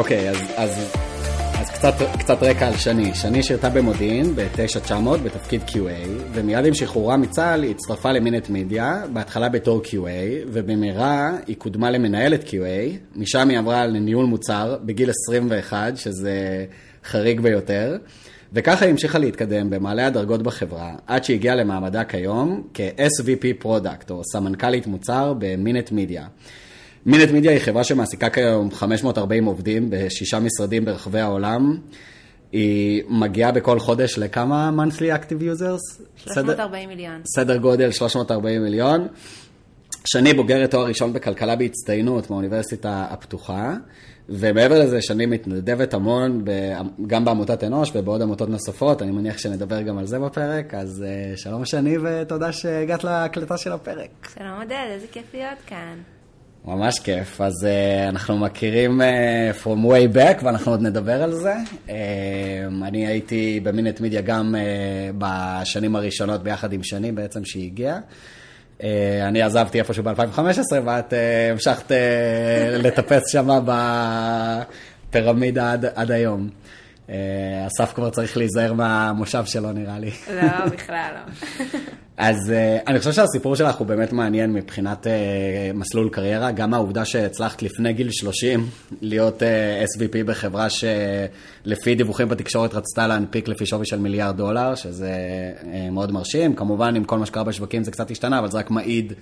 אוקיי, אז, אז, אז קצת, קצת רקע על שני. שני שירתה במודיעין ב-9900 בתפקיד QA, ומיד עם שחרורה מצה"ל היא הצטרפה ל Minute Media, בהתחלה בתור QA, ובמהרה היא קודמה למנהלת QA, משם היא עברה לניהול מוצר בגיל 21, שזה חריג ביותר. וככה היא המשיכה להתקדם במעלה הדרגות בחברה, עד שהגיעה למעמדה כיום כ-SVP product, או סמנכ"לית מוצר ב Minute Media. מינט מידיה היא חברה שמעסיקה כיום 540 עובדים בשישה משרדים ברחבי העולם. היא מגיעה בכל חודש לכמה monthly active users? 340 מיליון. סדר גודל 340 מיליון. שני בוגרת תואר ראשון בכלכלה בהצטיינות מהאוניברסיטה הפתוחה, ומעבר לזה שני מתנדבת המון גם בעמותת אנוש ובעוד עמותות נוספות, אני מניח שנדבר גם על זה בפרק, אז אה, שלום שני ותודה שהגעת להקלטה של הפרק. שלום עודד, איזה כיף להיות כאן. ממש כיף, אז uh, אנחנו מכירים uh, from way back ואנחנו עוד נדבר על זה. Uh, אני הייתי במינט מידיה גם uh, בשנים הראשונות ביחד עם שני בעצם שהיא הגיעה. Uh, אני עזבתי איפשהו ב-2015 ואת uh, המשכת uh, לטפס שם בפירמידה עד, עד היום. Uh, אסף כבר צריך להיזהר מהמושב שלו נראה לי. לא, בכלל לא. אז uh, אני חושב שהסיפור שלך הוא באמת מעניין מבחינת uh, מסלול קריירה, גם העובדה שהצלחת לפני גיל 30 להיות uh, SVP בחברה שלפי דיווחים בתקשורת רצתה להנפיק לפי שווי של מיליארד דולר, שזה מאוד מרשים. כמובן, עם כל מה שקרה בשווקים זה קצת השתנה, אבל זה רק מעיד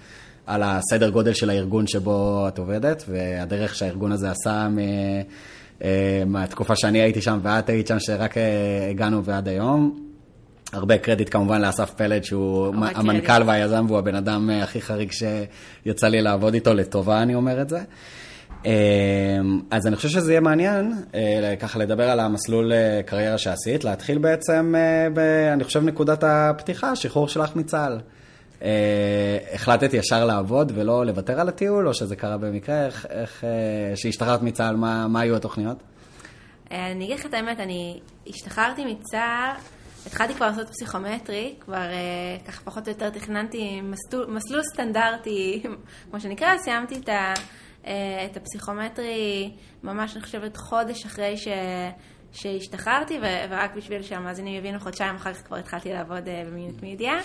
על הסדר גודל של הארגון שבו את עובדת, והדרך שהארגון הזה עשה מ... מהתקופה שאני הייתי שם ואת היית שם, שרק הגענו ועד היום. הרבה קרדיט כמובן לאסף פלד, שהוא המנכ"ל והיזם, והוא הבן אדם אה, הכי חריג שיצא לי לעבוד איתו, לטובה אני אומר את זה. אה, אז אני חושב שזה יהיה מעניין, אה, ככה לדבר על המסלול קריירה שעשית, להתחיל בעצם, ב, אני חושב, נקודת הפתיחה, שחרור שלך מצה"ל. החלטת ישר לעבוד ולא לוותר על הטיול, או שזה קרה במקרה? איך, איך שהשתחררת מצה"ל, מה, מה היו התוכניות? אני אגיד לך את האמת, אני השתחררתי מצה"ל. התחלתי כבר לעשות פסיכומטרי, כבר uh, ככה פחות או יותר תכננתי מסלול, מסלול סטנדרטי, כמו שנקרא, סיימתי את, ה, uh, את הפסיכומטרי ממש, אני חושבת, חודש אחרי ש... שהשתחררתי, ורק בשביל שהמאזינים יבינו, חודשיים אחר כך כבר התחלתי לעבוד uh, במינט מידיה.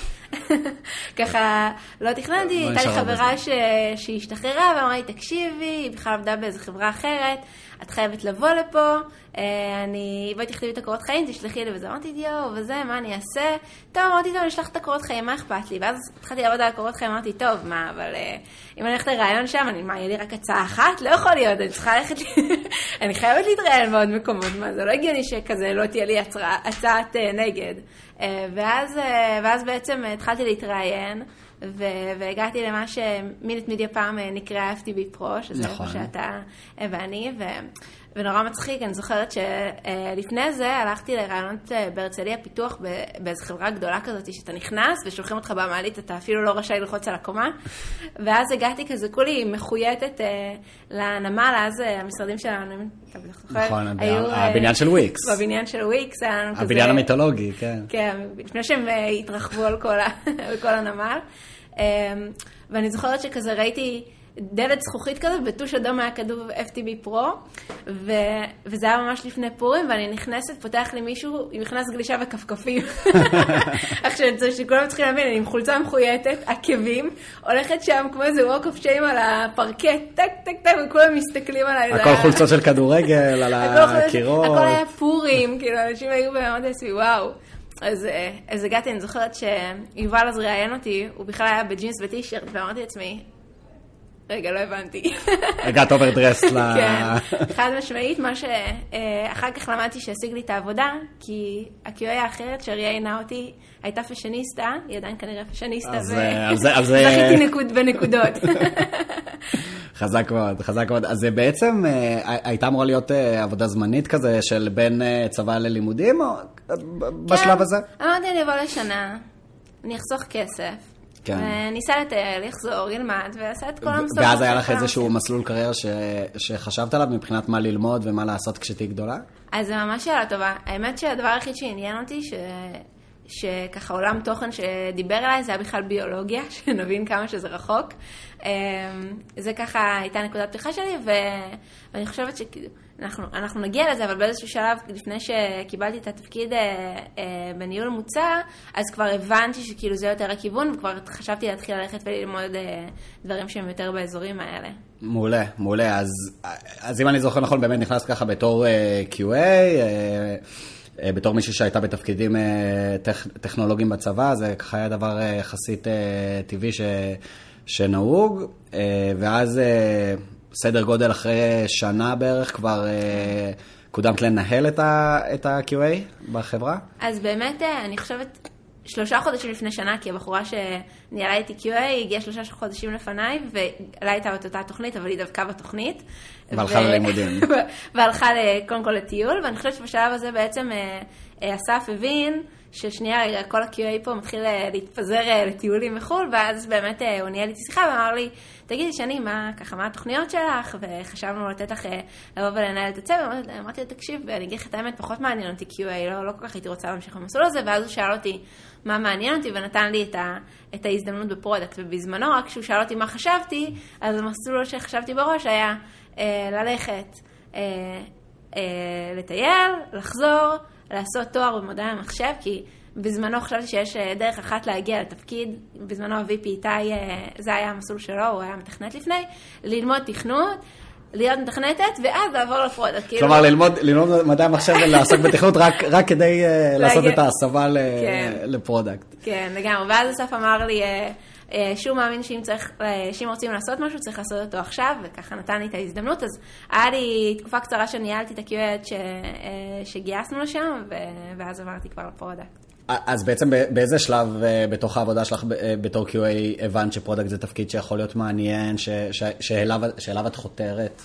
ככה לא תכננתי, לא הייתה לי חברה ש... שהשתחררה ואמרה לי, תקשיבי, היא בכלל עבדה באיזה חברה אחרת, את חייבת לבוא לפה, אה, אני, בואי תכתבי את הקורות חיים, תשלחי לי וזה. אמרתי, יואו, וזה, מה אני אעשה? טוב, אמרתי, טוב, אני אשלח את הקורות חיים, מה אכפת לי? ואז התחלתי לעבוד על הקורות חיים, אמרתי, טוב, מה, אבל אה, אם אני הולכת לראיון שם, אני, מה, יהיה לי רק הצעה אחת? לא יכול להיות, אני צריכה ללכת, אני חייבת להתראיין בעוד מקומות, מה, זה לא הגיוני שכזה לא תהיה לי הצעת אה, נגד. ואז, ואז בעצם התחלתי להתראיין. והגעתי למה שמינט מידיה פעם נקרא FTB פרו, שזה נכון. איפה שאתה ואני, ונורא מצחיק, אני זוכרת שלפני זה הלכתי לרעיונות אה, בהרצליה פיתוח באיזו חברה גדולה כזאת, שאתה נכנס ושולחים אותך במעלית, אתה אפילו לא רשאי ללחוץ על הקומה. ואז הגעתי כזה, כולי מחויטת אה, לנמל, אז אה, המשרדים שלנו, אתה בטח זוכר, נכון, הבניין של וויקס. בבניין של וויקס, היה לנו כזה... הבניין המיתולוגי, כן. כן, לפני שהם התרחבו על כל הנמל. ואני זוכרת שכזה ראיתי... דלת זכוכית כזה, בטוש אדום היה כתוב FTBpro, ו... וזה היה ממש לפני פורים, ואני נכנסת, פותח לי מישהו עם מכנס גלישה וכפכפים. עכשיו, שכולם צריכים להבין, אני עם חולצה מחויטת, עקבים, הולכת שם כמו איזה walk of shame על הפרקט, טק טק טק, וכולם מסתכלים עליי. הכל חולצות של כדורגל, על הקירות. הכל היה פורים, כאילו, אנשים היו באמת עשוי, וואו. אז, אז הגעתי, אני זוכרת שיובל אז ראיין אותי, הוא בכלל היה בג'ינס וטישרט, ואמרתי לעצמי, רגע, לא הבנתי. הגעת overdressed ל... כן, חד משמעית, מה שאחר כך למדתי שהשיג לי את העבודה, כי ה-QA האחרת שראיינה אותי הייתה fashionista, היא עדיין כנראה fashionista, וזכיתי בנקודות. חזק מאוד, חזק מאוד. אז זה בעצם אה, הייתה אמורה להיות אה, עבודה זמנית כזה של בין אה, צבא ללימודים, או בשלב הזה? אמרתי אני אבוא לשנה, אני אחסוך כסף. כן. וניסה לטייל, יחזור, ילמד, ועשה את כל המסורת. ואז היה לך איזשהו מסלול קריירה ש... שחשבת עליו מבחינת מה ללמוד ומה לעשות כשתהיי גדולה? אז זו ממש שאלה טובה. האמת שהדבר היחיד שעניין אותי, ש... שככה עולם תוכן שדיבר אליי, זה היה בכלל ביולוגיה, שנבין כמה שזה רחוק. אמ, זה ככה הייתה נקודת פתיחה שלי, ואני חושבת שאנחנו אנחנו נגיע לזה, אבל באיזשהו שלב, לפני שקיבלתי את התפקיד אה, אה, בניהול מוצר, אז כבר הבנתי שכאילו זה יותר הכיוון, וכבר חשבתי להתחיל ללכת וללמוד אה, דברים שהם יותר באזורים האלה. מעולה, מעולה. אז, אז אם אני זוכר נכון, באמת נכנסת ככה בתור uh, QA, uh, אה, בתור מישהי שהייתה בתפקידים אה, טכ, טכנולוגיים בצבא, זה ככה היה דבר אה, יחסית טבעי ש, שנהוג, ואז סדר גודל אחרי שנה בערך כבר קודמת לנהל את ה-QA בחברה? אז באמת, אני חושבת, שלושה חודשים לפני שנה, כי הבחורה שניהלה איתי QA הגיעה שלושה חודשים לפניי, ועלה איתה את אותה תוכנית, אבל היא דווקא בתוכנית. והלכה ו... ללימודים. והלכה קודם כל לטיול, ואני חושבת שבשלב הזה בעצם אה, אה, אסף הבין ששנייה, כל ה-QA פה מתחיל אה, להתפזר לטיולים בחו"ל, ואז באמת הוא ניהל איתי שיחה ואמר לי, תגידי, שני, מה, ככה, מה התוכניות שלך? וחשבנו לתת לך לבוא ולנהל את הצוות. אמרתי לו, תקשיב, אני אגיד לך את האמת, פחות מעניין אותי QA, לא, לא כל כך הייתי רוצה להמשיך במסלול הזה, ואז הוא שאל אותי מה מעניין אותי, ונתן לי את, ה, את ההזדמנות ב product. ובזמנו, רק כשהוא שאל אותי מה חשבתי, אז המסלול שחשבתי בראש היה אה, ללכת אה, אה, לטייל, לחזור, לעשות תואר במדעי המחשב, כי בזמנו חשבתי שיש אה, דרך אחת להגיע לתפקיד, בזמנו ה-VP איתי, אה, זה היה המסלול שלו, הוא היה מתכנת לפני, ללמוד תכנות. להיות מתכנתת, ואז לעבור ל product. כאילו- כלומר, ללמוד, ללמוד מדעי המחשב ולעסוק בתכנות רק, רק כדי אה, לעשות את ההסבה כן. ל product. כן, לגמרי. ואז אסף אמר לי, אה, שהוא מאמין שאם צריך, אה, שאם רוצים לעשות משהו, צריך לעשות אותו עכשיו, וככה נתן לי את ההזדמנות. אז היה לי תקופה קצרה שניהלתי את ה-QA ש, אה, שגייסנו לשם, ואז עברתי כבר ל product. אז בעצם באיזה שלב בתוך העבודה שלך בתור QA הבנת ש product זה תפקיד שיכול להיות מעניין, שאליו את חותרת?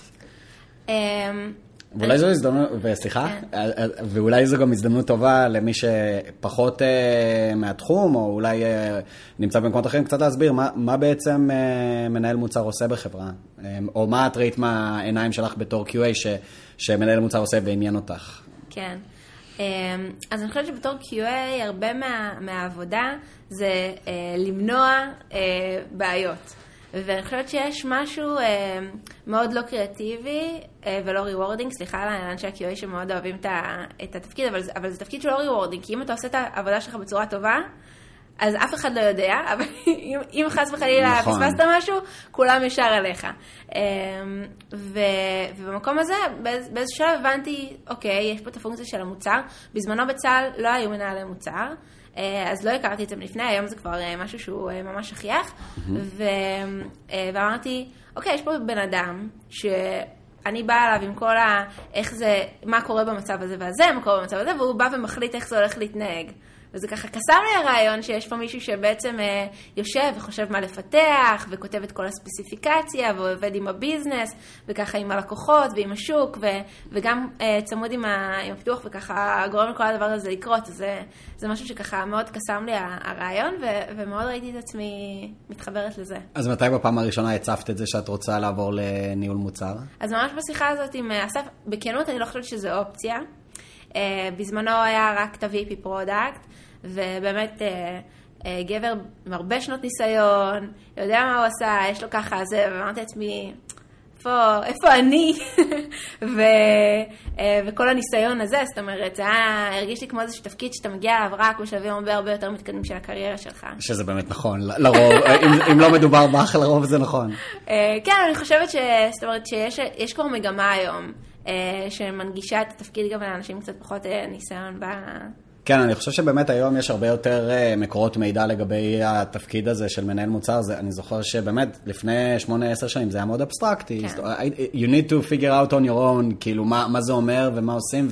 ואולי זו הזדמנות, וסליחה, כן. ואולי זו גם הזדמנות טובה למי שפחות uh, מהתחום, או אולי נמצא במקומות אחרים, קצת להסביר מה, מה בעצם מנהל מוצר עושה בחברה, או מה את ראית מהעיניים שלך בתור QA ש, שמנהל מוצר עושה ועניין אותך. כן. אז אני חושבת שבתור QA, הרבה מה, מהעבודה זה uh, למנוע uh, בעיות. ואני חושבת שיש משהו אה, מאוד לא קריאטיבי אה, ולא rewarding, סליחה לאנשי ה-QA שמאוד אוהבים את, התפקיד, אבל, אבל זה תפקיד שהוא לא rewarding, כי אם אתה עושה את העבודה שלך בצורה טובה, אז אף אחד לא יודע, אבל אם, אם חס וחלילה נכון. פספסת משהו, כולם ישר עליך. אה, ו, ובמקום הזה, באיז, באיזשהו שלב הבנתי, אוקיי, יש פה את הפונקציה של המוצר. בזמנו בצה"ל לא היו מנהלי מוצר. אה, אז לא הכרתי את זה מלפני, היום זה כבר אה, משהו שהוא אה, ממש שכיח. ו... ואמרתי, אוקיי, יש פה בן אדם שאני באה אליו עם כל ה... איך זה, מה קורה במצב הזה והזה, מה קורה במצב הזה, והוא בא ומחליט איך זה הולך להתנהג. וזה ככה קסם לי הרעיון שיש פה מישהו שבעצם אה, יושב וחושב מה לפתח, וכותב את כל הספציפיקציה, ועובד עם הביזנס, וככה עם הלקוחות ועם השוק, ו, וגם אה, צמוד עם, ה, עם הפיתוח, וככה גורם לכל הדבר הזה לקרות. אז זה, זה משהו שככה מאוד קסם לי הרעיון, ו, ומאוד ראיתי את עצמי מתחברת לזה. אז מתי בפעם הראשונה הצפת את זה שאת רוצה לעבור לניהול מוצר? אז ממש בשיחה הזאת עם אה, אסף, בכנות אני לא חושבת שזו אופציה. אה, בזמנו היה רק את ה-VP product, ובאמת אה, אה, גבר עם הרבה שנות ניסיון, יודע מה הוא עשה, יש לו ככה זה, ואמרתי לעצמי, איפה, איפה אני? ו, uh, וכל הניסיון הזה, זאת אומרת, זה היה, הרגיש לי כמו איזשהו תפקיד שאתה מגיע אליו רק בשלבים הרבה הרבה יותר מתקדמים של הקריירה שלך. שזה באמת נכון, לרוב, אם, אם לא מדובר בך, לרוב זה נכון. כן, אני חושבת ש, זאת אומרת, שיש כבר מגמה היום. אה, שמנגישה את התפקיד גם לאנשים קצת פחות אה, ניסיון ב... כן, אני חושב שבאמת היום יש הרבה יותר אה, מקורות מידע לגבי התפקיד הזה של מנהל מוצר. זה, אני זוכר שבאמת לפני 8-10 שנים זה היה מאוד אבסטרקטי. כן. You need to figure out on your own, כאילו מה, מה זה אומר ומה עושים,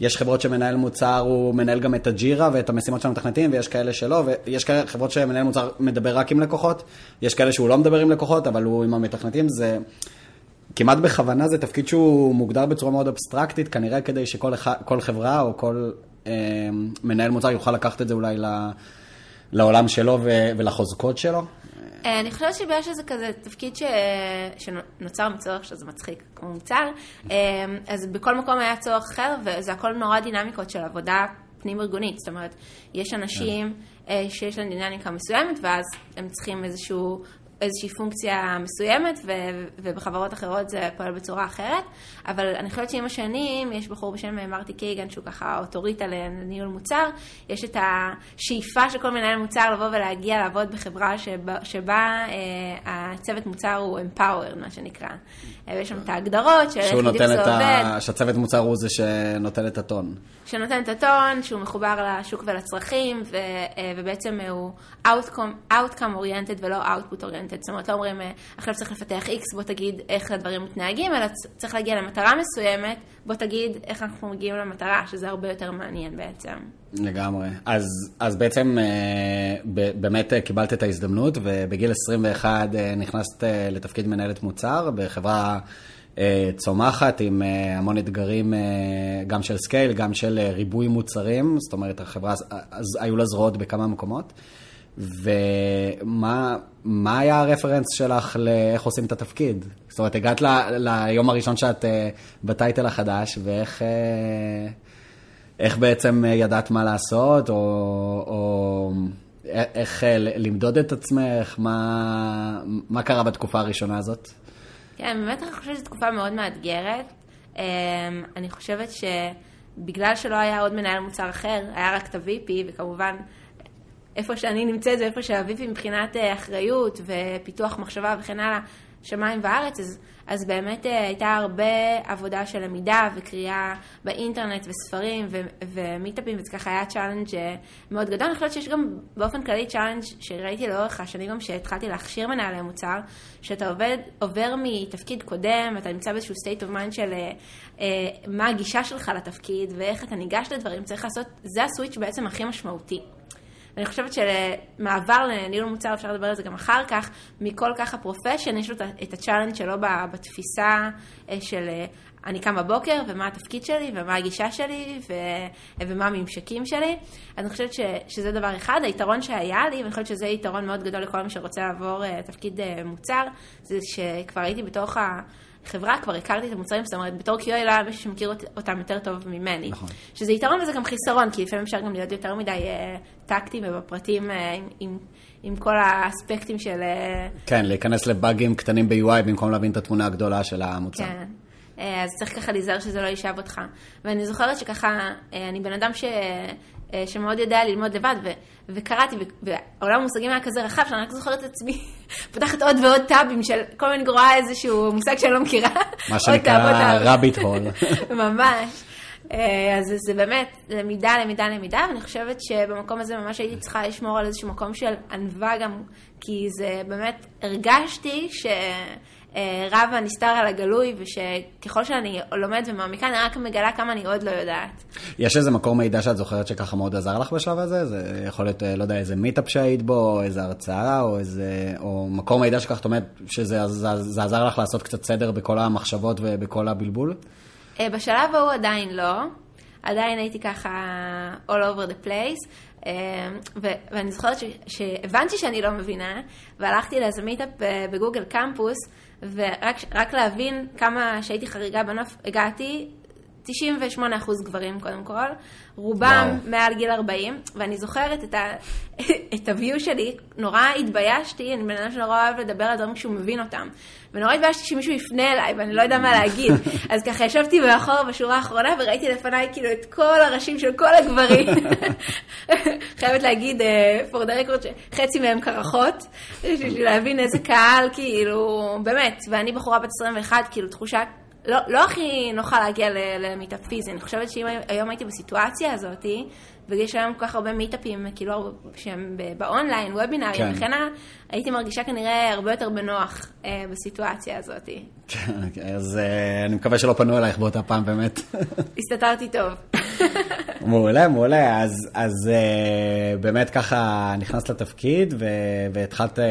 ויש חברות שמנהל מוצר הוא מנהל גם את הג'ירה ואת המשימות של המתכנתים, ויש כאלה שלא, ויש כאלה חברות שמנהל מוצר מדבר רק עם לקוחות, יש כאלה שהוא לא מדבר עם לקוחות, אבל הוא עם המתכנתים, זה... כמעט בכוונה זה תפקיד שהוא מוגדר בצורה מאוד אבסטרקטית, כנראה כדי שכל חברה או כל מנהל מוצר יוכל לקחת את זה אולי לעולם שלו ולחוזקות שלו. אה, אני חושבת שבגלל שזה כזה תפקיד ש... שנוצר מצורך שזה מצחיק, כמו מוצר, אה, אז בכל מקום היה צורך אחר, וזה הכל נורא דינמיקות של עבודה פנים ארגונית. זאת אומרת, יש אנשים אה, שיש להם דינמיקה מסוימת, ואז הם צריכים איזשהו איזושהי פונקציה מסוימת, ו- ובחברות אחרות זה פועל בצורה אחרת. אבל אני חושבת שעם השנים, יש בחור בשם מרטי קייגן, שהוא ככה אוטוריטה לניהול מוצר, יש את השאיפה של כל מנהל מוצר לבוא ולהגיע לעבוד בחברה שבה, שבה אה, הצוות מוצר הוא empowered, מה שנקרא. אה, ויש שם את ההגדרות של איך בדיוק זה עובד. ה... שהצוות מוצר הוא זה שנותן את הטון. שנותן את הטון, שהוא מחובר לשוק ולצרכים, ו, אה, ובעצם הוא outcome, outcome oriented ולא output oriented. זאת אומרת, לא אומרים, אה, עכשיו צריך לפתח X, בוא תגיד איך הדברים מתנהגים, אלא צריך להגיע למטרה מסוימת, בוא תגיד איך אנחנו מגיעים למטרה, שזה הרבה יותר מעניין בעצם. לגמרי. אז, אז בעצם באמת קיבלת את ההזדמנות, ובגיל 21 נכנסת לתפקיד מנהלת מוצר בחברה... צומחת עם המון אתגרים גם של scale, גם של ריבוי מוצרים, זאת אומרת, החברה, אז היו לה זרועות בכמה מקומות. ומה היה ה reference שלך לאיך עושים את התפקיד? זאת אומרת, הגעת ל, ליום הראשון שאת בטייטל החדש, ואיך איך בעצם ידעת מה לעשות, או, או איך למדוד את עצמך, מה, מה קרה בתקופה הראשונה הזאת? כן, באמת אני חושבת שזו תקופה מאוד מאתגרת. אני חושבת שבגלל שלא היה עוד מנהל מוצר אחר, היה רק את ה-VP, וכמובן, איפה שאני נמצאת זה איפה שה-VP מבחינת אחריות ופיתוח מחשבה וכן הלאה, שמיים וארץ, אז, אז באמת הייתה הרבה עבודה של למידה וקריאה באינטרנט וספרים ו- ומיטאפים, וזה ככה היה challenge מאוד גדול. אני חושבת שיש גם באופן כללי challenge שראיתי לאורך השנים גם שהתחלתי להכשיר מנהלי מוצר, שאתה עובד, עובר מתפקיד קודם, אתה נמצא באיזשהו state of mind של אה, מה הגישה שלך לתפקיד ואיך אתה ניגש לדברים, צריך לעשות, זה ה switch בעצם הכי משמעותי. אני חושבת שמעבר לניהול מוצר, אפשר לדבר על זה גם אחר כך, מכל כך ה profession, יש לו את ה challenge שלו בתפיסה של אני קם בבוקר, ומה התפקיד שלי, ומה הגישה שלי, ו... ומה הממשקים שלי. אז אני חושבת ש... שזה דבר אחד. היתרון שהיה לי, ואני חושבת שזה יתרון מאוד גדול לכל מי שרוצה לעבור תפקיד מוצר, זה שכבר הייתי בתוך ה... חברה, כבר הכרתי את המוצרים, זאת אומרת, בתור QA לא היה מישהו שמכיר אותם יותר טוב ממני. נכון. שזה יתרון וזה גם חיסרון, כי לפעמים אפשר גם להיות יותר מדי אה, טקטיים ובפרטים אה, עם, עם, עם כל האספקטים של... Uh... כן, להיכנס לבאגים קטנים ב-UI במקום להבין את התמונה הגדולה של המוצר. כן. אז צריך ככה להיזהר שזה לא יישב אותך. ואני זוכרת שככה, אני בן אדם ש... שמאוד יודע ללמוד לבד, ו- וקראתי, ועולם המושגים היה כזה רחב, שאני רק זוכרת את עצמי, פותחת עוד ועוד טאבים של כל מיני גרועה איזשהו מושג שאני לא מכירה. מה שנקרא רביט הול. ממש. אז זה באמת למידה, למידה, למידה, ואני חושבת שבמקום הזה ממש הייתי צריכה לשמור על איזשהו מקום של ענווה גם, כי זה באמת, הרגשתי ש... רב הנסתר על הגלוי, ושככל שאני לומדת ומעמיקה, אני רק מגלה כמה אני עוד לא יודעת. יש איזה מקור מידע שאת זוכרת שככה מאוד עזר לך בשלב הזה? זה יכול להיות, לא יודע, איזה מיטאפ שהיית בו, איזה הרצאה, או איזה, או מקור מידע שככה, את אומרת, שזה זה, זה עזר לך לעשות קצת סדר בכל המחשבות ובכל הבלבול? בשלב ההוא עדיין לא. עדיין הייתי ככה all over the place. ו- ואני זוכרת ש- שהבנתי שאני לא מבינה, והלכתי לאיזה מיטאפ בגוגל קמפוס, ורק להבין כמה שהייתי חריגה בנוף, הגעתי 98% גברים קודם כל, רובם וואו. מעל גיל 40, ואני זוכרת את, ה, את הוויו שלי, נורא התביישתי, אני בן אדם שנורא אוהב לדבר על דברים כשהוא מבין אותם, ונורא התביישתי שמישהו יפנה אליי ואני לא יודע מה להגיד, אז ככה ישבתי מאחור בשורה האחרונה וראיתי לפניי כאילו את כל הראשים של כל הגברים, חייבת להגיד, uh, for the record, שחצי מהם קרחות, בשביל להבין איזה קהל, כאילו, באמת, ואני בחורה בת 21, כאילו תחושה לא, לא הכי נוחה להגיע למיטאפ פיזי, אני חושבת שאם היום הייתי בסיטואציה הזאת, ויש היום כל כך הרבה מיטאפים, כאילו, שהם באונליין, וובינארים, כן. וכן הייתי מרגישה כנראה הרבה יותר בנוח אה, בסיטואציה הזאת. כן, אז אה, אני מקווה שלא פנו אלייך באותה פעם, באמת. הסתתרתי טוב. מעולה, מעולה. אז, אז אה, באמת ככה נכנסת לתפקיד, ו, והתחלת אה,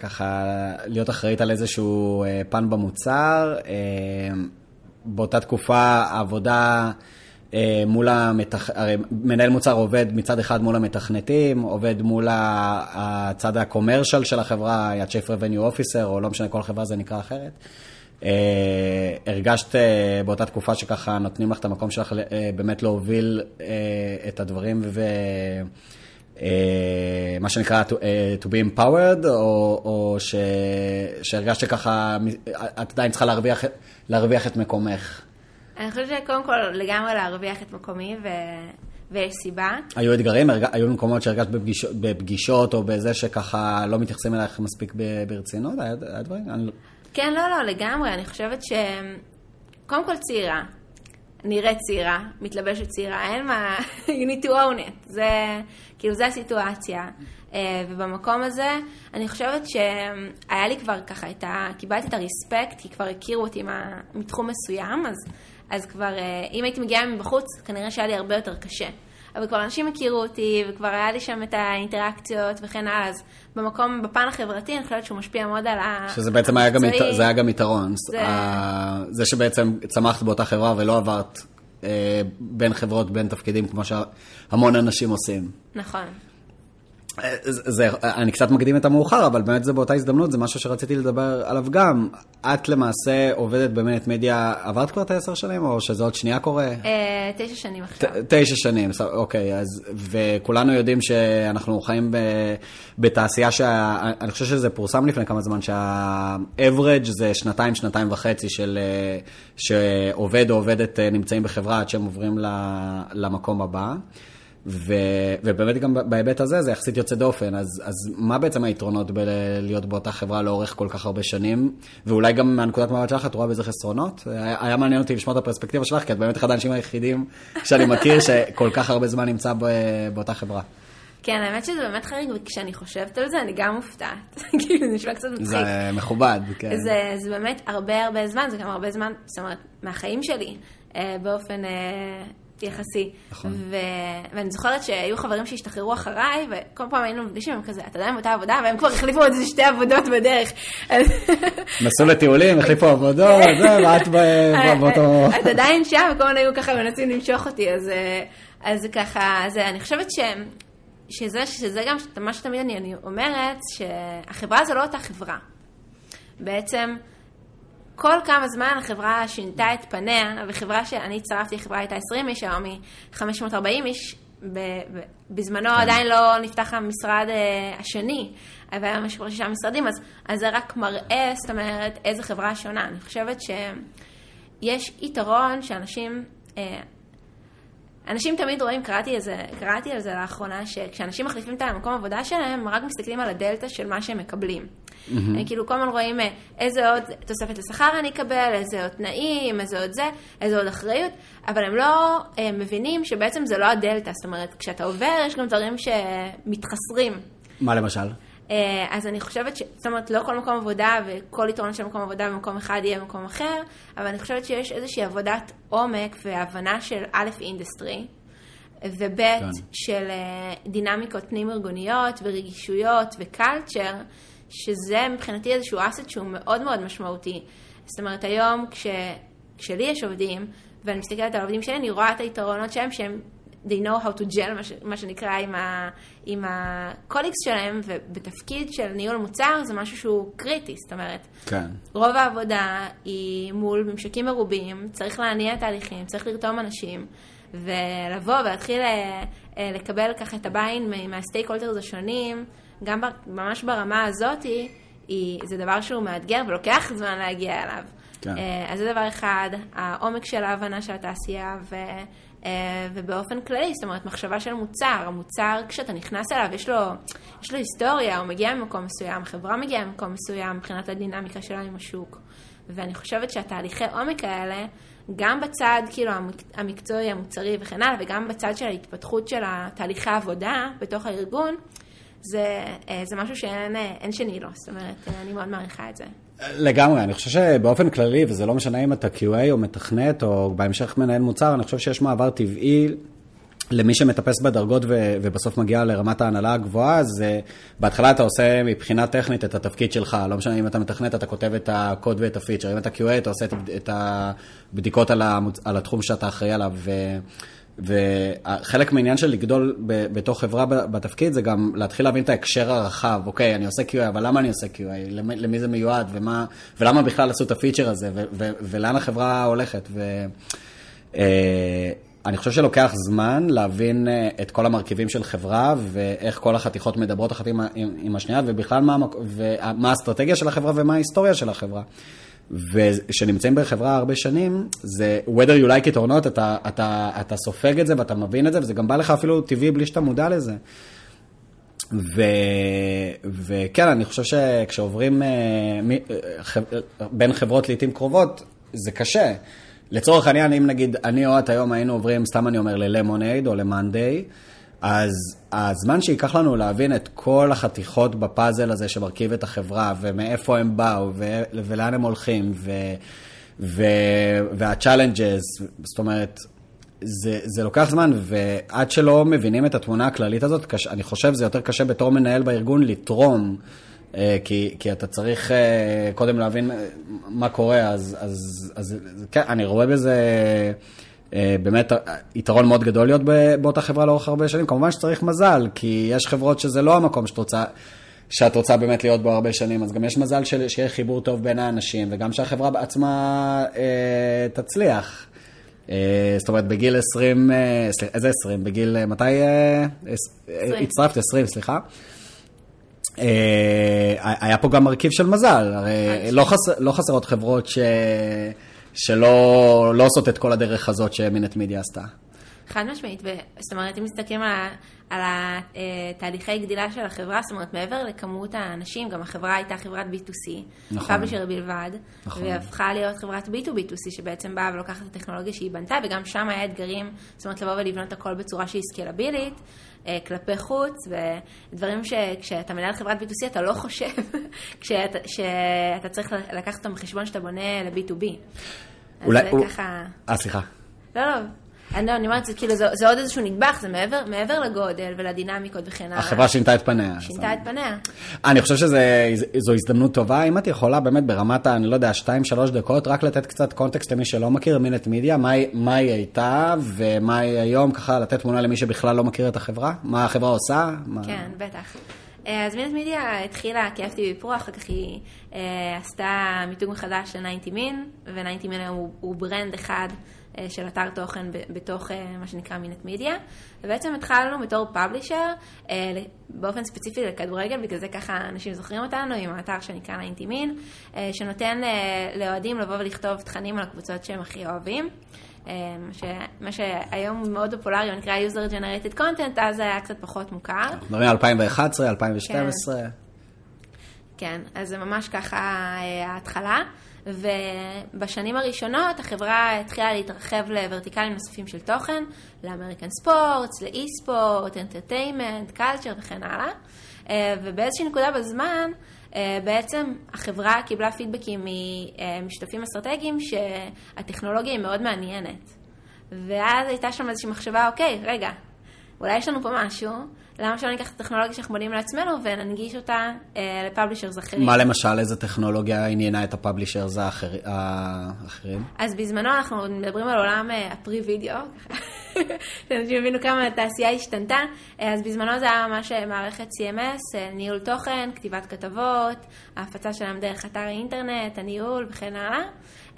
ככה להיות אחראית על איזשהו אה, פן במוצר. אה, באותה תקופה העבודה... אה, מול המתכ... הרי מנהל מוצר עובד מצד אחד מול המתכנתים, עובד מול הצד הקומרשל של החברה, ה-Chief Revenue Officer, או לא משנה, כל חברה זה נקרא אחרת. אה, הרגשת אה, באותה תקופה שככה נותנים לך את המקום שלך אה, באמת להוביל אה, את הדברים ו... אה, מה שנקרא to, אה, to be empowered, או, או ש, שהרגשת שככה, את עדיין צריכה להרוויח, להרוויח את מקומך? אני חושבת שקודם כל לגמרי להרוויח את מקומי, ו... ויש סיבה. היו אתגרים? היו מקומות שהרגשת בפגיש... בפגישות, או בזה שככה לא מתייחסים אלייך מספיק ברצינות? היה, היה דברים? אני... כן, לא, לא, לגמרי. אני חושבת ש... קודם כל צעירה. נראית צעירה, מתלבשת צעירה, אין מה, you need to own it, זה, כאילו, זה הסיטואציה. אה, ובמקום הזה, אני חושבת שהיה לי כבר ככה את ה... קיבלתי את הרספקט, כי כבר הכירו אותי מה, מתחום מסוים, אז, אז כבר, אה, אם הייתי מגיעה מבחוץ, כנראה שהיה לי הרבה יותר קשה. אבל כבר אנשים הכירו אותי, וכבר היה לי שם את האינטראקציות וכן הלאה, אז במקום, בפן החברתי, אני חושבת שהוא משפיע מאוד על ה... שזה בעצם היה גם, זה היה גם יתרון. זה... זה שבעצם צמחת באותה חברה ולא עברת אה, בין חברות, בין תפקידים, כמו שהמון אנשים עושים. נכון. זה, אני קצת מקדים את המאוחר, אבל באמת זה באותה הזדמנות, זה משהו שרציתי לדבר עליו גם. את למעשה עובדת במנט מדיה, עברת כבר את העשר שנים, או שזה עוד שנייה קורה? אה, תשע שנים עכשיו. תשע שנים, אוקיי, אז, וכולנו יודעים שאנחנו חיים בתעשייה שאני חושב שזה פורסם לפני כמה זמן, שה-average זה שנתיים, שנתיים וחצי של שעובד או עובדת אה, נמצאים בחברה עד שהם עוברים למקום הבא. ו, ובאמת גם בהיבט הזה זה יחסית יוצא דופן, אז, אז מה בעצם היתרונות בלהיות באותה חברה לאורך כל כך הרבה שנים? ואולי גם מהנקודת מבט שלך את רואה בזה חסרונות? היה, מעניין אותי לשמוע את הפרספקטיבה שלך, כי את באמת אחד האנשים היחידים שאני מכיר שכל כך הרבה זמן נמצא באותה חברה. כן, האמת שזה באמת חריג, וכשאני חושבת על זה, אני גם מופתעת. כאילו, זה נשמע קצת מצחיק. זה מכובד, כן. זה, זה באמת הרבה הרבה זמן, זה גם הרבה זמן, זאת אומרת, מהחיים שלי, אה, באופן... אה, יחסי. נכון. ו... ואני זוכרת שהיו חברים שהשתחררו אחריי, וכל פעם היינו מפגישים, הם כזה, אתה יודע, באותה עבודה, והם כבר החליפו עוד איזה שתי עבודות בדרך. נסעו לטיולים, החליפו עבודות, זה, ואת באותו... את עדיין שם, וכל מיני היו ככה מנסים למשוך אותי, אז, אז ככה, אז אני חושבת ש... שזה, שזה גם מה שתמיד אני, אני אומרת, שהחברה זו לא אותה חברה. בעצם, כל כמה זמן החברה שינתה את פניה, וחברה שאני הצטרפתי, החברה הייתה 20 איש, היום היא 540 איש, בזמנו כן. עדיין לא נפתח המשרד אה, השני, והיה משהו כמו שישה משרדים, אז, אז זה רק מראה, זאת אומרת, איזה חברה שונה. אני חושבת שיש יתרון שאנשים, אה, אנשים תמיד רואים, קראתי, איזה, קראתי על זה לאחרונה, שכשאנשים מחליפים את המקום העבודה שלהם, הם רק מסתכלים על הדלתא של מה שהם מקבלים. Mm-hmm. כאילו כל הזמן רואים אה, איזה עוד תוספת לשכר אני אקבל, איזה עוד תנאים, איזה עוד זה, איזה עוד אחריות, אבל הם לא אה, מבינים שבעצם זה לא הדלתא, זאת אומרת, כשאתה עובר יש גם דברים שמתחסרים. מה למשל? אה, אז אני חושבת ש... זאת אומרת, לא כל מקום עבודה וכל יתרון של מקום עבודה במקום אחד יהיה במקום אחר, אבל אני חושבת שיש איזושהי עבודת עומק והבנה של א', industry, וב', כן. של דינמיקות פנים-ארגוניות ורגישויות ו culture, שזה מבחינתי איזשהו asset שהוא מאוד מאוד משמעותי. זאת אומרת, היום כש, כשלי יש עובדים, ואני מסתכלת על העובדים שלי, אני רואה את היתרונות שלהם, שהם, they know how to gel, מה, ש, מה שנקרא, עם, ה, עם ה colleagues שלהם, ובתפקיד של ניהול מוצר זה משהו שהוא קריטי, זאת אומרת, כן. רוב העבודה היא מול ממשקים מרובים, צריך להניע תהליכים, צריך לרתום אנשים. ולבוא ולהתחיל אה, אה, לקבל ככה את הביין מהסטייק הולטרס השונים, גם ממש ברמה הזאת, היא, זה דבר שהוא מאתגר ולוקח זמן להגיע אליו. כן. אה, אז זה דבר אחד, העומק של ההבנה של התעשייה, ו, אה, ובאופן כללי, זאת אומרת, מחשבה של מוצר. המוצר, כשאתה נכנס אליו, יש לו, יש לו היסטוריה, הוא מגיע ממקום מסוים, החברה מגיעה ממקום מסוים מבחינת הדינמיקה שלה עם השוק. ואני חושבת שהתהליכי עומק האלה, גם בצד כאילו המקצועי, המוצרי וכן הלאה, וגם בצד של ההתפתחות של תהליכי העבודה בתוך הארגון, זה, אה, זה משהו שאין אה, שני לו, זאת אומרת, אה, אני מאוד מעריכה את זה. לגמרי, אני חושב שבאופן כללי, וזה לא משנה אם אתה QA או מתכנת או בהמשך מנהל מוצר, אני חושב שיש מעבר טבעי למי שמטפס בדרגות ו- ובסוף מגיע לרמת ההנהלה הגבוהה, אז בהתחלה אתה עושה מבחינה טכנית את התפקיד שלך, לא משנה אם אתה מתכנת, אתה כותב את הקוד ואת הפיצ'ר, אם אתה QA, אתה עושה את, את הבדיקות על, המוצ... על התחום שאתה אחראי עליו. ו- וחלק מהעניין של לגדול ב- בתוך חברה בתפקיד זה גם להתחיל להבין את ההקשר הרחב. אוקיי, אני עושה QA, אבל למה אני עושה QA? למי, למי זה מיועד? ומה, ולמה בכלל עשו את הפיצ'ר הזה? ו- ו- ולאן החברה הולכת? ו... אה, אני חושב שלוקח זמן להבין אה, את כל המרכיבים של חברה ואיך כל החתיכות מדברות אחת עם, עם, עם השנייה, ובכלל מה, ומה האסטרטגיה של החברה ומה ההיסטוריה של החברה. וכשנמצאים בחברה הרבה שנים, זה whether you like it or not, אתה, אתה, אתה סופג את זה ואתה מבין את זה, וזה גם בא לך אפילו טבעי בלי שאתה מודע לזה. ו, וכן, אני חושב שכשעוברים אה, בין חברות לעיתים קרובות, זה קשה. לצורך העניין, אם נגיד אני או את היום היינו עוברים, סתם אני אומר, ללמונייד או למאנדיי, אז הזמן שייקח לנו להבין את כל החתיכות בפאזל הזה שמרכיב את החברה, ומאיפה הם באו, ולאן הם הולכים, ו- ו- וה-challenges, זאת אומרת, זה, זה לוקח זמן, ועד שלא מבינים את התמונה הכללית הזאת, קש, אני חושב שזה יותר קשה בתור מנהל בארגון לתרום, אה, כי, כי אתה צריך אה, קודם להבין מה קורה, אז, אז, אז כן, אני רואה בזה... אה, באמת יתרון מאוד גדול להיות באותה חברה לאורך הרבה שנים. כמובן שצריך מזל, כי יש חברות שזה לא המקום שאת רוצה, שאת רוצה באמת להיות בו הרבה שנים, אז גם יש מזל של, שיהיה חיבור טוב בין האנשים, וגם שהחברה בעצמה אה, תצליח. אה, זאת אומרת, בגיל 20, אה, איזה 20? בגיל, אה, מתי אה, הצטרפת? 20, סליחה. אה, היה פה גם מרכיב של מזל, הרי לא, חסר, לא חסרות חברות ש... שלא לא עושות את כל הדרך הזאת שמינט מידיה עשתה. חד משמעית. זאת אומרת, אם מסתכלים על, על התהליכי גדילה של החברה, זאת אומרת, מעבר לכמות האנשים, גם החברה הייתה חברת B2C, נכון. פאבלישר בלבד, נכון. והיא הפכה להיות חברת B2B2C, שבעצם באה ולוקחת את הטכנולוגיה שהיא בנתה, וגם שם היה אתגרים, זאת אומרת, לבוא ולבנות הכל בצורה שהיא סקלבילית, אה, כלפי חוץ, ודברים שכשאתה מנהל חברת B2C אתה לא חושב כשאתה, שאתה צריך לקחת אותם בחשבון שאתה בונה ל-B2B. אולי, אז זה ככה... אה, סליחה. לא, לא. אני, אני אומרת, כאילו, זה, זה עוד איזשהו נדבך, זה מעבר, מעבר לגודל ולדינמיקות וכן הלאה. החברה שינתה את פניה. שינתה את פניה. אני חושב שזו הזדמנות טובה, אם את יכולה באמת ברמת, אני לא יודע, 2-3 דקות, רק לתת קצת קונטקסט למי שלא מכיר מינט מידיה, מה, מה היא הייתה ומה היא היום, ככה לתת תמונה למי שבכלל לא מכיר את החברה, מה החברה עושה. מה... כן, בטח. אז מינט מידיה התחילה כ-FTV פרו, אחר כך היא אה, עשתה מיתוג מחדש ל-90 מין, ו-90 מין היום הוא, הוא ברנד אחד אה, של אתר תוכן בתוך אה, מה שנקרא מינט מידיה. ובעצם התחלנו בתור פאבלישר, אה, באופן ספציפי לכדורגל, בגלל זה ככה אנשים זוכרים אותנו, עם האתר שנקרא 90 מין, שנותן לאוהדים לבוא ולכתוב תכנים על הקבוצות שהם הכי אוהבים. מה שהיום מאוד פופולרי, הוא נקרא user generated content, אז זה היה קצת פחות מוכר. מדברים על 2011, 2012. כן. כן, אז זה ממש ככה ההתחלה. ובשנים הראשונות החברה התחילה להתרחב לוורטיקלים נוספים של תוכן, ל American sports, ל esports, entertainment, culture וכן הלאה. אה, ובאיזושהי נקודה בזמן, אה, בעצם החברה קיבלה פידבקים משותפים אסטרטגיים שהטכנולוגיה היא מאוד מעניינת. ואז הייתה שם איזושהי מחשבה, אוקיי, רגע, אולי יש לנו פה משהו, למה שלא ניקח את הטכנולוגיה שאנחנו בונים לעצמנו וננגיש אותה אה, ל publishers אחרים? מה למשל, איזה טכנולוגיה עניינה את ה publishers האחר, האחרים? אז בזמנו אנחנו מדברים על עולם אה, ה pre-video, שאנשים הבינו כמה התעשייה השתנתה, אה, אז בזמנו זה היה ממש אה, מערכת CMS, אה, ניהול תוכן, כתיבת כתבות, ההפצה שלהם דרך אתר האינטרנט, הניהול וכן הלאה.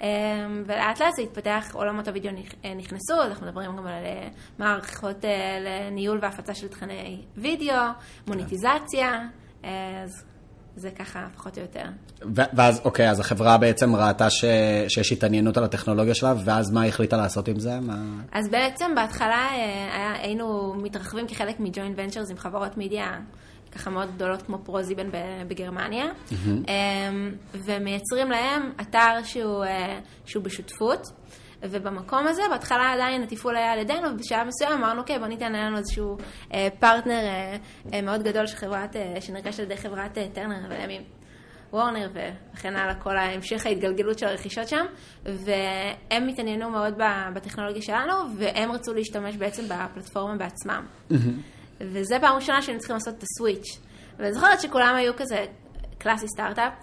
אמ, ולאט לאט זה התפתח, עולמות הוידאו אה, נכנסו, אנחנו מדברים גם על אה, מערכות אה, לניהול והפצה של תכני וידאו, מוניטיזציה, אז זה ככה פחות או יותר. ואז, אוקיי, אז החברה בעצם ראתה ש... שיש התעניינות על הטכנולוגיה שלה, ואז מה החליטה לעשות עם זה? מה... אז בעצם בהתחלה היה, היינו מתרחבים כחלק מג'וינט ונצ'רס עם חברות מידיה ככה מאוד גדולות כמו ProSieben בגרמניה, mm-hmm. ומייצרים להם אתר שהוא, אה, שהוא בשותפות. ובמקום הזה, בהתחלה עדיין התפעול היה על ידינו, ובשלב מסוים אמרנו, אוקיי, בוא ניתן לנו איזשהו אה, פרטנר אה, אה, מאוד גדול של חברת, אה, שנרכש על ידי חברת אה, טרנר, ולימים וורנר וכן הלאה, כל המשך ההתגלגלות של הרכישות שם, והם התעניינו מאוד בטכנולוגיה שלנו, והם רצו להשתמש בעצם בפלטפורמה בעצמם. Mm-hmm. וזה פעם ראשונה שהיינו צריכים לעשות את הסוויץ'. ואני זוכרת שכולם היו כזה, קלאסי סטארט-אפ,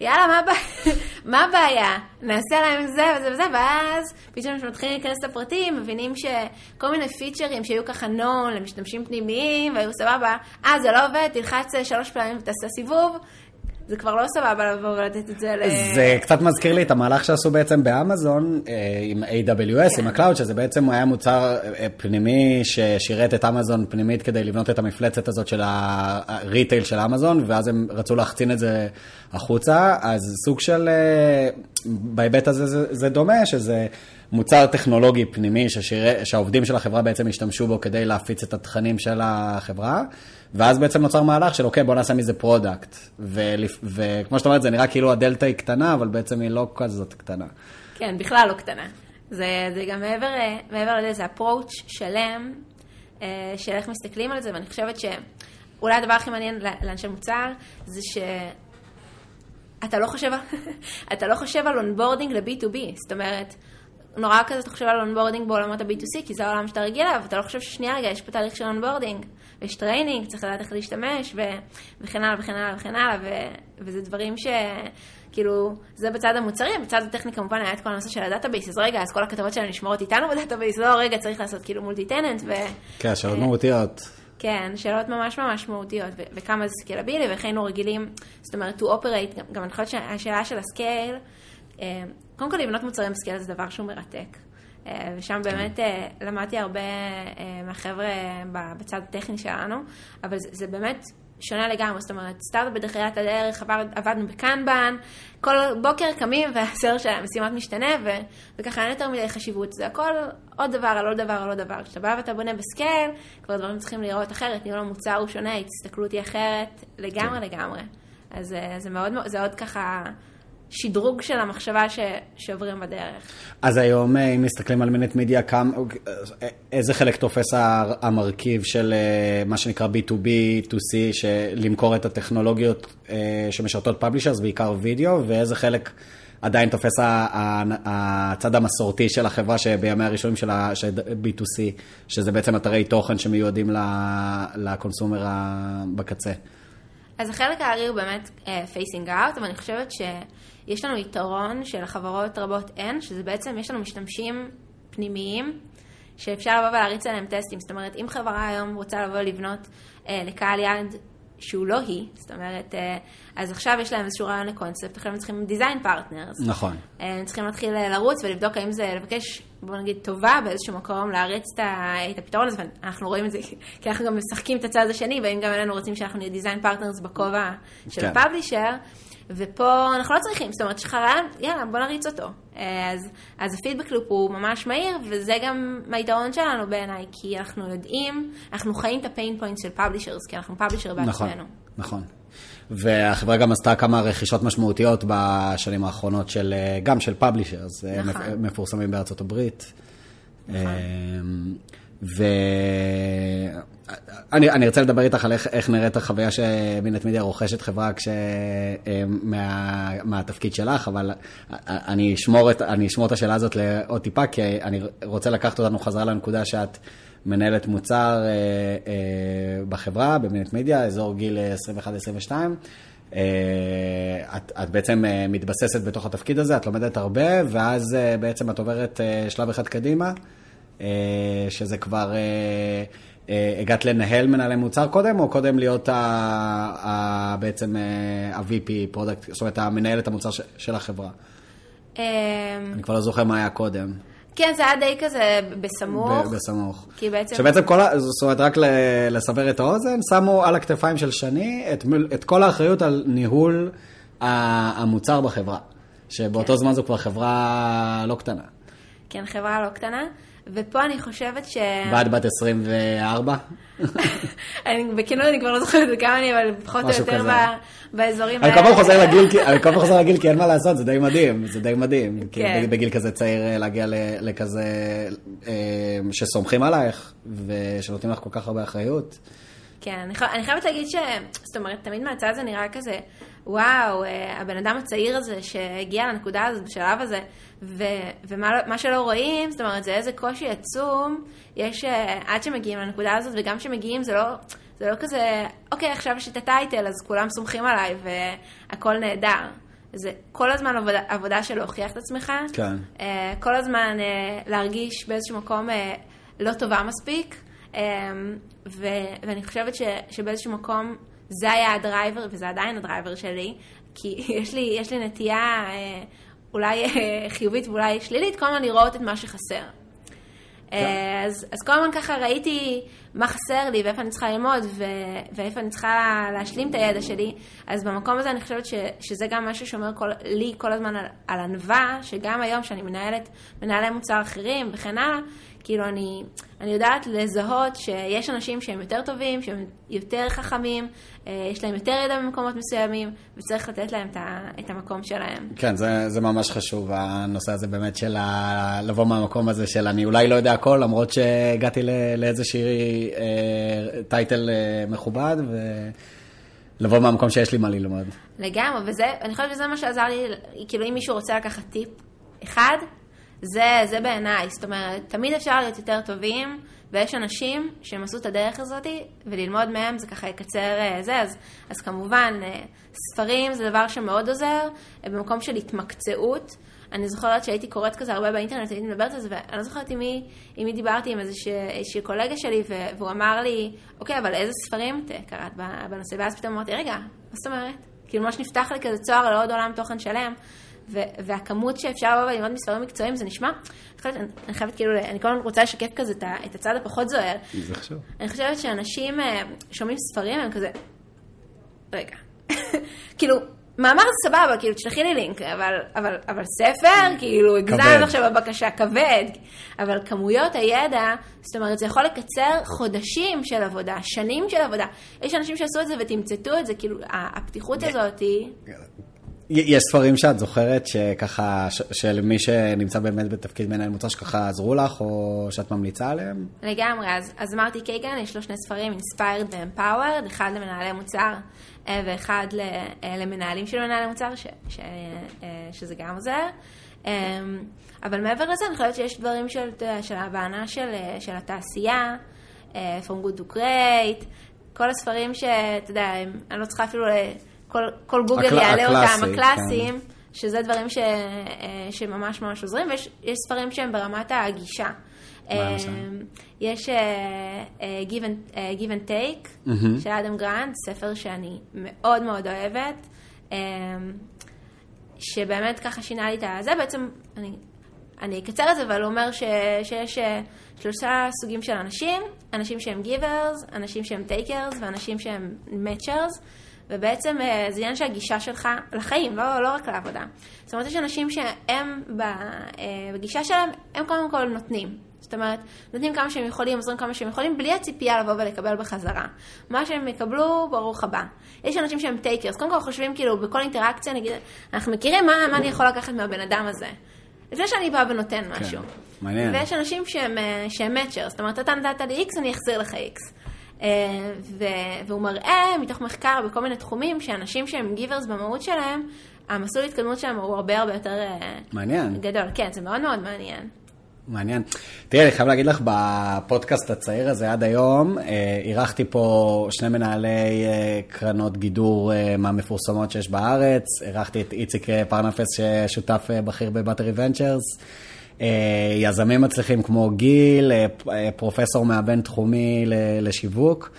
יאללה, מה? מה הבעיה? נעשה להם זה וזה וזה, ואז פתאום כשמתחילים להיכנס לפרטים, מבינים שכל מיני פיצ'רים שהיו ככה נון למשתמשים פנימיים, והיו סבבה, אה, זה לא עובד, תלחץ שלוש פעמים ותעשה סיבוב, זה כבר לא סבבה לבוא ולתת את זה ל... זה קצת מזכיר לי את המהלך שעשו בעצם באמזון אה, עם AWS, כן. עם ה cloud, שזה בעצם היה מוצר אה, פנימי ששירת את אמזון פנימית כדי לבנות את המפלצת הזאת של ה retail של אמזון, ואז הם רצו להחצין את זה החוצה, אז סוג של, אה, בהיבט הזה זה, זה דומה, שזה... מוצר טכנולוגי פנימי ששיר... שהעובדים של החברה בעצם השתמשו בו כדי להפיץ את התכנים של החברה, ואז בעצם נוצר מהלך של אוקיי, בוא נעשה מזה product. ולפ... וכמו שאת אומרת, זה נראה כאילו הדלתא היא קטנה, אבל בעצם היא לא כזאת קטנה. כן, בכלל לא קטנה. זה, זה גם מעבר, מעבר לזה, זה approach שלם אה, של איך מסתכלים על זה, ואני חושבת שאולי הדבר הכי מעניין לאנשי מוצר, זה ש... אתה לא חושב, אתה לא חושב על onboarding ל-B2B, זאת אומרת, נורא כזה אתה חושב על onboarding בעולמות ה-B2C, כי זה העולם שאתה רגיל אליו, ואתה לא חושב ששנייה רגע, יש פה תהליך של onboarding, ויש training, צריך לדעת איך להשתמש, ו... וכן הלאה וכן הלאה וכן הלאה, ו... וזה דברים ש... כאילו, זה בצד המוצרי, בצד הטכני כמובן היה את כל הנושא של ה database, אז רגע, אז כל הכתבות שלנו נשמרות איתנו ב database, לא, רגע, צריך לעשות כאילו multi tenant, ו... כן, שאלות מהותיות. כן, שאלות ממש ממש מהותיות, ו- וכמה זה סקיילבילי, ואיך היינו רגילים, זאת אומרת, to operate, גם, גם אני חושבת שהשאלה של ה scale, אה, קודם כל לבנות מוצרים ב scale זה דבר שהוא מרתק. אה, ושם באמת אה, למדתי הרבה מהחבר'ה בצד הטכני שלנו, אבל זה, זה באמת שונה לגמרי, זאת אומרת, סטארט-אפ בתחילת הדרך, עבד, עבדנו בקנבן, כל בוקר קמים והסדר של המשימות משתנה, ו, וככה אין יותר מדי חשיבות, זה הכל עוד דבר על עוד דבר על עוד דבר. כשאתה בא ואתה בונה בסקייל, כבר דברים צריכים להיראות אחרת, ניהול המוצר הוא שונה, ההסתכלות היא אחרת לגמרי כן. לגמרי. אז זה מאוד, זה עוד ככה... שדרוג של המחשבה ש... שעוברים בדרך. אז היום, אה, אם מסתכלים על מינט מידיה, כמה, אה, איזה חלק תופס המרכיב של אה, מה שנקרא B2B2C, למכור את הטכנולוגיות שמשרתות publishers, בעיקר וידאו, ואיזה חלק עדיין תופס הצד המסורתי של החברה שבימי הראשונים של B2C, שזה בעצם אתרי תוכן שמיועדים ל consumer בקצה. אז החלק הארי הוא באמת פייסינג uh, אאוט, אבל אני חושבת שיש לנו יתרון שלחברות רבות אין, שזה בעצם, יש לנו משתמשים פנימיים, שאפשר לבוא ולהריץ עליהם טסטים. זאת אומרת, אם חברה היום רוצה לבוא לבנות uh, לקהל יעד שהוא לא היא, זאת אומרת, אה, אז עכשיו יש להם איזשהו רעיון לקונספט, עכשיו הם צריכים design partners. נכון. אה, הם צריכים להתחיל לרוץ ולבדוק האם זה, לבקש, בוא נגיד, טובה באיזשהו מקום, להריץ את הפתרון הזה, ואנחנו רואים את זה, כי אנחנו גם משחקים את הצד השני, והאם גם אלינו רוצים שאנחנו נהיה design partners בכובע של כן. ה publisher. ופה אנחנו לא צריכים, זאת אומרת, יש לך רעיון, יאללה, בוא נריץ אותו. אה, אז, אז ה feedback loop הוא ממש מהיר, וזה גם היתרון שלנו בעיניי, כי אנחנו יודעים, אנחנו חיים את ה pain point של publishers, כי אנחנו publisher בעצמנו. נכון, נכון. והחברה גם עשתה כמה רכישות משמעותיות בשנים האחרונות, של, אה, גם של publishers, אה, נכון. מפורסמים בארצות הברית. נכון. ואני אני רוצה לדבר איתך על איך, איך נראית החוויה ש Minute Media רוכשת חברה כש... אה, מה, מהתפקיד שלך, אבל אני אשמור, את, אני אשמור את השאלה הזאת לעוד טיפה, כי אני רוצה לקחת אותנו חזרה לנקודה שאת מנהלת מוצר אה, אה, בחברה, במינט מידיה, אזור גיל 21-22. את, את בעצם מתבססת בתוך התפקיד הזה, את לומדת הרבה, ואז בעצם את עוברת שלב אחד קדימה. אה, שזה כבר, אה, אה, הגעת לנהל מנהלי מוצר קודם, או קודם להיות ה, ה, בעצם ה-VP product, זאת אומרת, המנהלת המוצר של החברה? אני כבר לא זוכר מה היה קודם. כן, זה היה די כזה בסמוך. בסמוך. כי בעצם... שבעצם כל, ה... זאת אומרת, רק לסבר את האוזן, שמו על הכתפיים של שני את, את כל האחריות על ניהול המוצר בחברה. שבאותו כן. זמן זו כבר חברה לא קטנה. כן, חברה לא קטנה. ופה אני חושבת ש... ואת בת 24? בכנות אני כבר לא זוכרת כמה אני, אבל פחות או יותר באזורים האלה. אני כל פעם חוזר לגיל כי אין מה לעשות, זה די מדהים, זה די מדהים. כי כן. בגיל כזה צעיר אה, להגיע לכזה, אה, שסומכים עלייך, ושנותנים לך כל כך הרבה אחריות. כן, אני חייבת להגיד ש... זאת אומרת, תמיד מהצד זה נראה כזה, וואו, אה, הבן אדם הצעיר הזה שהגיע לנקודה הזאת, בשלב הזה, ו, ומה שלא רואים, זאת אומרת, זה איזה קושי עצום, יש, אה, עד שמגיעים לנקודה הזאת, וגם כשמגיעים זה לא, זה לא כזה, אוקיי, עכשיו יש את ה title, אז כולם סומכים עליי והכל נהדר. זה כל הזמן עבודה, עבודה של להוכיח את עצמך. כן. אה, כל הזמן אה, להרגיש באיזשהו מקום לא טובה מספיק. ו, ואני חושבת ש, שבאיזשהו מקום זה היה ה driver, וזה עדיין ה driver שלי, כי יש לי, יש לי נטייה אולי חיובית ואולי שלילית, כל הזמן לראות את מה שחסר. כן. אז, אז כל הזמן ככה ראיתי מה חסר לי ואיפה אני צריכה ללמוד ו, ואיפה אני צריכה להשלים את הידע שלי. אז במקום הזה אני חושבת ש, שזה גם משהו שאומר כל, לי כל הזמן על, על ענווה, שגם היום שאני מנהלת מנהלי מוצר אחרים וכן הלאה, כאילו אני, אני יודעת לזהות שיש אנשים שהם יותר טובים, שהם יותר חכמים, אה, יש להם יותר ידע במקומות מסוימים, וצריך לתת להם את המקום שלהם. כן, זה, זה ממש חשוב, הנושא הזה באמת של ה... לבוא מהמקום הזה של אני אולי לא יודע הכל, למרות שהגעתי לאיזושהי אה, טייטל אה, מכובד, ו... לבוא מהמקום שיש לי מה ללמוד. לגמרי, וזה, אני חושבת שזה מה שעזר לי, כאילו אם מישהו רוצה לקחת טיפ אחד, זה, זה בעיניי, זאת אומרת, תמיד אפשר להיות יותר טובים, ויש אנשים שהם עשו את הדרך הזאת, וללמוד מהם זה ככה יקצר אה, זה, אז, אז כמובן, אה, ספרים זה דבר שמאוד עוזר, אה, במקום של התמקצעות. אני זוכרת שהייתי קוראת כזה הרבה באינטרנט, הייתי מדברת על זה, ואני לא זוכרת עם מי, עם מי דיברתי, עם איזושהי קולגה שלי, והוא אמר לי, אוקיי, אבל איזה ספרים את קראת בנושא? ואז פתאום אמרתי, רגע, מה זאת אומרת? כאילו ממש נפתח לי כזה צוהר לעוד עולם תוכן שלם. והכמות שאפשר לבוא וללמוד מספרים מקצועיים, זה נשמע, אני חייבת כאילו, אני כל הזמן רוצה לשקף כזה את הצד הפחות זוהר. אני חושבת שאנשים אה, שומעים ספרים, הם כזה, רגע, כאילו, מאמר זה סבבה, כאילו, תשלחי לי לינק, אבל, אבל, אבל ספר, כאילו, הגזמנו עכשיו בבקשה, כבד. אבל כמויות הידע, זאת אומרת, זה יכול לקצר חודשים של עבודה, שנים של עבודה. יש אנשים שעשו את זה ותמצתו את זה, כאילו, הפתיחות הזאת היא... יש ספרים שאת זוכרת שככה, של מי שנמצא באמת בתפקיד מנהל מוצר, שככה עזרו לך, או שאת ממליצה עליהם? לגמרי, אז, אז מרטי קייגן, יש לו שני ספרים, Inspired ו-Empowered, אחד למנהלי מוצר אה, ואחד אה, למנהלים של מנהלי מוצר, ש, ש, אה, שזה גם עוזר. אבל מעבר לזה, אני חושבת שיש דברים של, של הבענה של, של התעשייה, From Good to Great, כל הספרים שאתה יודע, אני לא צריכה אפילו... כל, כל גוגל הקל, יעלה הקלאסי, אותם, הקלאסיים, כן. שזה דברים ש, אה, שממש ממש עוזרים, ויש ספרים שהם ברמת הגישה. אה, יש uh, Give and, uh, Give and Take mm-hmm. של אדם גרנד, ספר שאני מאוד מאוד אוהבת, uh, שבאמת ככה שינה לי את ה... זה בעצם, אני, אני אקצר את זה, אבל הוא אומר ש, שיש uh, שלושה סוגים של אנשים, אנשים שהם Givers, אנשים שהם Takers ואנשים שהם Matchers. ובעצם אה, זה עניין של הגישה שלך לחיים, לא, לא רק לעבודה. זאת אומרת, יש אנשים שהם אה, בגישה שלהם, הם קודם כל נותנים. זאת אומרת, נותנים כמה שהם יכולים, עוזרים כמה שהם יכולים, בלי הציפייה לבוא ולקבל בחזרה. מה שהם יקבלו, ברוך הבא. יש אנשים שהם טייקרס, קודם כל חושבים כאילו בכל אינטראקציה, נגיד, אנחנו מכירים מה, מה אני יכול לקחת מהבן אדם הזה. לפני שאני באה ונותן כן, משהו. כן, מעניין. ויש אנשים שהם, אה, שהם מאצ'ר, זאת אומרת, אתה נתת לי X, אני אחזיר לך X. אה, והוא מראה מתוך מחקר בכל מיני תחומים שאנשים שהם גיברס במהות שלהם, המסלול התקדמות שלהם הוא הרבה הרבה יותר אה, מעניין. גדול. כן, זה מאוד מאוד מעניין. מעניין. תראי, אני חייב להגיד לך, בפודקאסט הצעיר הזה עד היום, אה, אירחתי פה שני מנהלי קרנות גידור מהמפורסמות שיש בארץ, אירחתי את איציק פרנפס, ששותף בכיר בבטרי ונצ'רס. אה, יזמים מצליחים כמו גיל, אה, אה, פרופסור מהבינתחומי לשיווק,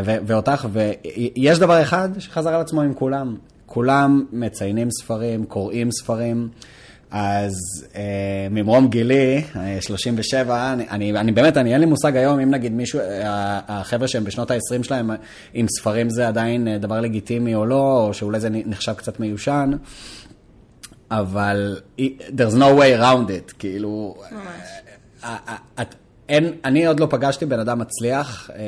ואותך, ויש דבר אחד שחזר על עצמו עם כולם. כולם מציינים ספרים, קוראים ספרים. אז אה, ממרום גילי, 37, אני, אני, אני באמת, אני אין לי מושג היום אם נגיד מישהו, החבר'ה שהם בשנות ה-20 שלהם, אם ספרים זה עדיין דבר לגיטימי או לא, או שאולי זה נחשב קצת מיושן. אבל there's no way around it, כאילו... ממש. את, אין, אני עוד לא פגשתי בן אדם מצליח, אה,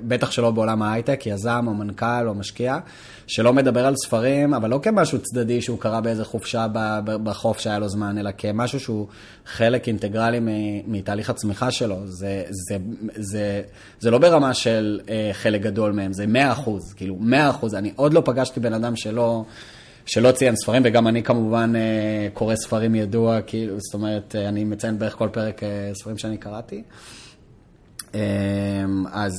בטח שלא בעולם ההייטק, יזם או מנכ"ל או משקיע, שלא מדבר על ספרים, אבל לא כמשהו צדדי שהוא קרא באיזה חופשה בחוף שהיה לו זמן, אלא כמשהו שהוא חלק אינטגרלי מתהליך הצמיחה שלו. זה, זה, זה, זה לא ברמה של אה, חלק גדול מהם, זה 100 אחוז, כאילו 100 אחוז. אני עוד לא פגשתי בן אדם שלא... שלא ציין ספרים, וגם אני כמובן אה, קורא ספרים ידוע, כאילו, זאת אומרת, אה, אני מציין בערך כל פרק אה, ספרים שאני קראתי. אמ, אז,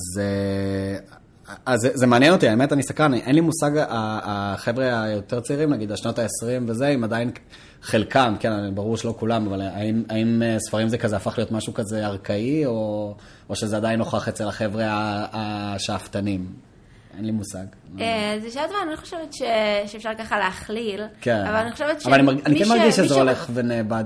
אז זה, מעניין אותי, האמת, אני סקרן, אין לי מושג, החבר'ה היותר צעירים, נגיד, השנות ה-20 וזה, אם עדיין חלקם, כן, ברור שלא כולם, אבל האם, האם ספרים זה כזה הפך להיות משהו כזה ארכאי, או, או שזה עדיין נוכח אצל החבר'ה השאפתנים? אין לי מושג. אה, זה שאלה טובה, אני לא חושבת שאפשר ככה להכליל, כן. אבל אני חושבת ש... אבל אני, כן מרגיש שזה הולך ונאבד.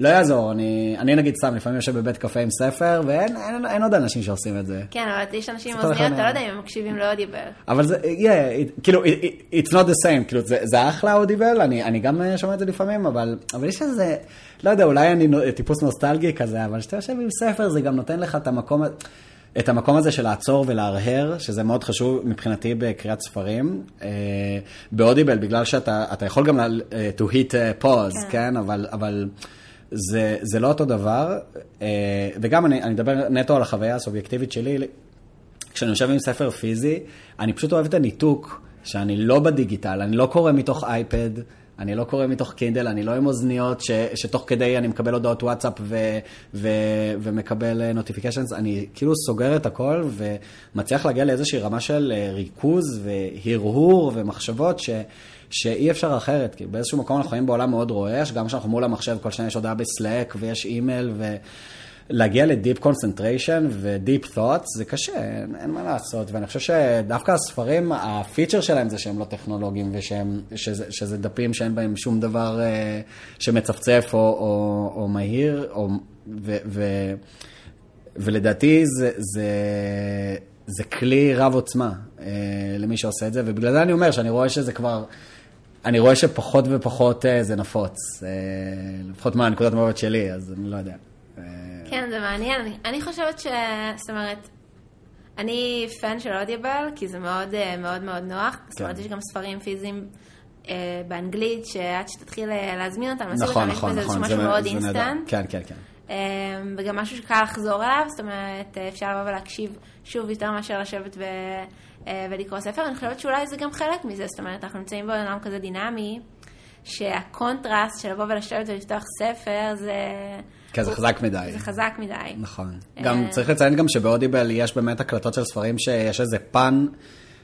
לא יעזור, אני, אני נגיד סתם, לפעמים יושב בבית קפה עם ספר, ואין אין, אין עוד אנשים שעושים את זה. כן, אבל יש אנשים עם אוזניות, אתה לא יודע אם הם מקשיבים לאודיבל. אבל זה, yeah, כאילו, it, it's not the same, כאילו, זה, זה אחלה אודיבל, אני, אני גם שומע את זה לפעמים, אבל, אבל יש איזה, לא יודע, אולי אני טיפוס נוסטלגי כזה, אבל כשאתה יושב עם ספר, זה גם נותן לך את המקום... את המקום הזה של לעצור ולהרהר, שזה מאוד חשוב מבחינתי בקריאת ספרים. אה, באודיבל, בגלל שאתה יכול גם to hit pause, כן, כן? אבל, אבל זה, זה לא אותו דבר. אה, וגם אני, אני מדבר נטו על החוויה הסובייקטיבית שלי. כשאני יושב עם ספר פיזי, אני פשוט אוהב את הניתוק, שאני לא בדיגיטל, אני לא קורא מתוך אייפד. אני לא קורא מתוך קינדל, אני לא עם אוזניות ש, שתוך כדי אני מקבל הודעות וואטסאפ ו, ו, ומקבל notifications, אני כאילו סוגר את הכל ומצליח להגיע לאיזושהי רמה של אה, ריכוז והרהור ומחשבות ש, שאי אפשר אחרת, כי באיזשהו מקום אנחנו חיים בעולם מאוד רועש, גם כשאנחנו מול המחשב, כל שנייה יש הודעה ב Slack ויש אימייל ו... להגיע ל deep concentration ו deep thoughts זה קשה, אין, אין מה לעשות. ואני חושב שדווקא הספרים, ה feature שלהם זה שהם לא טכנולוגיים, ושזה שזה דפים שאין בהם שום דבר uh, שמצפצף או, או, או מהיר, או, ו, ו, ולדעתי זה, זה, זה כלי רב עוצמה uh, למי שעושה את זה, ובגלל זה אני אומר שאני רואה שזה כבר... אני רואה שפחות ופחות uh, זה נפוץ, uh, לפחות מהנקודת המבט שלי, אז אני לא יודע. כן, זה מעניין. אני, אני חושבת ש... זאת אומרת, אני פן של אודיבל, כי זה מאוד אה, מאוד מאוד נוח. כן. זאת אומרת, יש גם ספרים פיזיים אה, באנגלית, שעד שתתחיל אה, להזמין אותם, נכון, נכון, נכון. זה משהו מאוד אינסטנט. כן, כן, כן. אה, וגם משהו שקל לחזור אליו, זאת אומרת, אפשר לבוא ולהקשיב שוב יותר מאשר לשבת ו... אה, ולקרוא ספר. אני חושבת שאולי זה גם חלק מזה, זאת אומרת, אנחנו נמצאים בעולם כזה דינמי, שהקונטרסט של לבוא ולשבת ולפתוח ספר זה... כן, זה חזק מדי. זה חזק מדי. נכון. אה, גם צריך לציין גם שב Audible יש באמת הקלטות של ספרים שיש איזה פן.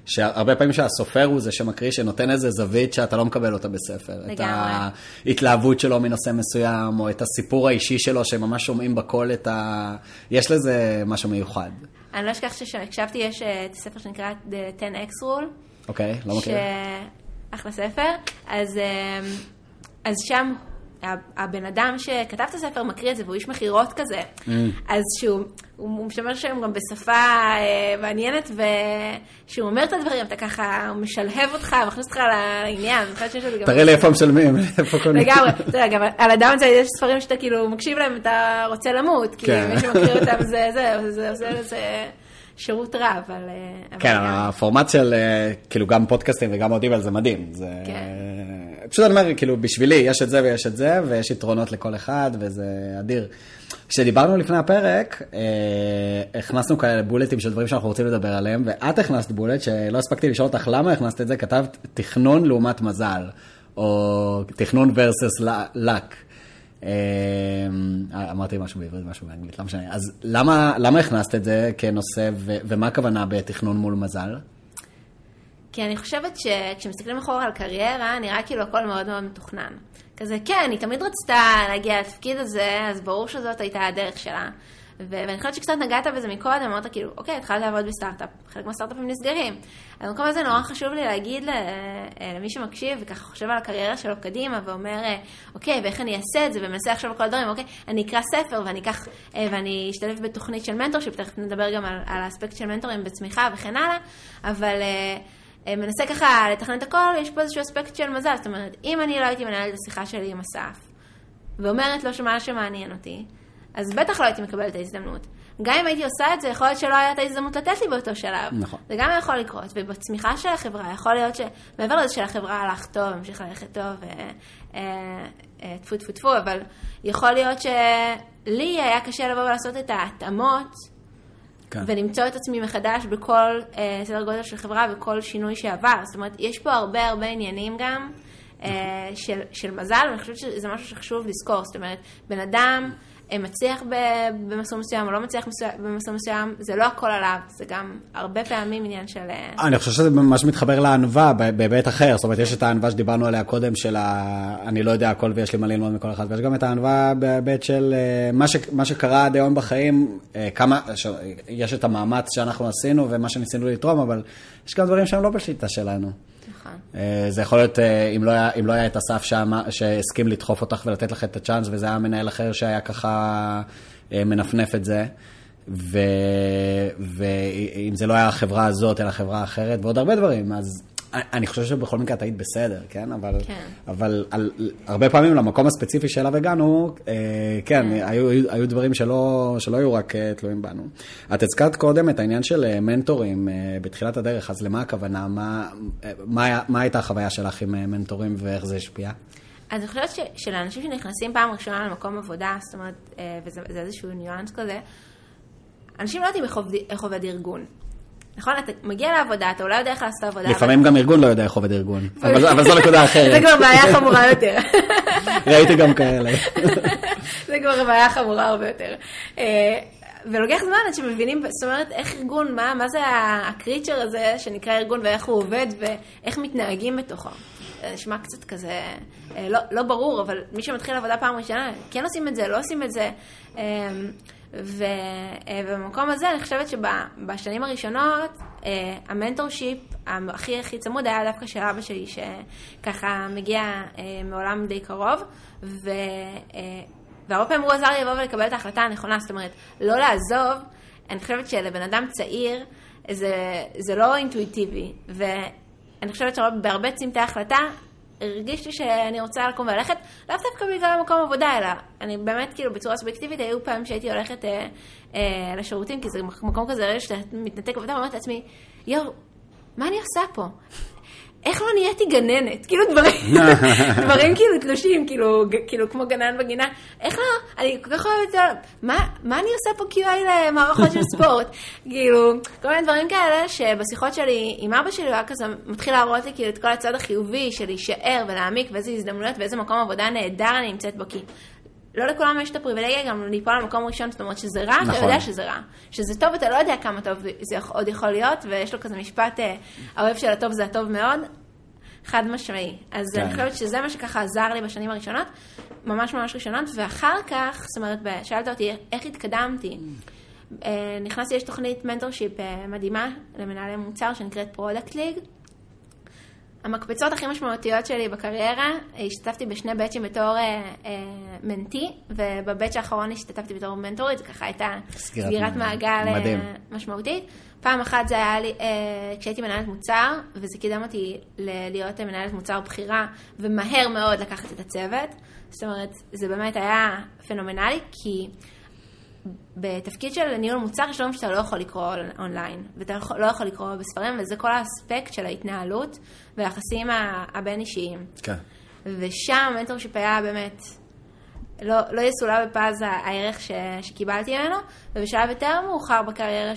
שהרבה פעמים שהסופר הוא זה שמקריא, שנותן איזה זווית שאתה לא מקבל אותה בספר. לגמרי. את ההתלהבות שלו מנושא מסוים, או את הסיפור האישי שלו, שממש שומעים בקול את ה... יש לזה משהו מיוחד. אני לא אשכח שכשהקשבתי, יש אה, את הספר שנקרא The 10X Rule. אוקיי, לא מכיר. ש... אחלה ספר. אז, אה, אז שם הבן אדם שכתב את הספר מקריא את זה, והוא איש מכירות כזה, mm. אז שהוא הוא משמש שם גם בשפה אה, מעניינת, וכשהוא אומר את הדברים, אתה ככה, משלהב אותך, מכניס אותך לעניין. תראה לי איפה משלמים, איפה קונים. לגמרי, אתה יודע, גם על אדם הזה יש ספרים שאתה כאילו מקשיב להם, אתה רוצה למות, כי כן. מי שמכיר אותם זה, זה, זה עושה לזה... שירות רע, אבל... אה, כן, הפורמט של אה, כאילו גם פודקאסטים וגם אודיבל זה מדהים. זה... כן. פשוט אני אומר, כאילו, בשבילי יש את זה ויש את זה, ויש יתרונות לכל אחד, וזה אדיר. כשדיברנו לפני הפרק, אה, הכנסנו כאלה בולטים של דברים שאנחנו רוצים לדבר עליהם, ואת הכנסת בולט שלא הספקתי לשאול אותך למה הכנסת את זה, כתבת תכנון לעומת מזל, או תכנון versus luck. אה, אמרתי משהו בעברית, משהו באנגלית, לא משנה. אז למה, למה הכנסת את זה כנושא, ו, ומה הכוונה בתכנון מול מזל? כי אני חושבת שכשמסתכלים אחורה על קריירה, נראה כאילו הכל מאוד מאוד מתוכנן. כזה, כן, היא תמיד רצתה להגיע לתפקיד הזה, אז ברור שזאת הייתה הדרך שלה. ואני חושבת שקצת נגעת בזה מקודם, אמרת כאילו, אוקיי, התחלת לעבוד בסטארט-אפ, חלק מהסטארט-אפים נסגרים. במקום הזה נורא חשוב לי להגיד אה, למי שמקשיב וככה חושב על הקריירה שלו קדימה ואומר, אה, אוקיי, ואיך אני אעשה את זה, ומנסה עכשיו כל הדברים, אוקיי, אני אקרא ספר ואני אקח, אה, ואני אשתלב בתוכנית של mentorship, תכף נדבר גם על, על האספקט של מנטורים בצמיחה וכן הלאה, אבל... מנסה ככה לתכנן את הכל, יש פה איזשהו אספקט של מזל. זאת אומרת, אם אני לא הייתי מנהלת את השיחה שלי עם אסף, ואומרת לו שמה שמעניין אותי, אז בטח לא הייתי מקבלת את ההזדמנות. גם אם הייתי עושה את זה, יכול להיות שלא הייתה הזדמנות לתת לי באותו שלב. נכון. זה גם יכול לקרות. ובצמיחה של החברה, יכול להיות שמעבר לזה שלחברה הלך טוב, המשיך ללכת טוב, אה, אה, אה, טפו טפו טפו, אבל יכול להיות שלי היה קשה לבוא ולעשות את ההתאמות. כן. ולמצוא את עצמי מחדש בכל אה, סדר גודל של חברה וכל שינוי שעבר. זאת אומרת, יש פה הרבה הרבה עניינים גם אה, של, של מזל, ואני חושבת שזה משהו שחשוב לזכור. זאת אומרת, בן אדם מצליח במסלול מסוים או לא מצליח במסלול מסוים, זה לא הכל עליו, זה גם הרבה פעמים עניין של... אה, אני חושב שזה ממש מתחבר לענווה בהיבט אחר, זאת אומרת, יש את הענווה שדיברנו עליה קודם, של ה... אני לא יודע הכל ויש לי מה ללמוד מכל אחד, ויש גם את הענווה בהיבט של אה, מה, ש... מה שקרה עד היום בחיים, אה, כמה, יש את המאמץ שאנחנו עשינו ומה שניסינו לתרום, אבל יש גם דברים שהם לא בשליטה שלנו. נכון. זה יכול להיות, אם לא היה, אם לא היה את אסף שהסכים לדחוף אותך ולתת לך את הצ'אנס, וזה היה מנהל אחר שהיה ככה מנפנף את זה. ואם זה לא היה החברה הזאת, אלא חברה אחרת, ועוד הרבה דברים, אז אני חושב שבכל מקרה את היית בסדר, כן? אבל, כן. אבל על, הרבה פעמים למקום הספציפי שאליו הגענו, אה, כן, כן. היו, היו, היו דברים שלא, שלא היו רק אה, תלויים בנו. את הזכרת קודם את העניין של אה, מנטורים בתחילת הדרך, אז למה הכוונה? מה, מה, מה הייתה החוויה שלך עם מנטורים ואיך זה השפיע? אז אני חושבת שלאנשים שנכנסים פעם ראשונה למקום עבודה, זאת אומרת, וזה איזשהו ניואנס כזה, אנשים לא יודעים איך עובד ארגון. נכון? אתה מגיע לעבודה, אתה אולי יודע איך לעשות עבודה. לפעמים גם ארגון לא יודע איך עובד ארגון, אבל זו נקודה אחרת. זה כבר בעיה חמורה יותר. ראיתי גם כאלה. זה כבר בעיה חמורה הרבה יותר. אה, ולוקח זמן עד שמבינים, זאת אומרת, איך ארגון, מה, מה זה הקריצ'ר הזה שנקרא ארגון ואיך הוא עובד ואיך מתנהגים בתוכו. זה נשמע קצת כזה, אה, לא, לא ברור, אבל מי שמתחיל עבודה פעם ראשונה, כן עושים את זה, לא עושים את זה. אה, ובמקום הזה אני חושבת שבשנים הראשונות אה, המנטורשיפ הכי הכי צמוד היה דווקא של אבא שלי, שככה מגיע אה, מעולם די קרוב, ו... והרבה פעמים הוא עזר לי לבוא ולקבל את ההחלטה הנכונה, זאת אומרת, לא לעזוב, אני חושבת שלבן אדם צעיר זה, זה לא אינטואיטיבי, ואני חושבת שבהרבה צמתי החלטה הרגישתי שאני רוצה לקום וללכת, לאו דווקא בגלל מקום עבודה, אלא אני באמת, כאילו, בצורה סובייקטיבית, היו פעמים שהייתי הולכת אה, אה, לשירותים, כי זה מקום כזה, שאתה מתנתק עבודה, ואומרת לעצמי, יואו, מה אני עושה פה? איך לא נהייתי גננת? כאילו דברים, דברים כאילו תלושים, כאילו, כאילו כמו גנן בגינה. איך לא, אני כל כך אוהבת את זה, מה, מה אני עושה פה QI למערכות של ספורט? כאילו, כל מיני דברים כאלה שבשיחות שלי עם אבא שלי הוא היה כזה מתחיל להראות לי כאילו את כל הצד החיובי של להישאר ולהעמיק ואיזה הזדמנויות ואיזה מקום עבודה נהדר אני נמצאת בו. כי לא לכולם יש את הפריבילגיה גם ליפול למקום ראשון, זאת אומרת שזה רע, נכון. אתה יודע שזה רע. שזה טוב, אתה לא יודע כמה טוב זה עוד יכול להיות, ויש לו כזה משפט, אה, האויב של הטוב זה הטוב מאוד, חד משמעי. אז כן. אני חושבת שזה מה שככה עזר לי בשנים הראשונות, ממש ממש ראשונות, ואחר כך, זאת אומרת, שאלת אותי איך התקדמתי. אה, נכנסתי, יש תוכנית mentorship אה, מדהימה למנהלי מוצר שנקראת Product League. המקפצות הכי משמעותיות שלי בקריירה, השתתפתי בשני בצ'ים בתור אה, אה, mentee, וב batch האחרון השתתפתי בתור מנטורית, זו ככה הייתה סגירת, סגירת מעגל אה, משמעותית. פעם אחת זה היה לי, אה, כשהייתי מנהלת מוצר, וזה קידם אותי להיות מנהלת מוצר בכירה, ומהר מאוד לקחת את הצוות. זאת אומרת, זה באמת היה פנומנלי, כי בתפקיד של ניהול מוצר יש דברים שאתה לא יכול לקרוא אונליין, ואתה לא יכול לקרוא בספרים, וזה כל האספקט של ההתנהלות והיחסים הבין-אישיים. כן. ושם ה mentorship היה באמת לא, לא יסולא בפז הערך ש, שקיבלתי ממנו, ובשלב יותר מאוחר בקריירה,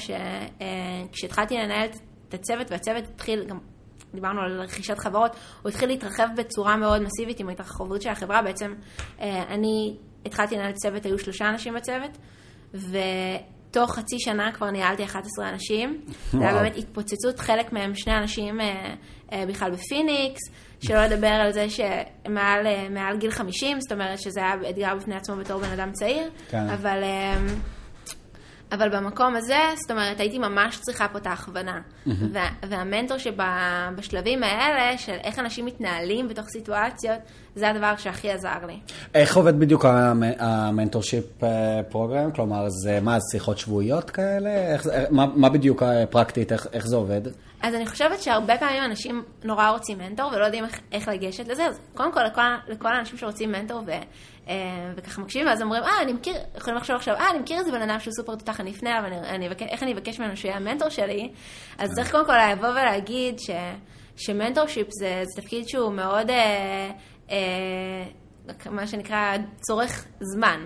כשהתחלתי אה, לנהל את הצוות, והצוות התחיל, גם דיברנו על רכישת חברות, הוא התחיל להתרחב בצורה מאוד מסיבית עם ההתרחבות של החברה. בעצם אה, אני התחלתי לנהל צוות, היו שלושה אנשים בצוות, ותוך חצי שנה כבר ניהלתי 11 אנשים. זה היה באמת התפוצצות, חלק מהם שני אנשים אה, בכלל בפיניקס. שלא לדבר על זה שמעל גיל 50, זאת אומרת שזה היה אתגר בפני עצמו בתור בן אדם צעיר, כן. אבל, אמ, אבל במקום הזה, זאת אומרת, הייתי ממש צריכה פה את ההכוונה. וה, והמנטור שבשלבים האלה, של איך אנשים מתנהלים בתוך סיטואציות, זה הדבר שהכי עזר לי. איך עובד בדיוק המנטורשיפ אה, פרוגרם? כלומר, זה מה, שיחות שבועיות כאלה? איך, מה, מה בדיוק אה, פרקטית, איך, איך זה עובד? אז אני חושבת שהרבה פעמים אנשים נורא רוצים מנטור ולא יודעים איך, איך לגשת לזה, אז קודם כל לכל, לכל האנשים שרוצים מנטור ו, וככה מקשיבים, ואז אומרים, אה, אני מכיר, יכולים לחשוב עכשיו, אה, אני מכיר איזה בן אדם שהוא סופר תותח, אני אפנה אני, אני, איך אני אבקש ממנו שיהיה המנטור שלי, אז כן. צריך קודם כל לבוא ולהגיד ש, שמנטורשיפ זה, זה תפקיד שהוא מאוד, אה, אה, מה שנקרא, צורך זמן.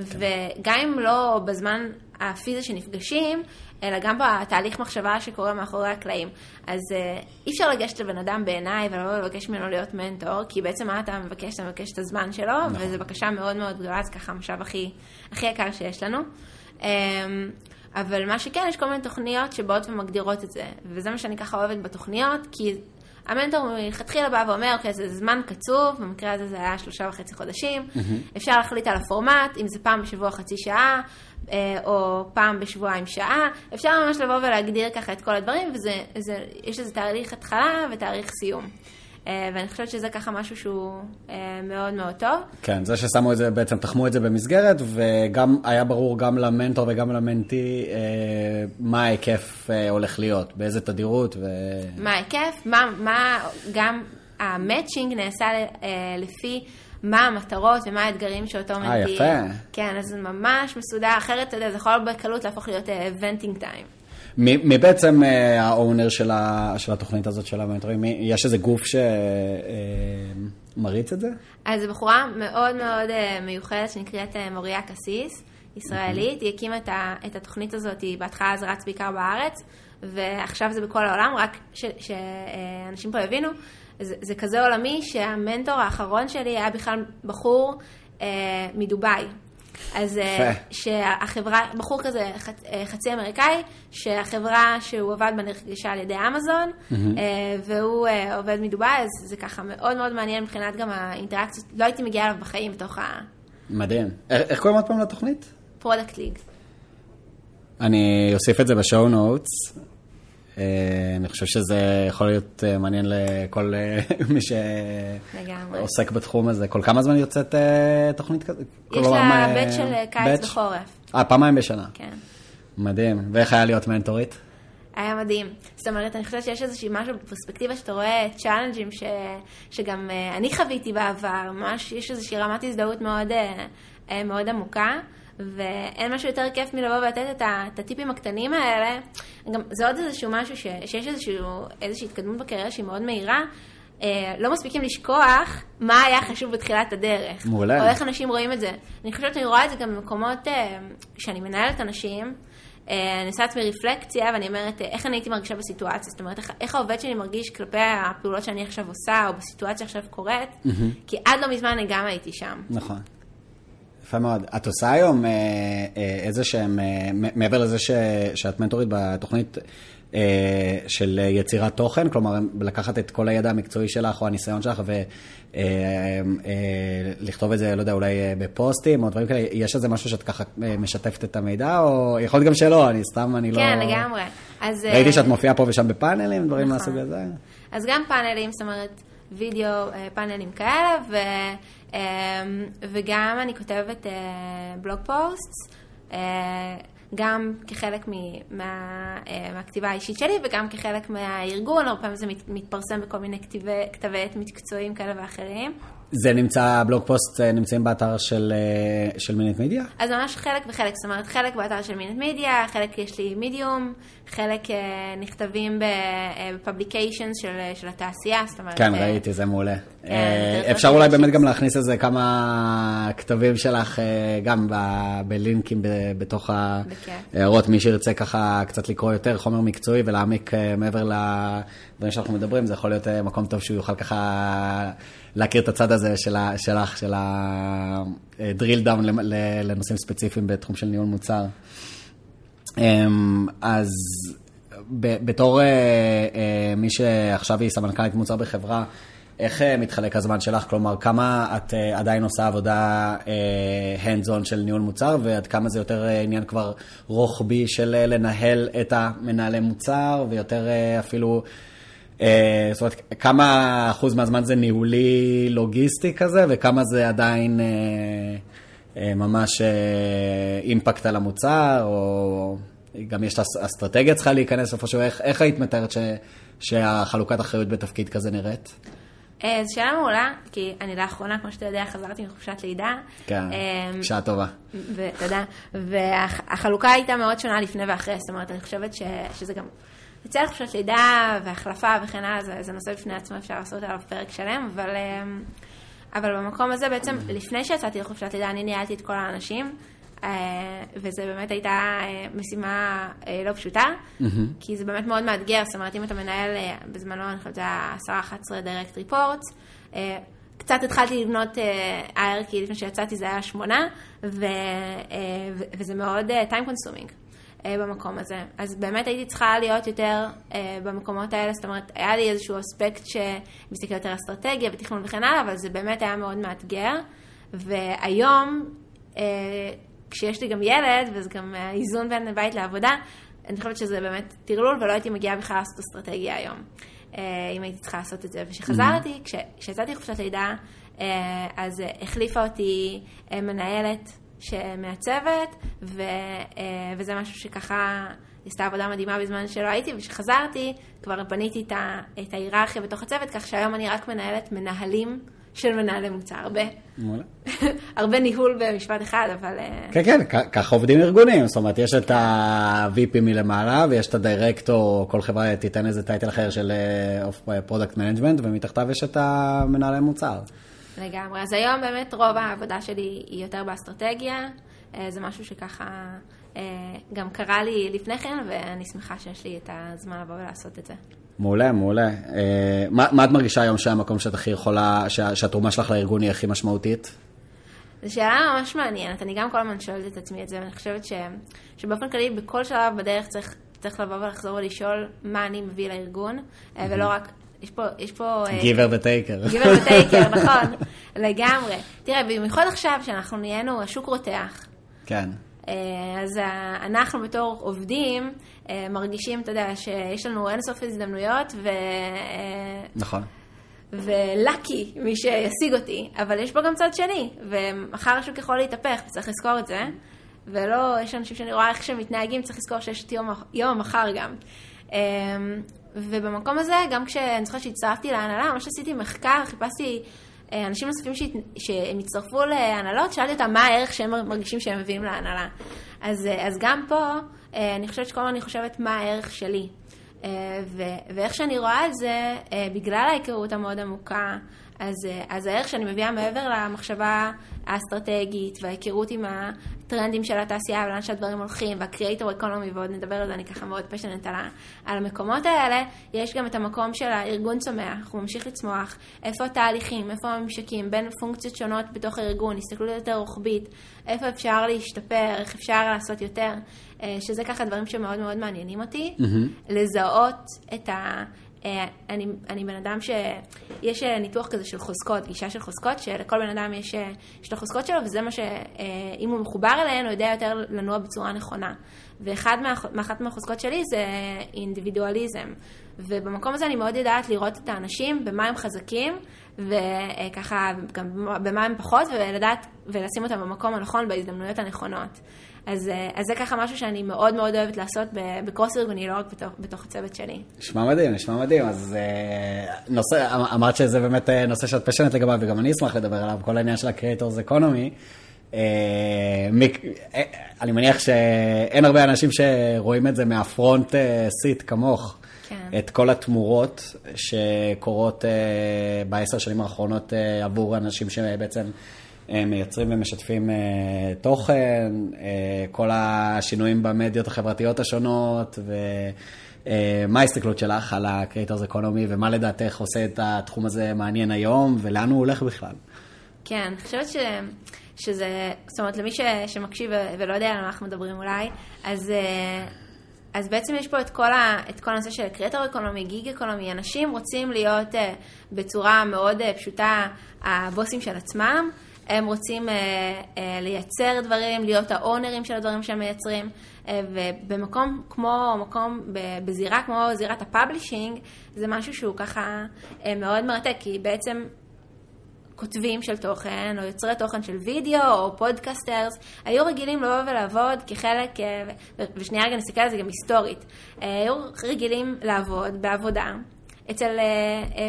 וגם אם לא בזמן הפיזי שנפגשים, אלא גם בתהליך מחשבה שקורה מאחורי הקלעים. אז uh, אי אפשר לגשת לבן אדם בעיניי ולבוא ולבקש ממנו להיות מנטור, כי בעצם מה אתה מבקש? אתה מבקש את הזמן שלו, נכון. וזו בקשה מאוד מאוד גדולה, זה ככה המשאב הכי, הכי יקר שיש לנו. Um, אבל מה שכן, יש כל מיני תוכניות שבאות ומגדירות את זה, וזה מה שאני ככה אוהבת בתוכניות, כי המנטור מלכתחילה בא ואומר, אוקיי, זה זמן קצוב, במקרה הזה זה היה שלושה וחצי חודשים, mm-hmm. אפשר להחליט על הפורמט, אם זה פעם בשבוע חצי שעה, אה, או פעם בשבועיים שעה, אפשר ממש לבוא ולהגדיר ככה את כל הדברים, ויש לזה תאריך התחלה ותאריך סיום. אה, ואני חושבת שזה ככה משהו שהוא אה, מאוד מאוד טוב. כן, זה ששמו את זה, בעצם תחמו את זה במסגרת, וגם היה ברור גם למנטור וגם למנטי מה ההיקף הולך להיות, באיזה תדירות. ו... מה ההיקף, מה, מה גם המאצ'ינג נעשה לפי... מה המטרות ומה האתגרים שאותו מנטי... אה, יפה. כן, אז זה ממש מסודר, אחרת, אתה יודע, זה יכול בקלות להפוך להיות ונטינג טיים. מי בעצם האונר של, של התוכנית הזאת של המנטורים? יש איזה גוף שמריץ אה, את זה? אז זו בחורה מאוד מאוד אה, מיוחדת שנקראת מוריה קסיס, ישראלית. היא הקימה את, את התוכנית הזאת, בהתחלה זה רץ בעיקר בארץ, ועכשיו זה בכל העולם, רק שאנשים פה יבינו. זה, זה כזה עולמי שהמנטור האחרון שלי היה בכלל בחור אה, מדובאי. אז אה, שהחברה, בחור כזה חצ, אה, חצי אמריקאי, שהחברה שהוא עבד בה נרכשה על ידי Amazon, mm-hmm. אה, והוא אה, עובד מדובאי, אז זה ככה מאוד מאוד מעניין מבחינת גם האינטראקציות, לא הייתי מגיעה אליו בחיים בתוך ה... מדהים. איך קוראים עוד פעם לתוכנית? Product League. אני אוסיף את זה ב show notes. אה, אני חושב שזה יכול להיות אה, מעניין לכל אה, מי שעוסק בתחום הזה. כל כמה זמן יוצאת תוכנית כזאת? יש לה בית של קיץ וחורף. אה, פעמיים בשנה. כן. מדהים. ואיך היה להיות מנטורית? היה מדהים. זאת אומרת, אני חושבת שיש איזושהי משהו בפרספקטיבה שאתה רואה צ'אלנג'ים ש... שגם אני חוויתי בעבר, ממש יש איזושהי רמת הזדהות מאוד, מאוד עמוקה. ואין משהו יותר כיף מלבוא ולתת את, את הטיפים הקטנים האלה. גם זה עוד איזשהו משהו ש, שיש איזשהו, איזושהי התקדמות בקריירה שהיא מאוד מהירה. אה, לא מספיקים לשכוח מה היה חשוב בתחילת הדרך. מעולה. או איך אנשים רואים את זה. אני חושבת שאני רואה את זה גם במקומות, אה, כשאני מנהלת אנשים, אה, אני עושה לעצמי רפלקציה ואני אומרת אה, איך אני הייתי מרגישה בסיטואציה, זאת אומרת איך, איך העובד שלי מרגיש כלפי הפעולות שאני עכשיו עושה או בסיטואציה עכשיו קורית, mm-hmm. כי עד לא מזמן אני גם הייתי שם. נכון. יפה מאוד. את עושה היום אה, אה, איזה שהם, אה, מעבר לזה ש, שאת מנטורית בתוכנית של יצירת תוכן, כלומר, לקחת את כל הידע המקצועי שלך או הניסיון שלך ולכתוב את זה, לא יודע, אולי בפוסטים או דברים כאלה, יש איזה משהו שאת ככה משתפת את המידע, או יכול להיות גם שלא, אני סתם, אני כן, לא... כן, לגמרי. אז... ראיתי שאת מופיעה פה ושם בפאנלים, דברים נכון. מהסוג הזה. אז גם פאנלים, זאת אומרת, וידאו, פאנלים כאלה, ו... וגם אני כותבת בלוג אה, פוסט, אה, גם כחלק מה, אה, מהכתיבה האישית שלי וגם כחלק מהארגון, הרבה פעמים זה מתפרסם בכל מיני כתבי עת מקצועיים כאלה ואחרים. זה נמצא, ה blog post נמצאים באתר של, של Minute Media? אז ממש חלק וחלק, זאת אומרת חלק באתר של Minute Media, חלק יש לי מידיום, חלק נכתבים ב publication של, של התעשייה, זאת אומרת... כן, ראיתי, זה מעולה. כן, אפשר אולי באמת גם להכניס איזה כמה כתבים שלך, גם בלינקים בתוך ההערות, מי שירצה ככה קצת לקרוא יותר חומר מקצועי ולהעמיק מעבר לדברים שאנחנו מדברים, זה יכול להיות מקום טוב שהוא יוכל ככה להכיר את הצד הזה שלך, של ה-drill down לנושאים ספציפיים בתחום של ניהול מוצר. אז בתור מי שעכשיו היא סמנכ"לית מוצר בחברה, איך מתחלק הזמן שלך? כלומר, כמה את עדיין עושה עבודה hands on של ניהול מוצר, ועד כמה זה יותר עניין כבר רוחבי של לנהל את המנהלי מוצר, ויותר אפילו, זאת אומרת, כמה אחוז מהזמן זה ניהולי לוגיסטי כזה, וכמה זה עדיין ממש אימפקט על המוצר, או גם יש את האסטרטגיה צריכה להיכנס איפשהו, איך, איך היית מתארת ש, שהחלוקת אחריות בתפקיד כזה נראית? אה, זו שאלה מעולה, כי אני לאחרונה, כמו שאתה יודע, חזרתי מחופשת לידה. כן, שעה טובה. תודה. והחלוקה הייתה מאוד שונה לפני ואחרי, זאת אומרת, אני חושבת ש, שזה גם... יצא לחופשת לידה והחלפה וכן הלאה, זה, זה נושא בפני עצמו, אפשר לעשות עליו פרק שלם, אבל um, אבל במקום הזה בעצם, לפני שיצאתי לחופשת לידה, אני ניהלתי את כל האנשים, אה, וזה באמת הייתה אה, משימה אה, לא פשוטה, כי זה באמת מאוד מאתגר, זאת אומרת, אם אתה מנהל, בזמנו, אני חושבת, זה היה 10-11 direct reports, קצת התחלתי לבנות IR, כי לפני שיצאתי זה היה שמונה, וזה מאוד time consuming. במקום הזה. אז באמת הייתי צריכה להיות יותר במקומות האלה, זאת אומרת, היה לי איזשהו אספקט שמסתכל יותר אסטרטגיה ותכנון וכן הלאה, אבל זה באמת היה מאוד מאתגר. והיום, כשיש לי גם ילד, וזה גם האיזון בין בית לעבודה, אני חושבת שזה באמת טרלול, ולא הייתי מגיעה בכלל לעשות אסטרטגיה היום, אה, אם הייתי צריכה לעשות את זה. וכשחזרתי, mm-hmm. כשיצאתי לחופשת לידה, אה, אז החליפה אותי אה, מנהלת שמעצבת, ו, וזה משהו שככה... עשתה עבודה מדהימה בזמן שלא הייתי, וכשחזרתי כבר בניתי את ההיררכיה בתוך הצוות, כך שהיום אני רק מנהלת מנהלים של מנהלי מוצר, הרבה. הרבה ניהול במשפט אחד, אבל... אה, כן, כן, ככה עובדים ארגונים, זאת אומרת, יש את ה-VP מלמעלה, ויש את הדירקטור, כל חברה תיתן איזה title אחר של product אה, management, ומתחתיו יש את המנהלי מוצר. לגמרי, אז היום באמת רוב העבודה שלי היא יותר באסטרטגיה, אה, זה משהו שככה גם קרה לי לפני כן, ואני שמחה שיש לי את הזמן לבוא ולעשות את זה. מעולה, מעולה. אה, מה, מה את מרגישה היום שהמקום שאת הכי יכולה, שה, שהתרומה שלך לארגון היא הכי משמעותית? זו שאלה ממש מעניינת, אני גם כל הזמן שואלת את עצמי את זה, ואני חושבת ש, שבאופן כללי, בכל שלב בדרך צריך, צריך לבוא ולחזור ולשאול מה אני מביא לארגון, mm-hmm. ולא רק יש פה, יש פה... גיבר וטייקר. גיבר וטייקר, נכון, לגמרי. תראה, במיוחד עכשיו שאנחנו נהיינו, השוק רותח. כן. אה, אז אנחנו בתור עובדים אה, מרגישים, אתה יודע, שיש לנו אינסוף הזדמנויות, ו... אה, נכון. ולאקי מי שישיג אותי, אבל יש פה גם צד שני, ומחר השוק יכול להתהפך, וצריך לזכור את זה, ולא, יש אנשים שאני רואה איך שהם מתנהגים, צריך לזכור שיש את יום, יום המחר גם. ובמקום הזה, גם כשאני זוכרת שהצטרפתי להנהלה, ממש עשיתי מחקר, חיפשתי אה, אנשים נוספים שהת... שהם הצטרפו להנהלות, שאלתי אותם מה הערך שהם מרגישים שהם מביאים להנהלה. אז, אה, אז גם פה, אה, אני חושבת שכל הזמן אני חושבת מה הערך שלי. ו... ואיך שאני רואה את זה, בגלל ההיכרות המאוד עמוקה אז, אז הערך שאני מביאה מעבר למחשבה האסטרטגית וההיכרות עם הטרנדים של התעשייה ולאן שהדברים הולכים והקריאייטור אקונומי ועוד נדבר על זה, אני ככה מאוד פשנט על, על המקומות האלה, יש גם את המקום של הארגון צומח, הוא ממשיך לצמוח, איפה התהליכים, איפה הממשקים בין פונקציות שונות בתוך הארגון, הסתכלות יותר רוחבית, איפה אפשר להשתפר, איך אפשר לעשות יותר, אה, שזה ככה דברים שמאוד מאוד מעניינים אותי, mm-hmm. לזהות את ה... אה, אני, אני בן אדם שיש אה, ניתוח כזה של חוזקות, גישה של חוזקות, שלכל בן אדם יש, אה, יש את החוזקות שלו, וזה מה שאם הוא מחובר אליהן, הוא יודע יותר לנוע בצורה נכונה. ואחת מה, מהחוזקות שלי זה אינדיבידואליזם. ובמקום הזה אני מאוד יודעת לראות את האנשים, במה הם חזקים, וככה גם במה הם פחות, ולדעת ולשים אותם במקום הנכון, בהזדמנויות הנכונות. אז, אה, אז זה ככה משהו שאני מאוד מאוד אוהבת לעשות בקרוס ארגוני, לא רק בתוך, בתוך הצוות שלי. נשמע מדהים, נשמע מדהים. אז אה, נושא, אמ, אמרת שזה באמת אה, נושא שאת פשנת לגביו, וגם אני אשמח לדבר עליו, כל העניין של ה-Creators Economy. אני מניח שאין הרבה אנשים שרואים את זה מהפרונט סיט כמוך. כן. את כל התמורות שקורות בעשר שנים האחרונות עבור אנשים שבעצם מייצרים ומשתפים אה, תוכן, אה, כל השינויים במדיות החברתיות השונות, ומה אה, ההסתכלות שלך על ה-Creators Economy, ומה לדעתך עושה את התחום הזה מעניין היום, ולאן הוא הולך בכלל? כן, אני חושבת ש... שזה, זאת אומרת, למי ש, שמקשיב ולא יודע על מה אנחנו מדברים אולי, אז, אז בעצם יש פה את כל, ה, את כל הנושא של creator economy, gig economy, אנשים רוצים להיות בצורה מאוד פשוטה הבוסים של עצמם, הם רוצים אה, אה, לייצר דברים, להיות האונרים של הדברים שהם מייצרים, אה, ובמקום כמו, מקום, בזירה כמו זירת ה publishing, זה משהו שהוא ככה אה, מאוד מרתק, כי בעצם כותבים של תוכן, או יוצרי תוכן של וידאו, או podcasters, היו רגילים לבוא ולעבוד כחלק, אה, ושנייה רגע נסתכל על זה גם היסטורית, אה, היו רגילים לעבוד בעבודה אצל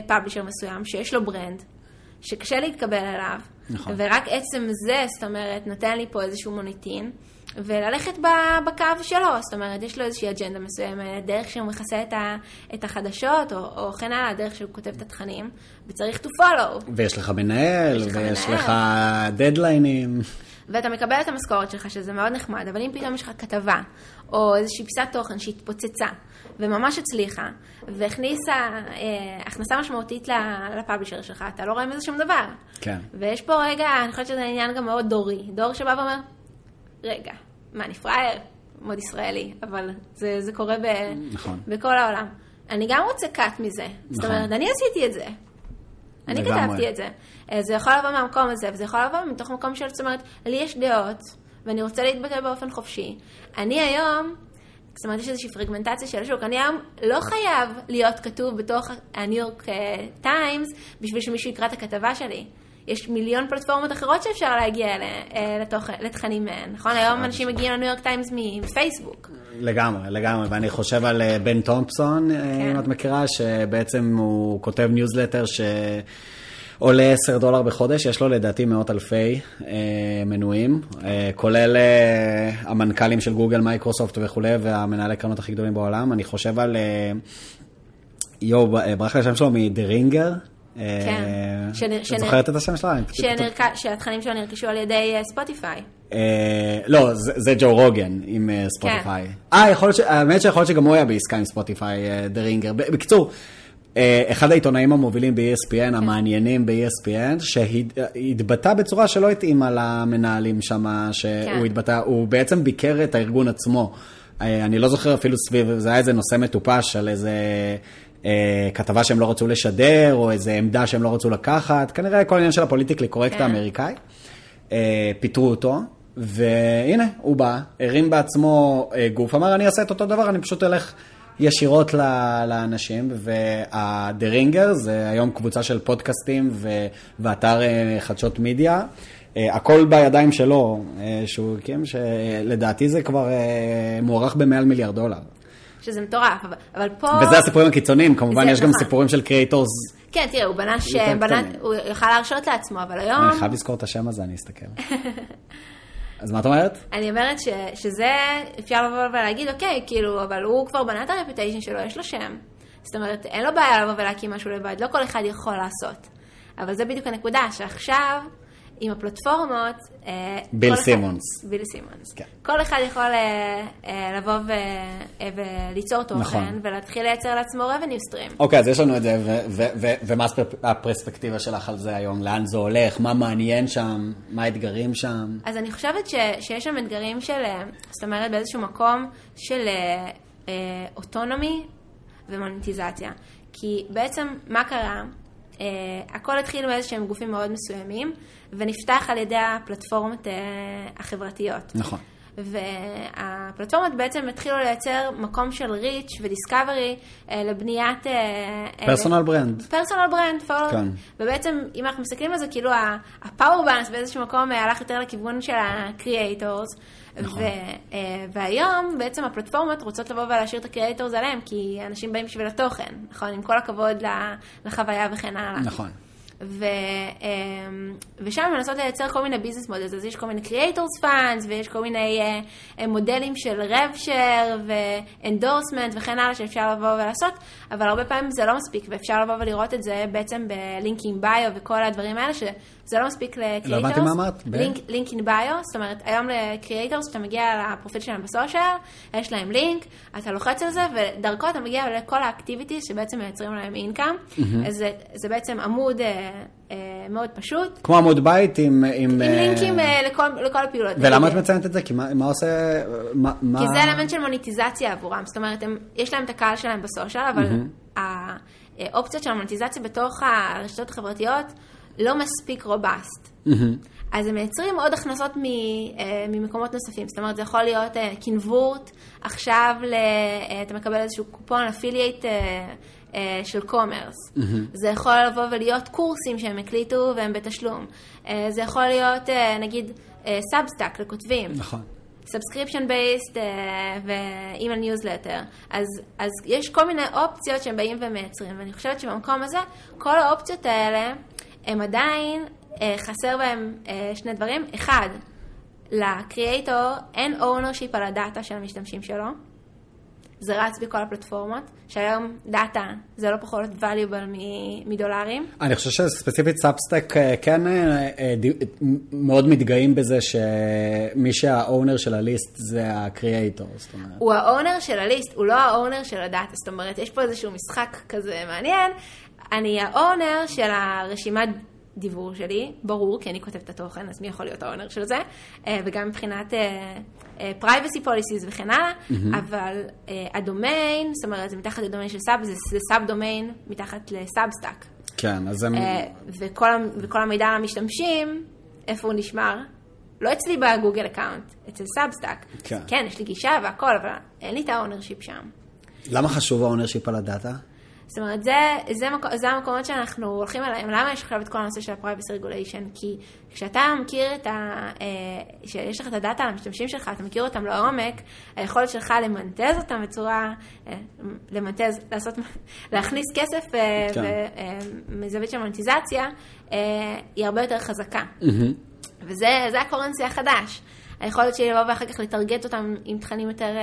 פאבלישר מסוים, שיש לו ברנד, שקשה להתקבל אליו, נכון. ורק עצם זה, זאת אומרת, נותן לי פה איזשהו מוניטין. וללכת בקו שלו, זאת אומרת, יש לו איזושהי אג'נדה מסוימת, דרך שהוא מכסה את, ה, את החדשות, או, או כן הלאה, דרך שהוא כותב את התכנים, וצריך to follow. ויש לך מנהל, יש לך ויש מנהל. לך דדליינים. ואתה מקבל את המשכורת שלך, שזה מאוד נחמד, אבל אם פתאום יש לך כתבה, או איזושהי פיסת תוכן שהתפוצצה, וממש הצליחה, והכניסה אה, הכנסה משמעותית לפאבלישר שלך, אתה לא רואה מזה שום דבר. כן. ויש פה רגע, אני חושבת שזה עניין גם מאוד דורי. דור שבא ואומר, רגע, מה, אני פראייר? מאוד ישראלי, אבל זה, זה קורה ב, נכון. בכל העולם. אני גם רוצה cut מזה. זאת נכון. אומרת, אני עשיתי את זה. אני. כתבתי את זה. אה, זה יכול לבוא מהמקום הזה, וזה יכול לבוא מתוך מקום של, זאת אומרת, לי יש דעות, ואני רוצה להתבטא באופן חופשי. אני היום, זאת אומרת, יש איזושהי פרגמנטציה של השוק, אני היום לא חייב להיות כתוב בתוך הניו יורק טיימס בשביל שמישהו יקרא את הכתבה שלי. יש מיליון פלטפורמות אחרות שאפשר להגיע אה, לתוך, לתכנים מהן, נכון? היום אנשים מגיעים לניו יורק טיימס מפייסבוק. לגמרי, לגמרי, ואני חושב על אה, בן תומפסון, אה, כן. אם את מכירה, שבעצם הוא כותב ניוזלטר שעולה 10 דולר בחודש, יש לו לדעתי מאות אלפי אה, מנויים, אה, כולל אה, המנכ"לים של גוגל, מייקרוסופט וכולי, והמנהלי קרנות הכי גדולים בעולם. אני חושב על, אה, יואו, אה, ברח לי השם שלו Ringer. אה, כן. שנר- את שנר- זוכרת את השם שלה? שהתכנים שלו נרכשו על ידי ספוטיפיי. אה, לא, זה, זה ג'ו רוגן עם ספוטיפיי. אה, להיות, ש- האמת שיכול להיות שגם הוא היה בעסקה עם ספוטיפיי, The Ringer. בקיצור, אחד העיתונאים המובילים ב-ESPN, המעניינים ב-ESPN, שהתבטא בצורה שלא התאימה למנהלים שם, שהוא כן. התבטא, הוא בעצם ביקר את הארגון עצמו. אה, אני לא זוכר אפילו סביב, זה היה איזה נושא מטופש על איזה... אה, כתבה שהם לא רצו לשדר, או איזה עמדה שהם לא רצו לקחת, כנראה כל העניין של ה politically correct כן. האמריקאי. אה, פיטרו אותו, והנה, הוא בא, הרים בעצמו אה, גוף, אמר, אני אעשה את אותו דבר, אני פשוט אלך ישירות ל- לאנשים, וה-The Ringer זה היום קבוצה של פודקאסטים ו- ואתר אה, חדשות מדיה. אה, הכל בידיים שלו, אה, שהוא הקים, שלדעתי זה כבר מוערך במעל מיליארד דולר. שזה מטורף, אבל, פה... וזה הסיפורים הקיצוניים, כמובן יש גם נכון. סיפורים של קריאטורס. כן, תראה, הוא בנה שם, בנה. הוא יכל להרשות לעצמו, אבל היום... אני חייב לזכור את השם הזה, אני אסתכל. אז מה את אומרת? אני אומרת ש, שזה, אפשר לבוא ולהגיד, אוקיי, כאילו, אבל הוא כבר בנה את הרפוטיישן שלו, יש לו שם. זאת אומרת, אין לו בעיה לבוא ולהקים משהו לבד, לא כל אחד יכול לעשות. אבל זה בדיוק הנקודה, שעכשיו, עם הפלטפורמות... אה, ביל כל אחד- סימונס. ביל סימונס. כן. כל אחד יכול אה, אה, לבוא ו, וליצור תוכן, נכון. ולהתחיל לייצר לעצמו revenue stream. אוקיי, אז יש לנו את זה, ו- ו- ו- ומה הפרספקטיבה שלך על זה היום? לאן זה הולך? מה מעניין שם? מה האתגרים שם? אז אני חושבת ש, שיש שם אתגרים של, זאת אומרת, באיזשהו מקום של אוטונומי ומוניטיזציה. כי בעצם, מה קרה? אה, הכל התחיל מאיזה שהם גופים מאוד מסוימים, ונפתח על ידי הפלטפורמות אה, החברתיות. נכון. והפלטפורמות בעצם התחילו לייצר מקום של reach ו discovery אה, לבניית... personal brand. Personal brand, כן. ובעצם אם אנחנו מסתכלים על זה, כאילו ה power balance באיזשהו מקום אה, הלך יותר לכיוון של ה creators. נכון. והיום בעצם הפלטפורמות רוצות לבוא ולהשאיר את ה creators עליהם, כי אנשים באים בשביל התוכן, נכון? עם כל הכבוד לחוויה וכן הלאה. נכון. ו, אמ, ושם מנסות לייצר כל מיני business models, אז יש כל מיני creators funds, ויש כל מיני אה, אה, מודלים של rev share ו-endorsement וכן הלאה שאפשר לבוא ולעשות, אבל הרבה פעמים זה לא מספיק, ואפשר לבוא ולראות את זה בעצם ב link in bio וכל הדברים האלה, שזה לא מספיק ל-creators. לא הבנתי מה אמרת. ב- link in bio, זאת אומרת, היום ל-creators, כשאתה מגיע לפרופיל שלהם ב social, יש להם לינק, אתה לוחץ על זה, ודרכו אתה מגיע לכל ה activities שבעצם מייצרים להם income. אז זה, זה בעצם עמוד אה, אה, מאוד פשוט, כמו עמוד בית עם... עם, עם אה, לינקים לכל, לכל הפעולות. ולמה את מציינת את זה? כי מה מה עושה... מה- כי זה אלמנט של מוניטיזציה עבורם, זאת אומרת, הם, יש להם את הקהל שלהם בסושיאל, אבל האופציות של המוניטיזציה בתוך הרשתות החברתיות לא מספיק רובסט. אז הם מייצרים עוד הכנסות מ, אה, ממקומות נוספים, זאת אומרת, זה יכול להיות אה, קנבורט, עכשיו ל, אה, אתה מקבל איזשהו קופון אפילייט של commerce. זה יכול לבוא ולהיות קורסים שהם הקליטו והם בתשלום. אה, זה יכול להיות, אה, נגיד, Substack לכותבים. נכון. Subscription based ו email newsletter. אז, אז יש כל מיני אופציות שהם באים ומייצרים, ואני חושבת שבמקום הזה, כל האופציות האלה, הם עדיין, אה, חסר בהם אה, שני דברים. אחד, ל creator אין ownership על הדאטה של המשתמשים שלו. זה רץ בכל הפלטפורמות, שהיום דאטה זה לא פחות valuable מדולרים. אני חושב שספציפית Substack אה, כן אה, אה, מאוד מתגאים בזה שמי שה owner של ה list זה ה creator, זאת אומרת. הוא ה owner של ה list, הוא לא ה owner של הדאטה, זאת אומרת, יש פה איזשהו משחק כזה מעניין. אני ה owner של הרשימת דיוור שלי, ברור, כי אני כותבת את התוכן, אז מי יכול להיות ה owner של זה, אה, וגם מבחינת אה, אה, privacy policies וכן הלאה, mm-hmm. אבל הדומיין, זאת אומרת, זה מתחת לדומיין של סאב, זה, זה subdomain מתחת ל Substack. כן, אז הם... וכל, וכל המידע על המשתמשים, איפה הוא נשמר? לא אצלי ב Google account, אצל Substack. כן. כן, יש לי גישה והכל, אבל אין לי את ה ownership שם. למה חשוב ה ownership על הדאטה? זאת אומרת, זה, זה, מקו, זה המקומות שאנחנו הולכים אליהם. למה יש עכשיו את כל הנושא של ה-Privacy Regulation? כי כשאתה מכיר את ה... אה, שיש לך את הדאטה על המשתמשים שלך, אתה מכיר אותם לעומק, היכולת שלך למנטז אותם בצורה... אה, למנטז, לעשות... להכניס כסף אה, כן. מזווית של מונטיזציה, היא הרבה יותר חזקה. Mm-hmm. וזה ה currency החדש. היכולת שלי לבוא ואחר כך לטרגט אותם עם תכנים יותר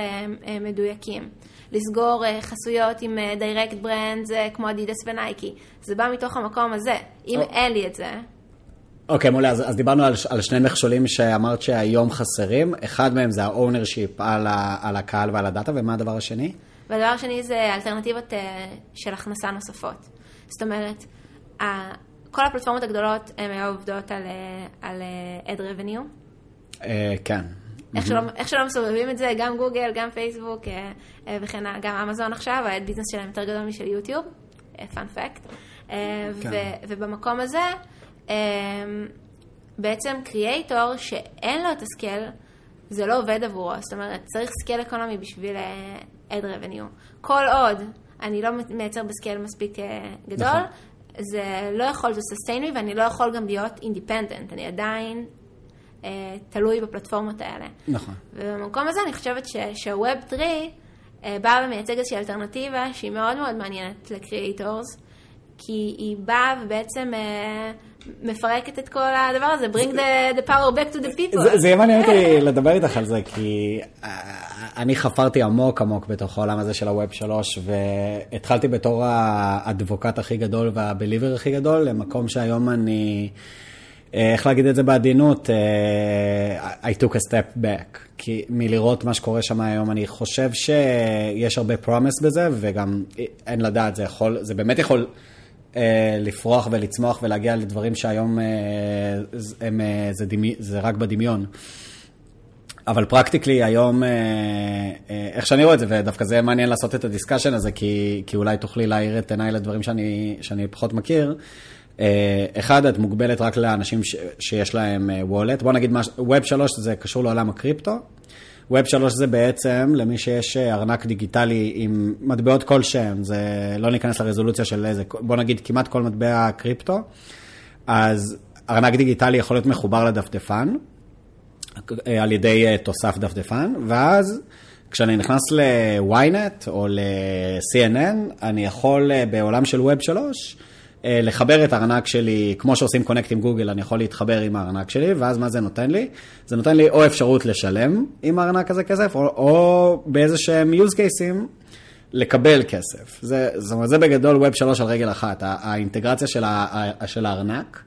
מדויקים. לסגור אה, חסויות עם direct אה, brands אה, כמו אדידס ונייקי. זה בא מתוך המקום הזה. אם oh. אין לי את זה... אוקיי, okay, מעולה, אז, אז דיברנו על, על שני מכשולים שאמרת שהיום חסרים. אחד מהם זה ה-ownership על, על הקהל ועל הדאטה, ומה הדבר השני? והדבר השני זה אלטרנטיבות של הכנסה נוספות. זאת אומרת, כל הפלטפורמות הגדולות הן עובדות על, על ad revenue. Uh, כן. איך שלא, איך שלא מסובבים את זה, גם גוגל, גם פייסבוק אה, אה, וכן גם אמזון עכשיו, ה ad business שלהם יותר גדול משל יוטיוב, fun fact. אה, כן. ובמקום הזה, בעצם creator שאין לו את ה scale, זה לא עובד עבורו, זאת אומרת, צריך scale economy בשביל ad revenue. כל עוד אני לא מייצר ב scale מספיק גדול, נכון. זה לא יכול, זה sustainable, ואני לא יכול גם להיות independent, אני עדיין אה, תלוי בפלטפורמות האלה. נכון. ובמקום הזה אני חושבת שהווב 3 אה, באה ומייצג איזושהי אלטרנטיבה שהיא מאוד מאוד מעניינת לקריאייטורס, כי היא באה ובעצם אה, מפרקת את כל הדבר הזה, bring the, the power back to the people. זה, זה יהיה מעניין אותי לדבר איתך על זה, כי אני חפרתי עמוק עמוק בתוך העולם הזה של הווב 3, והתחלתי בתור האדבוקט הכי גדול והבליבר הכי גדול, למקום שהיום אני... אה, איך להגיד את זה בעדינות, אה, I took a step back. כי מלראות מה שקורה שם היום, אני חושב שיש הרבה promise בזה, וגם אין לדעת, זה יכול, זה באמת יכול אה, לפרוח ולצמוח ולהגיע לדברים שהיום הם, זה, דמי, זה רק בדמיון. אבל practically היום, איך שאני רואה את זה, ודווקא זה מעניין לעשות את ה discussion הזה, כי, כי אולי תוכלי להאיר את עיניי לדברים שאני, שאני פחות מכיר. אה, אחד, את מוגבלת רק לאנשים ש, שיש להם וולט. אה, בוא נגיד, ווב 3 זה קשור לעולם הקריפטו. ווב 3 זה בעצם למי שיש אה, ארנק דיגיטלי עם מטבעות כלשהם, זה לא ניכנס לרזולוציה של איזה, בוא נגיד כמעט כל מטבע קריפטו, אז ארנק דיגיטלי יכול להיות מחובר לדפדפן, על ידי תוסף דפדפן, ואז כשאני נכנס ל-ynet או ל-CNN, אני יכול בעולם של ווב 3, אה, לחבר את הארנק שלי, כמו שעושים קונקט עם גוגל, אני יכול להתחבר עם הארנק שלי, ואז מה זה נותן לי? זה נותן לי או אפשרות לשלם עם הארנק הזה כסף, או, או באיזה שהם use cases לקבל כסף. זה, זאת אומרת, זה בגדול ווב 3 על רגל אחת, האינטגרציה של, ה, של הארנק.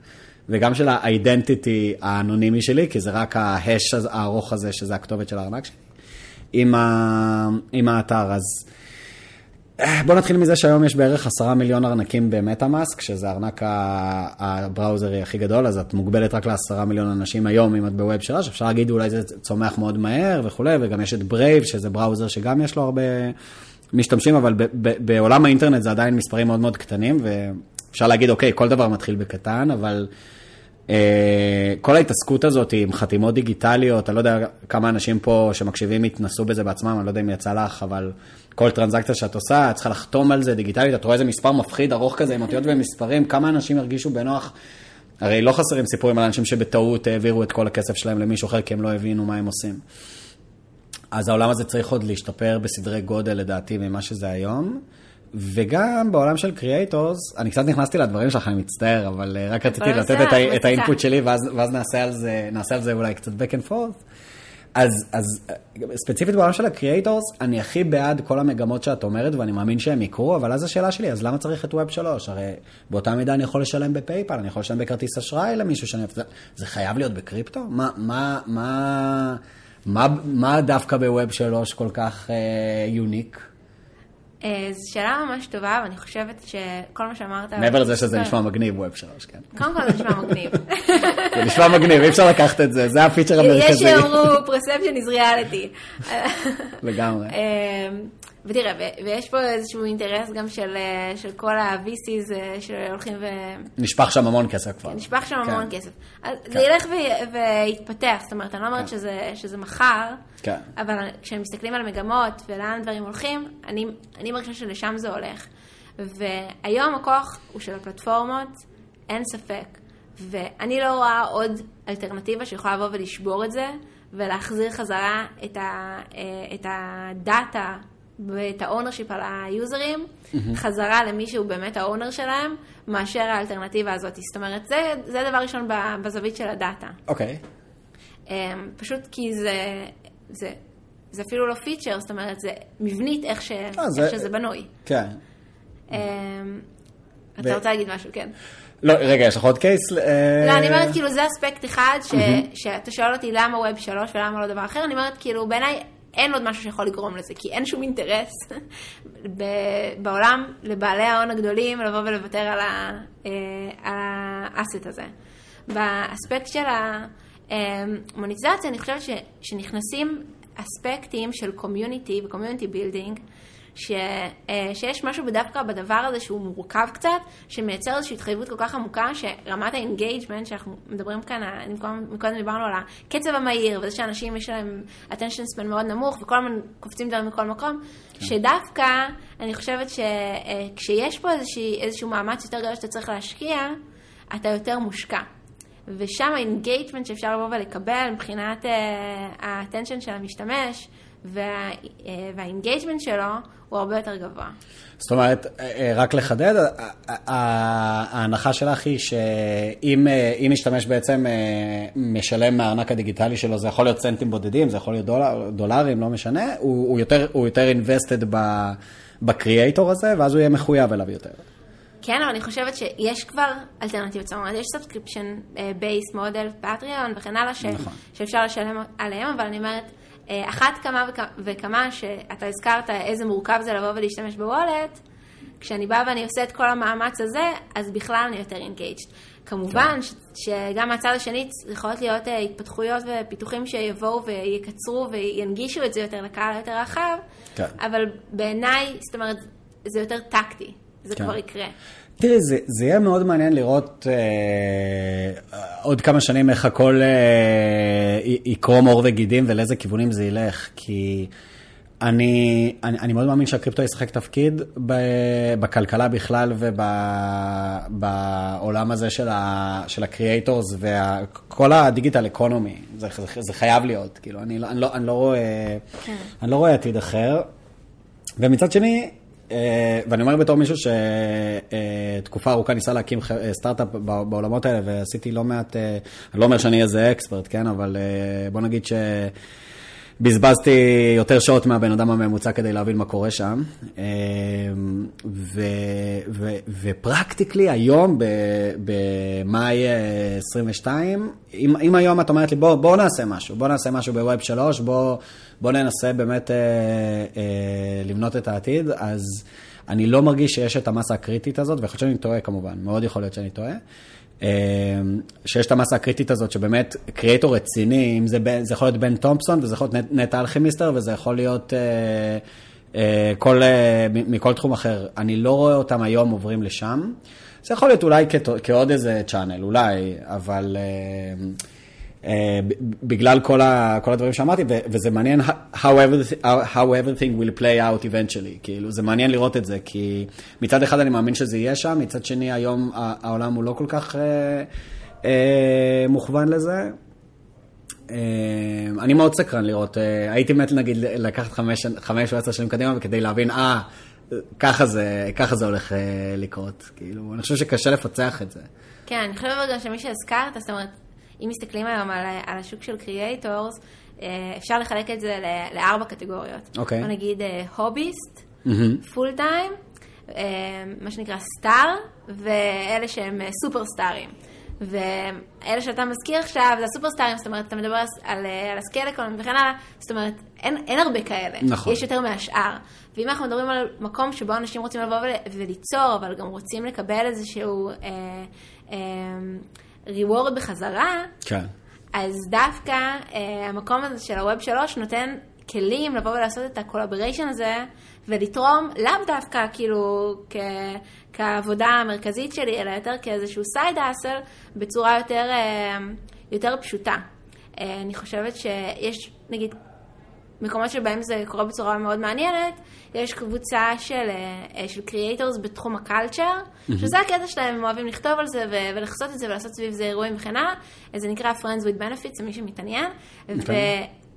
וגם של האידנטיטי האנונימי שלי, כי זה רק ההש הארוך הזה, שזה הכתובת של הארנק שלי, עם, ה, עם האתר. אז בוא נתחיל מזה שהיום יש בערך עשרה מיליון ארנקים ב MetaMask, שזה הארנק ה browser י הכי גדול, אז את מוגבלת רק לעשרה מיליון אנשים היום אם את ב Web שלוש, אפשר להגיד אולי זה צומח מאוד מהר וכולי, וגם יש את Brave, שזה browser שגם יש לו הרבה משתמשים, אבל בעולם האינטרנט זה עדיין מספרים מאוד מאוד קטנים, ואפשר להגיד, אוקיי, כל דבר מתחיל בקטן, אבל... Uh, כל ההתעסקות הזאת עם חתימות דיגיטליות, אני לא יודע כמה אנשים פה שמקשיבים התנסו בזה בעצמם, אני לא יודע אם יצא לך, אבל כל טרנזקציה שאת עושה, את צריכה לחתום על זה דיגיטלית, את רואה איזה מספר מפחיד ארוך כזה עם אותיות ומספרים, כמה אנשים ירגישו בנוח. הרי לא חסרים סיפורים על אנשים שבטעות העבירו את כל הכסף שלהם למישהו אחר כי הם לא הבינו מה הם עושים. אז העולם הזה צריך עוד להשתפר בסדרי גודל לדעתי ממה שזה היום, וגם בעולם של creators, אני קצת נכנסתי לדברים שלך, אני מצטער, אבל אה, רק רציתי לתת את. את ה input שלי, ואז, ואז נעשה, על זה, נעשה על זה אולי קצת back and forth. אז, אז אה, ספציפית בעולם של ה creators, אני הכי בעד כל המגמות שאת אומרת, ואני מאמין שהם יקרו, אבל אז השאלה שלי, אז למה צריך את Web 3? הרי באותה מידה אני יכול לשלם ב PayPal, אני יכול לשלם בכרטיס אשראי למישהו שאני... זה, חייב להיות בקריפטו? מה, מה, מה, מה, מה דווקא ב Web 3 כל כך אה, unique? אה, זו שאלה ממש טובה, ואני חושבת שכל מה שאמרת... מעבר לזה שזה נשמע מגניב, Web 3, כן. קודם כל זה נשמע מגניב. זה נשמע מגניב, אי אפשר לקחת את זה, זה הפיצ'ר יש המרכזי. שיאמרו perception is reality. לגמרי. ותראה, ויש פה איזשהו אינטרס גם של, אה, של כל ה-VCs אה, שהולכים ו... נשפך שם המון כסף כבר. נשפך שם כן. המון כסף. אז זה ילך ו- ויתפתח, זאת אומרת, אני לא אומרת שזה, שזה מחר, כן. אבל כשמסתכלים על מגמות ולאן דברים הולכים, אני, אני מרגישה שלשם זה הולך. והיום הכוח הוא של הפלטפורמות, אין ספק. ואני לא רואה עוד אלטרנטיבה שיכולה לבוא ולשבור את זה, ולהחזיר חזרה את, ה, אה, את הדאטה ואת ה ownership על היוזרים, חזרה למי שהוא באמת ה owner שלהם, מאשר האלטרנטיבה הזאת. זאת אומרת, זה, זה דבר ראשון בזווית של הדאטה. אוקיי. אמ, פשוט כי זה, זה, זה אפילו לא פיצ'ר, זאת אומרת, זה מבנית איך, ש, איך אה, זה- שזה בנוי. כן. אמ, ו- אתה רוצה להגיד משהו, כן. לא, רגע, יש לך עוד קייס? אה, לא, אני אומרת, כאילו, זה אספקט אחד, ש, שאתה שואל אותי למה ווב שלוש ולמה לא דבר אחר, אני אומרת, כאילו, בעיניי אין עוד משהו שיכול לגרום לזה, כי אין שום אינטרס בעולם לבעלי ההון הגדולים לבוא ולוותר על ה- אה, על האסט הזה. באספקט של המוניטיזציה, אני חושבת ש, שנכנסים אספקטים של community ו community building, ש, אה, שיש משהו דווקא בדבר הזה שהוא מורכב קצת, שמייצר איזושהי התחייבות כל כך עמוקה, שרמת ה engagement שאנחנו מדברים כאן, מקודם, מקודם דיברנו על הקצב המהיר, וזה שאנשים יש להם attention span מאוד נמוך, וכל הזמן קופצים דברים מכל מקום, שדווקא אני חושבת שכשיש פה איזושהי, איזשהו מאמץ יותר גדול שאתה צריך להשקיע, אתה יותר מושקע. ושם ה engagement שאפשר לבוא ולקבל מבחינת uh, ה-attention של המשתמש וה engagement שלו הוא הרבה יותר גבוה. זאת אומרת, אה, אה, רק לחדד, ההנחה שלך היא שאם אה, אם משתמש בעצם אה, משלם מהארנק הדיגיטלי שלו, זה יכול להיות סנטים בודדים, זה יכול להיות דולר, דולרים, לא משנה, הוא, הוא יותר, הוא יותר invested ב creator הזה, ואז הוא יהיה מחויב אליו יותר. כן, אבל אני חושבת שיש כבר אלטרנטיבות, זאת אומרת, יש subscription base model, Patreon וכן הלאה, ש... נכון. שאפשר לשלם עליהם, אבל אני אומרת, אה, אחת כמה וכ- וכמה שאתה הזכרת איזה מורכב זה לבוא ולהשתמש ב wallet, כשאני באה ואני עושה את כל המאמץ הזה, אז בכלל אני יותר engaged. כמובן ש- שגם מהצד השני יכולות להיות אה, התפתחויות ופיתוחים שיבואו ויקצרו וינגישו את זה יותר לקהל יותר רחב, כן. אבל בעיניי, זאת אומרת, זה יותר טקטי, זה כן. כבר יקרה. תראי, זה, זה יהיה מאוד מעניין לראות אה, עוד כמה שנים איך הכל אה, יקרום עור וגידים ולאיזה כיוונים זה ילך, כי אני, אני, אני מאוד מאמין שהקריפטו ישחק תפקיד ב, בכלכלה בכלל ובעולם הזה של, ה, של ה creators וכל ה digital economy, זה, זה, זה חייב להיות, כאילו, אני, לא- אני, לא, אני, לא רואה, כן. אני לא רואה עתיד אחר. ומצד שני, ואני אומר בתור מישהו שתקופה ארוכה ניסה להקים אה, סטארט-אפ בעולמות האלה, ועשיתי לא מעט, אה, אני לא אומר שאני איזה אקספרט, כן, אבל אה, בוא נגיד שבזבזתי יותר שעות מהבן אדם הממוצע כדי להבין מה קורה שם. אה, ו- ו- ופרקטיקלי היום, במאי אה, 22, אם, אם היום את אומרת לי, בוא, בוא נעשה משהו, בוא נעשה משהו בווב 3, בוא, בוא ננסה באמת אה, אה, לבנות את העתיד, אז אני לא מרגיש שיש את המסה הקריטית הזאת, ויכול להיות שאני טועה כמובן, מאוד יכול להיות שאני טועה. אה, שיש את המסה הקריטית הזאת, שבאמת קריאטור רציני, אם זה, ב- זה יכול להיות בן תומפסון, וזה יכול להיות נט- נטע אלכימיסטר, וזה יכול להיות אה, אה, כל, אה, מכל תחום אחר. אני לא רואה אותם היום עוברים לשם. זה יכול להיות אולי כת- כעוד איזה צ'אנל, אולי, אבל... אה, בגלל כל, ה, כל הדברים שאמרתי, ו, וזה מעניין how everything, how everything will play out eventually, כאילו, זה מעניין לראות את זה, כי מצד אחד אני מאמין שזה יהיה שם, מצד שני היום העולם הוא לא כל כך אה, אה, מוכוון לזה. אה, אני מאוד סקרן לראות, אה, הייתי מת נגיד לקחת חמש, חמש או עשר שנים קדימה כדי להבין, אה, ככה זה, ככה זה הולך אה, לקרות. כאילו, אני חושב שקשה לפצח את זה. כן, אני חושבת שמי שהזכרת, זאת אומרת, אם מסתכלים היום על, על השוק של creators, אפשר לחלק את זה לארבע קטגוריות. אוקיי. בוא נגיד hobbyist, full time, מה שנקרא star, ואלה שהם סופר סטארים. ואלה שאתה מזכיר עכשיו, זה הסופרסטארים, זאת אומרת, אתה מדבר על, על הסקלקון וכן הלאה, זאת אומרת, אין, אין הרבה כאלה. נכון. יש יותר מהשאר. ואם אנחנו מדברים על מקום שבו אנשים רוצים לבוא וליצור, אבל גם רוצים לקבל איזשהו אה, אה, reward בחזרה, כן. אז דווקא אה, המקום הזה של ה Web 3 נותן כלים לבוא ולעשות את ה collaboration הזה ולתרום לאו דווקא כאילו כ, כעבודה המרכזית שלי, אלא יותר כאיזשהו side hustle בצורה יותר, אה, יותר פשוטה. אה, אני חושבת שיש, נגיד, מקומות שבהם זה קורה בצורה מאוד מעניינת, יש קבוצה של, אה, של creators בתחום ה culture, mm-hmm. שזה הקטע שלהם, הם אוהבים לכתוב על זה ולחסות את זה ולעשות סביב זה אירועים וכן הלאה, זה נקרא Friends with Benefits, למי שמתעניין. Okay.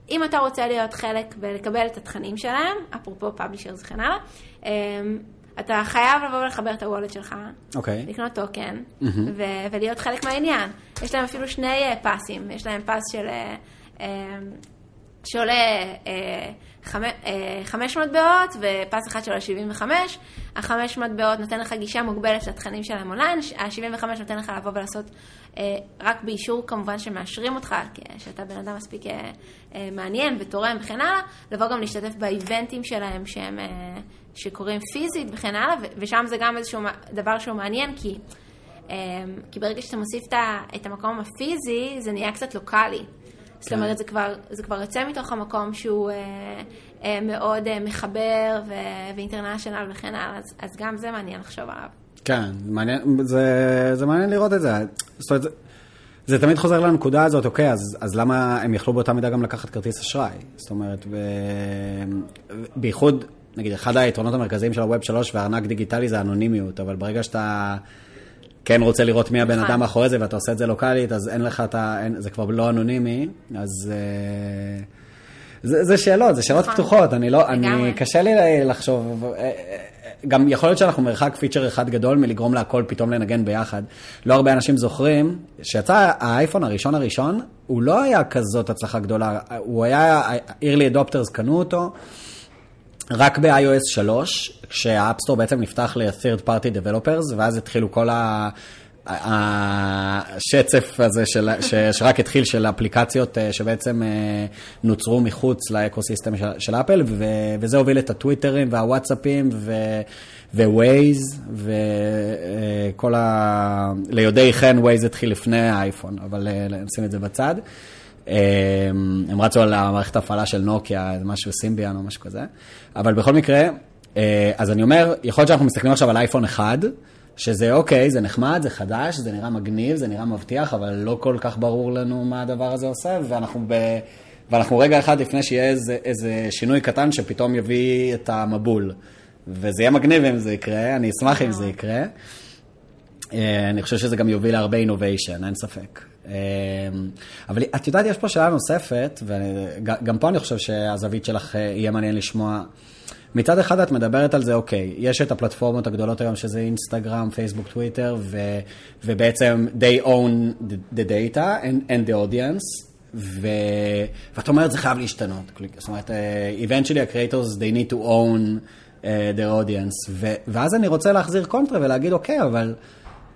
אם אתה רוצה להיות חלק ולקבל את התכנים שלהם, אפרופו publishers וכן הלאה, אמ, אתה חייב לבוא ולחבר את ה wallet שלך, okay. אוקיי. לקנות token, mm-hmm. ו- ולהיות חלק מהעניין. יש להם אפילו שני פסים, יש להם פס של... שעולה uh, uh, 5 מטבעות ופס אחד שעולה 75. ה-5 מטבעות נותן לך גישה מוגבלת לתכנים שלהם אונליין, ה-75 נותן לך לבוא ולעשות אה, רק באישור כמובן שמאשרים אותך, שאתה בן אדם מספיק אה, אה, מעניין ותורם וכן הלאה, לבוא גם להשתתף באיבנטים שלהם שהם, שקורים פיזית וכן הלאה, ושם זה גם איזשהו דבר שהוא מעניין, כי, כי ברגע שאתה מוסיף את המקום הפיזי, זה נהיה קצת לוקאלי. זאת אומרת, זה כבר, זה כבר יוצא מתוך המקום שהוא אה, אה, מאוד אה, מחבר ואינטרנשיונל וכן הלאה, אז, אז גם זה מעניין לחשוב עליו. כן, מעניין, זה, זה מעניין לראות את זה. זאת אומרת, זה, זה תמיד חוזר לנקודה הזאת, אוקיי, אז, אז למה הם יכלו באותה מידה גם לקחת כרטיס אשראי? זאת אומרת, ו... בייחוד, נגיד, אחד היתרונות המרכזיים של הווב 3 והארנק דיגיטלי זה אנונימיות, אבל ברגע שאתה כן רוצה לראות מי הבן נכון. אדם מאחורי זה ואתה עושה את זה לוקאלית, אז אין לך את ה... אין, זה כבר לא אנונימי, אז... אה, זה, זה שאלות, זה שאלות נכון. פתוחות, אני לא, אני, קשה לי לחשוב, אה, אה, גם יכול להיות שאנחנו מרחק feature אחד גדול מלגרום להכל פתאום לנגן ביחד. לא הרבה אנשים זוכרים שיצא האייפון הראשון הראשון, הוא לא היה כזאת הצלחה גדולה, הוא היה, early adopters קנו אותו. רק ב-iOS 3, כשה App Store בעצם נפתח ל-third party developers, ואז התחילו כל ה... השצף הזה של, ש, שרק התחיל של אפליקציות אה, שבעצם אה, נוצרו מחוץ ל ecosystem של, של אפל, ו, וזה הוביל את הטוויטרים והוואטסאפים ווייז, וכל אה, ה... ליודעי חן ווייז התחיל לפני האייפון, אבל נשים את זה בצד. הם רצו על המערכת ההפעלה של נוקיה, משהו סימביאן או משהו כזה, אבל בכל מקרה, אז אני אומר, יכול להיות שאנחנו מסתכלים עכשיו על אייפון אחד, שזה אוקיי, זה נחמד, זה חדש, זה נראה מגניב, זה נראה מבטיח, אבל לא כל כך ברור לנו מה הדבר הזה עושה, ואנחנו, ב... ואנחנו רגע אחד לפני שיהיה איזה, איזה שינוי קטן שפתאום יביא את המבול. וזה יהיה מגניב אם זה יקרה, אני אשמח אם זה יקרה. אה, אני חושב שזה גם יוביל להרבה אינוביישן, אין ספק. אה, אבל את יודעת, יש פה שאלה נוספת, וגם פה אני חושב שהזווית שלך אה, יהיה מעניין לשמוע. מצד אחד את מדברת על זה, אוקיי, יש את הפלטפורמות הגדולות היום, שזה אינסטגרם, פייסבוק, טוויטר, ו, ובעצם they own the data and, and the audience, ו... ואת אומרת, זה חייב להשתנות. זאת אומרת, uh, eventually ה-creators, they need to own uh, their audience. ו... ואז אני רוצה להחזיר קונטרה ולהגיד, אוקיי, אבל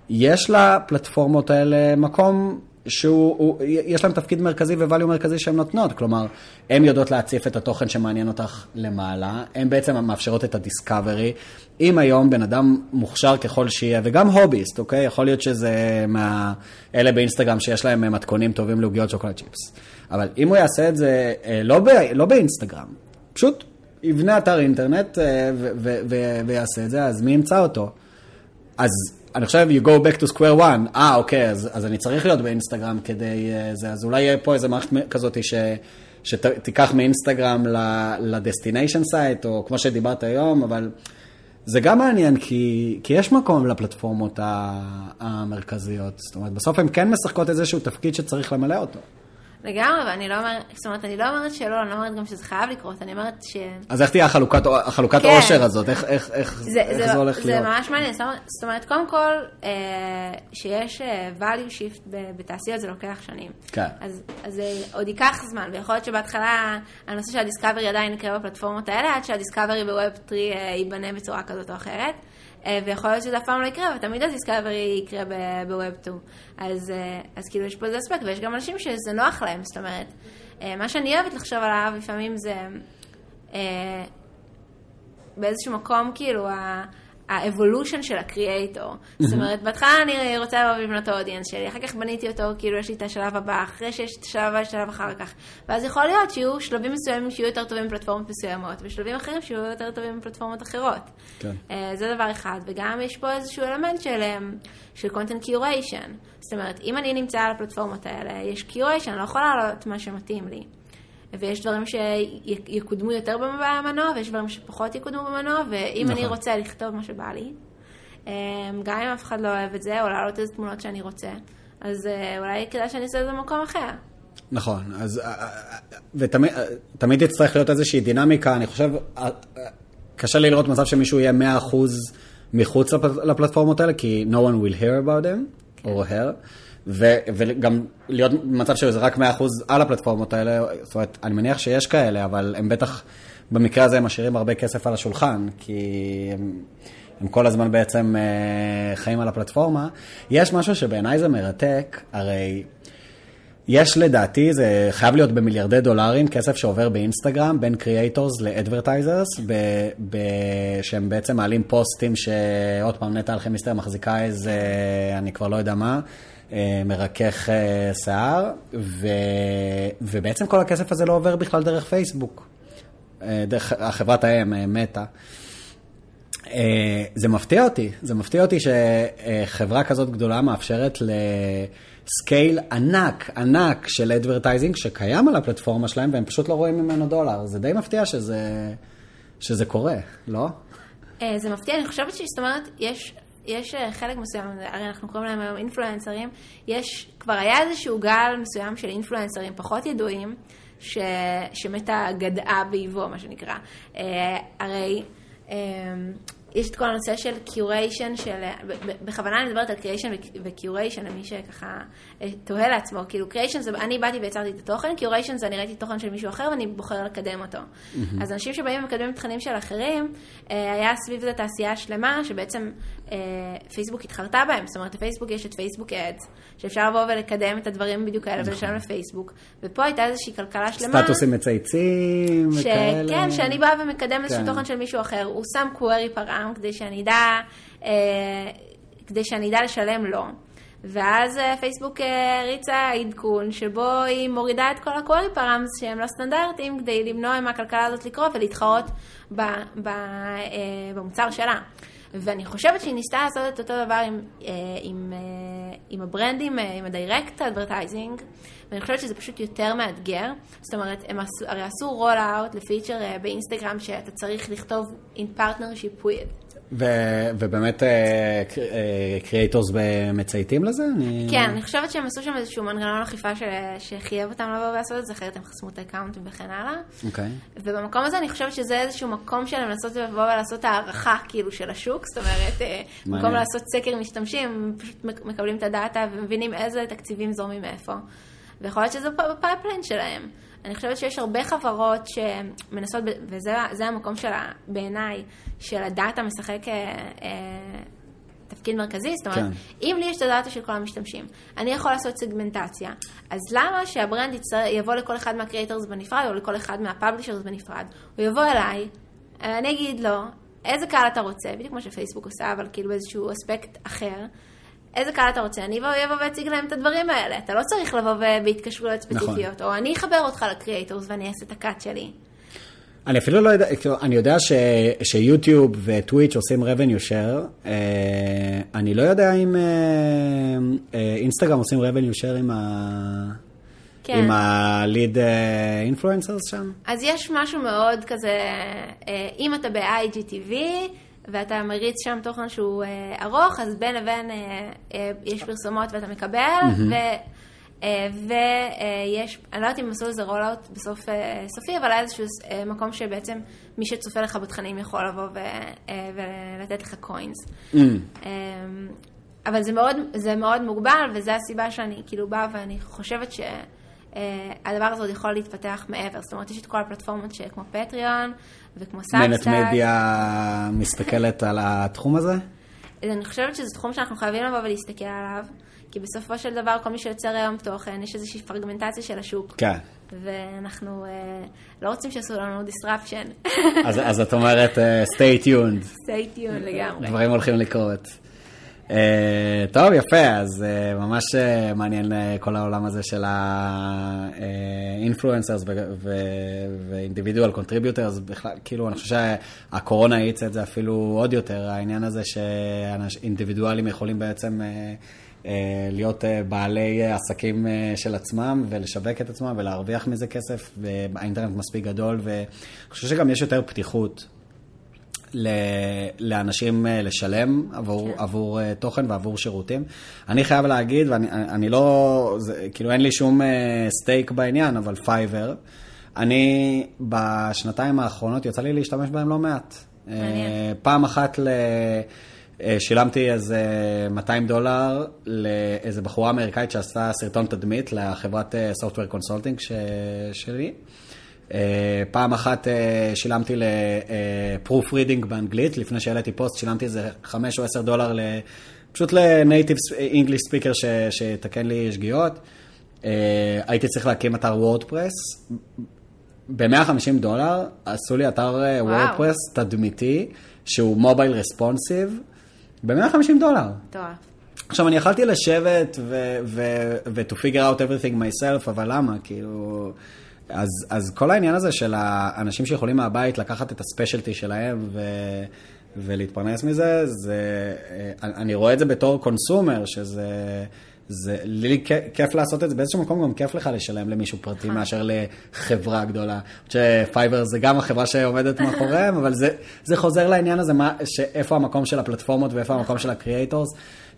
יש לפלטפורמות האלה מקום שיש להם תפקיד מרכזי וvalue מרכזי שהן נותנות, כלומר, הן יודעות להציף את התוכן שמעניין אותך למעלה, הן בעצם מאפשרות את הדיסקאברי. אם היום בן אדם מוכשר ככל שיהיה, וגם הוביסט, אוקיי? יכול להיות שזה מאלה באינסטגרם שיש להם מתכונים טובים לעוגיות שוקולד צ'יפס. אבל אם הוא יעשה את זה אה, לא, ב, לא באינסטגרם, פשוט יבנה אתר אינטרנט אה, ויעשה את זה, אז מי ימצא אותו? אז אני חושב, you go back to square one, אה, אוקיי, אז, אז אני צריך להיות באינסטגרם כדי uh, זה, אז אולי יהיה פה איזה מערכת כזאת ש, שתיקח מאינסטגרם ל destination site, או כמו שדיברת היום, אבל זה גם מעניין, כי, כי יש מקום לפלטפורמות המרכזיות. זאת אומרת, בסוף הן כן משחקות איזשהו תפקיד שצריך למלא אותו. לגמרי, ואני לא אומרת, זאת אומרת, אני לא אומרת שלא, אני לא אומרת גם שזה חייב לקרות, אני אומרת ש... אז איך תהיה החלוקת, החלוקת כן. העושר הזאת? איך, איך, איך, זה, איך זה, זה, הולך זה להיות? ממש מעניין, זאת אומרת- קודם כל, אה, שיש אה, value shift בתעשיות זה לוקח שנים. כן. אז, אז זה עוד ייקח זמן, ויכול להיות שבהתחלה הנושא של ה discovery עדיין יקרה בפלטפורמות האלה, עד שה discovery ב Web 3 אה, ייבנה בצורה כזאת או אחרת. אה, ויכול להיות שזה אף פעם לא יקרה, ותמיד ה discovery יקרה ב Web 2. אז, אה, אז כאילו יש פה איזה אספקט, ויש גם אנשים שזה נוח להם, זאת אומרת, אה, מה שאני אוהבת לחשוב עליו לפעמים זה... באיזשהו מקום, כאילו, ה evolution של ה creator. זאת אומרת, בהתחלה אני רוצה לבוא ולבנות את ה audience שלי, אחר כך בניתי אותו, כאילו יש לי את השלב הבא, אחרי שיש את השלב הבא, יש שלב אחר כך. ואז יכול להיות שיהיו שלבים מסוימים שיהיו יותר טובים בפלטפורמות מסוימות, ושלבים אחרים שיהיו יותר טובים בפלטפורמות אחרות. כן. אה, זה דבר אחד, וגם יש פה איזשהו אלמנט של, אה, של content curation. זאת אומרת, אם אני נמצא על הפלטפורמות האלה, יש curation, אני לא יכולה לעלות מה שמתאים לי. ויש דברים שיקודמו יותר במנוע, ויש דברים שפחות יקודמו במנוע, ואם אני נכון. רוצה רוצה לכתוב מה שבא לי, אה, גם אם אף אחד לא אוהב את זה, או להעלות איזה תמונות שאני רוצה, אז אה, אולי כדאי שאני אעשה את זה במקום אחר. נכון, אז, אה, אה, ותמיד תמיד תצטרך להיות איזושהי דינמיקה, אני חושב, קשה לי לראות מצב שמישהו יהיה 100% מחוץ לפ- לפלטפורמות האלה, כי no one will hear about them, or her, ו, וגם להיות במצב שזה רק 100% על הפלטפורמות האלה, זאת אומרת, אני מניח שיש כאלה, אבל הם בטח, במקרה הזה הם משאירים הרבה כסף על השולחן, כי הם, הם כל הזמן בעצם אה, חיים על הפלטפורמה. יש משהו שבעיניי זה מרתק, הרי... יש לדעתי, זה חייב להיות במיליארדי דולרים, כסף שעובר באינסטגרם בין creators ל advertisers, שהם בעצם מעלים פוסטים שעוד פעם נטע אלכימיסטר מחזיקה איזה, אני כבר לא יודע מה, מרכך אה, שיער, ו, ובעצם כל הכסף הזה לא עובר בכלל דרך פייסבוק, אה, דרך החברת האם, אה, מטא. אה, זה מפתיע אותי, זה מפתיע אותי שחברה כזאת גדולה מאפשרת ל scale ענק, ענק של advertising שקיים על הפלטפורמה שלהם והם פשוט לא רואים ממנו דולר. זה די מפתיע שזה, שזה קורה, לא? אה, זה מפתיע, אני חושבת שזאת אומרת, יש, יש אה, חלק מסוים, הרי אנחנו קוראים להם היום אינפלואנסרים, יש, כבר היה איזשהו גל מסוים של אינפלואנסרים פחות ידועים, ש, שמטה גדעה באיבו, מה שנקרא. אה, הרי... אה, יש את כל הנושא של curation, של, בכוונה אני מדברת על creation ו curation, למי שככה אה, תוהה לעצמו, כאילו creation זה, אני באתי ויצרתי את התוכן, curation זה אני ראיתי תוכן של מישהו אחר ואני בוחר לקדם אותו. אז אנשים שבאים ומקדמים תכנים של אחרים, אה, היה סביב זה תעשייה שלמה, שבעצם פייסבוק התחרתה בהם, זאת אומרת, לפייסבוק יש את Facebook Ads, שאפשר לבוא ולקדם את הדברים בדיוק האלה ולשלם לפייסבוק, ופה הייתה איזושהי כלכלה שלמה. סטטוסים מצייצים ש... וכאלה. כן, שאני באה ומקדם איזשהו כן. תוכן של מישהו אחר, הוא שם קווירי פרעם כדי שאני אדע, אה, כדי שאני אדע לשלם לו. ואז אה, פייסבוק אה, הריצה עדכון שבו היא מורידה את כל הקווירי פראמס שהם לא סטנדרטיים כדי למנוע מהכלכלה הזאת לקרות ולהתחרות ב, ב, אה, במוצר שלה. ואני חושבת שהיא ניסתה לעשות את אותו דבר עם, אה, עם, אה, עם הברנדים, אה, עם ה-direct advertising, ואני חושבת שזה פשוט יותר מאתגר. זאת אומרת, הם עשו, הרי עשו roll out ל feature באינסטגרם שאתה צריך לכתוב in partnership with. ו- ובאמת creators מצייתים לזה? אני... כן, אני חושבת שהם עשו שם איזשהו מנגנון אכיפה של- שחייב אותם לבוא ולעשות את זה, אחרת הם חסמו את האקאונטים וכן הלאה. אוקיי. ובמקום הזה אני חושבת שזה איזשהו מקום שלהם לנסות לבוא ולעשות הערכה כאילו של השוק, זאת אומרת, אה, במקום. לעשות סקר משתמשים, הם פשוט מק- מקבלים את ה data ומבינים איזה תקציבים זורמים מאיפה. ויכול להיות שזה ב pipeline שלהם. אני חושבת שיש הרבה חברות שמנסות, וזה זה המקום שלה, בעיניי, של ה data משחק אה, אה, תפקיד מרכזי, זאת אומרת, כן. אם לי יש את ה data של כל המשתמשים, אני יכול לעשות סגמנטציה, אז למה שהברנד יצטר- יבוא לכל אחד מה creators בנפרד, או לכל אחד מה publishers בנפרד? הוא יבוא אליי, אני אגיד לו, איזה קהל אתה רוצה, בדיוק כמו שפייסבוק עושה, אבל כאילו באיזשהו אספקט אחר. איזה קהל אתה רוצה, אני אבוא ואציג להם את הדברים האלה. אתה לא צריך לבוא בהתקשרויות ספציפיות, או אני אחבר אותך ל creators ואני אעשה את ה cut שלי. אני אפילו לא יודע, כאילו, אני יודע ש, שיוטיוב וטוויץ' עושים revenue share, אה, אני לא יודע אם אה, אה, אינסטגרם עושים revenue share עם ה... כן. עם אה, influencers שם? אז יש משהו מאוד כזה, אם אתה ב-IGTV ואתה מריץ שם תוכן שהוא אה, ארוך, אז בין לבין אה, אה, יש פרסומות ואתה מקבל, ויש, אני לא יודעת אם עשו איזה רולאוט בסוף אה, סופי, אבל היה איזשהו אה, מקום שבעצם מי שצופה לך בתכנים יכול לבוא ו, אה, ולתת לך coins. Mm. אבל זה מאוד, זה מאוד מוגבל, וזו הסיבה שאני כאילו באה ואני חושבת שהדבר הזה עוד יכול להתפתח מעבר. זאת אומרת, יש את כל הפלטפורמות כמו פטריון וכמו סאבסטאק. מנט מדיה מסתכלת על התחום הזה? אני חושבת שזה תחום שאנחנו חייבים לבוא ולהסתכל עליו. כי בסופו של דבר, כל מי שיוצר היום תוכן, יש איזושהי פרגמנטציה של השוק. כן. ואנחנו uh, לא רוצים שיעשו לנו disruption. אז, אז את אומרת, uh, stay tuned. stay tuned לגמרי. דברים הולכים לקרות. Uh, טוב, יפה, אז uh, ממש uh, מעניין uh, כל העולם הזה של ה-influencers ו-individual contributors, בכלל, כאילו, אני חושב שהקורונה האיצה את זה אפילו עוד יותר, העניין הזה שאינדיבידואלים יכולים בעצם... Uh, אה, להיות אה, בעלי עסקים אה, של עצמם ולשווק את עצמם ולהרוויח מזה כסף, והאינטרנט מספיק גדול, ואני חושב שגם יש יותר פתיחות לאנשים לשלם עבור, כן. עבור תוכן ועבור שירותים. אני חייב להגיד, ואני לא, זה, כאילו אין לי שום stake בעניין, אבל פייבר, אני בשנתיים האחרונות יצא לי להשתמש בהם לא מעט. מעניין. פעם אחת ל... אה, שילמתי איזה 200 דולר לאיזה בחורה אמריקאית שעשתה סרטון תדמית לחברת software consulting שלי. אה, פעם אחת אה, שילמתי ל proofreading באנגלית, לפני שהעליתי פוסט, שילמתי איזה 5 או 10 דולר פשוט ל native English speaker שיתקן לי שגיאות. הייתי צריך להקים אתר וורדפרס. ב-150 דולר עשו לי אתר וורדפרס תדמיתי, שהוא מובייל רספונסיב. ב-150 דולר. מטורף. עכשיו, אני יכלתי לשבת ו-to figure out everything myself, אבל למה? כאילו... אז, אז כל העניין הזה של האנשים שיכולים מהבית לקחת את הספיישלטי שלהם ו, ולהתפרנס מזה, זה, אה, אני רואה את זה בתור קונסומר, שזה... זה, לי כיף לעשות את זה, באיזשהו מקום גם כיף לך לשלם למישהו פרטי נכון. מאשר לחברה גדולה. שפייבר זה גם החברה שעומדת מאחוריהם, אבל זה, זה חוזר לעניין הזה, מה, שאיפה המקום של הפלטפורמות ואיפה המקום של ה creators.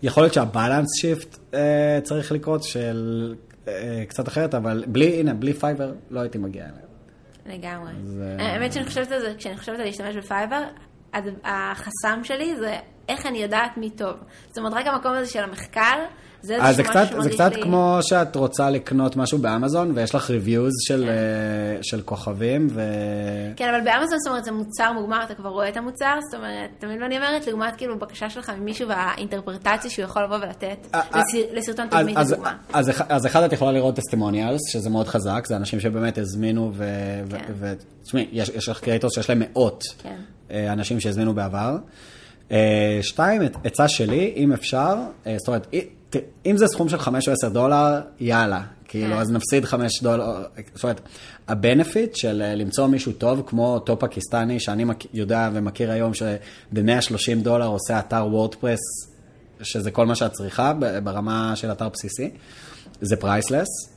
יכול להיות שה balance shift אה, צריך לקרות של קצת אחרת, אבל בלי, הנה, בלי פייבר לא הייתי מגיע אליהם. לגמרי. זה... האמת שאני חושבת על זה, כשאני חושבת על להשתמש בפייבר, החסם שלי זה איך אני יודעת מי טוב. זאת אומרת, רק המקום הזה של המחקר, זה איזשהו משהו שמרגיש לי... זה קצת כמו שאת רוצה לקנות משהו באמזון, ויש לך reviews של, כן. אה, של כוכבים, ו... כן, אבל באמזון, זאת אומרת, זה מוצר מוגמר, אתה כבר רואה את המוצר, זאת אומרת, תמיד אני אומרת, לעומת כאילו בקשה שלך ממישהו והאינטרפרטציה שהוא יכול לבוא ולתת אה, אה, לסרטון תדמית לדוגמה. אז, אז, אז אחד, את יכולה לראות testimonials, שזה מאוד חזק, זה אנשים שבאמת הזמינו, ו... תשמעי, כן. יש, יש לך creators שיש להם מאות כן. אנשים שהזמינו בעבר. שתיים, עצה שלי, אם אפשר, זאת אומרת, אם זה סכום של 5 או 10 דולר, יאללה. כאילו, כן. אז נפסיד 5 דולר. זאת אומרת, ה benefit של אה, למצוא מישהו טוב, כמו אותו פקיסטני, שאני יודע ומכיר היום, שב-130 דולר עושה אתר וורדפרס, שזה כל מה שאת צריכה ברמה של אתר בסיסי, זה priceless.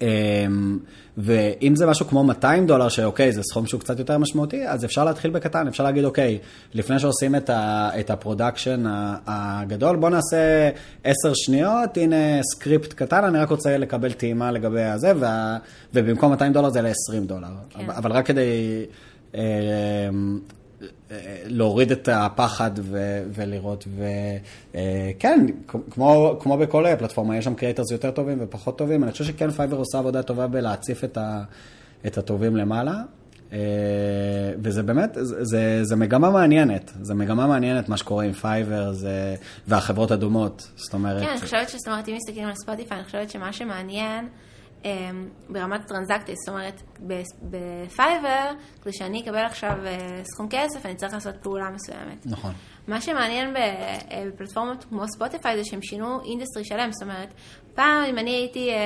אמ, ואם זה משהו כמו 200 דולר, שאוקיי, זה סכום שהוא קצת יותר משמעותי, אז אפשר להתחיל בקטן, אפשר להגיד, אוקיי, לפני שעושים את, ה, את ה production הגדול, בוא נעשה 10 שניות, הנה סקריפט קטן, אני רק רוצה לקבל טעימה לגבי הזה, וה, ובמקום 200 דולר זה ל-20 דולר. כן. אבל רק כדי... להוריד את הפחד ו- ולראות, וכן, כמו, כמו בכל פלטפורמה, יש שם creators יותר טובים ופחות טובים. אני חושב שכן פייבר עושה עבודה טובה בלהציף את, ה- את הטובים למעלה. אה, וזה באמת, זה, זה מגמה מעניינת, זה מגמה מעניינת מה שקורה עם פייבר זה, והחברות הדומות, זאת אומרת... כן, אני חושבת שזאת אומרת, אם מסתכלים על ספוטיפיי, אני חושבת שמה שמעניין... אמ, ברמת הטרנזקציה, זאת אומרת, בפייבר, כדי שאני אקבל עכשיו אה, סכום כסף, אני צריך לעשות פעולה מסוימת. נכון. מה שמעניין אה, בפלטפורמות כמו ספוטיפיי זה שהם שינו industry שלם, זאת אומרת, פעם אם אני הייתי אה,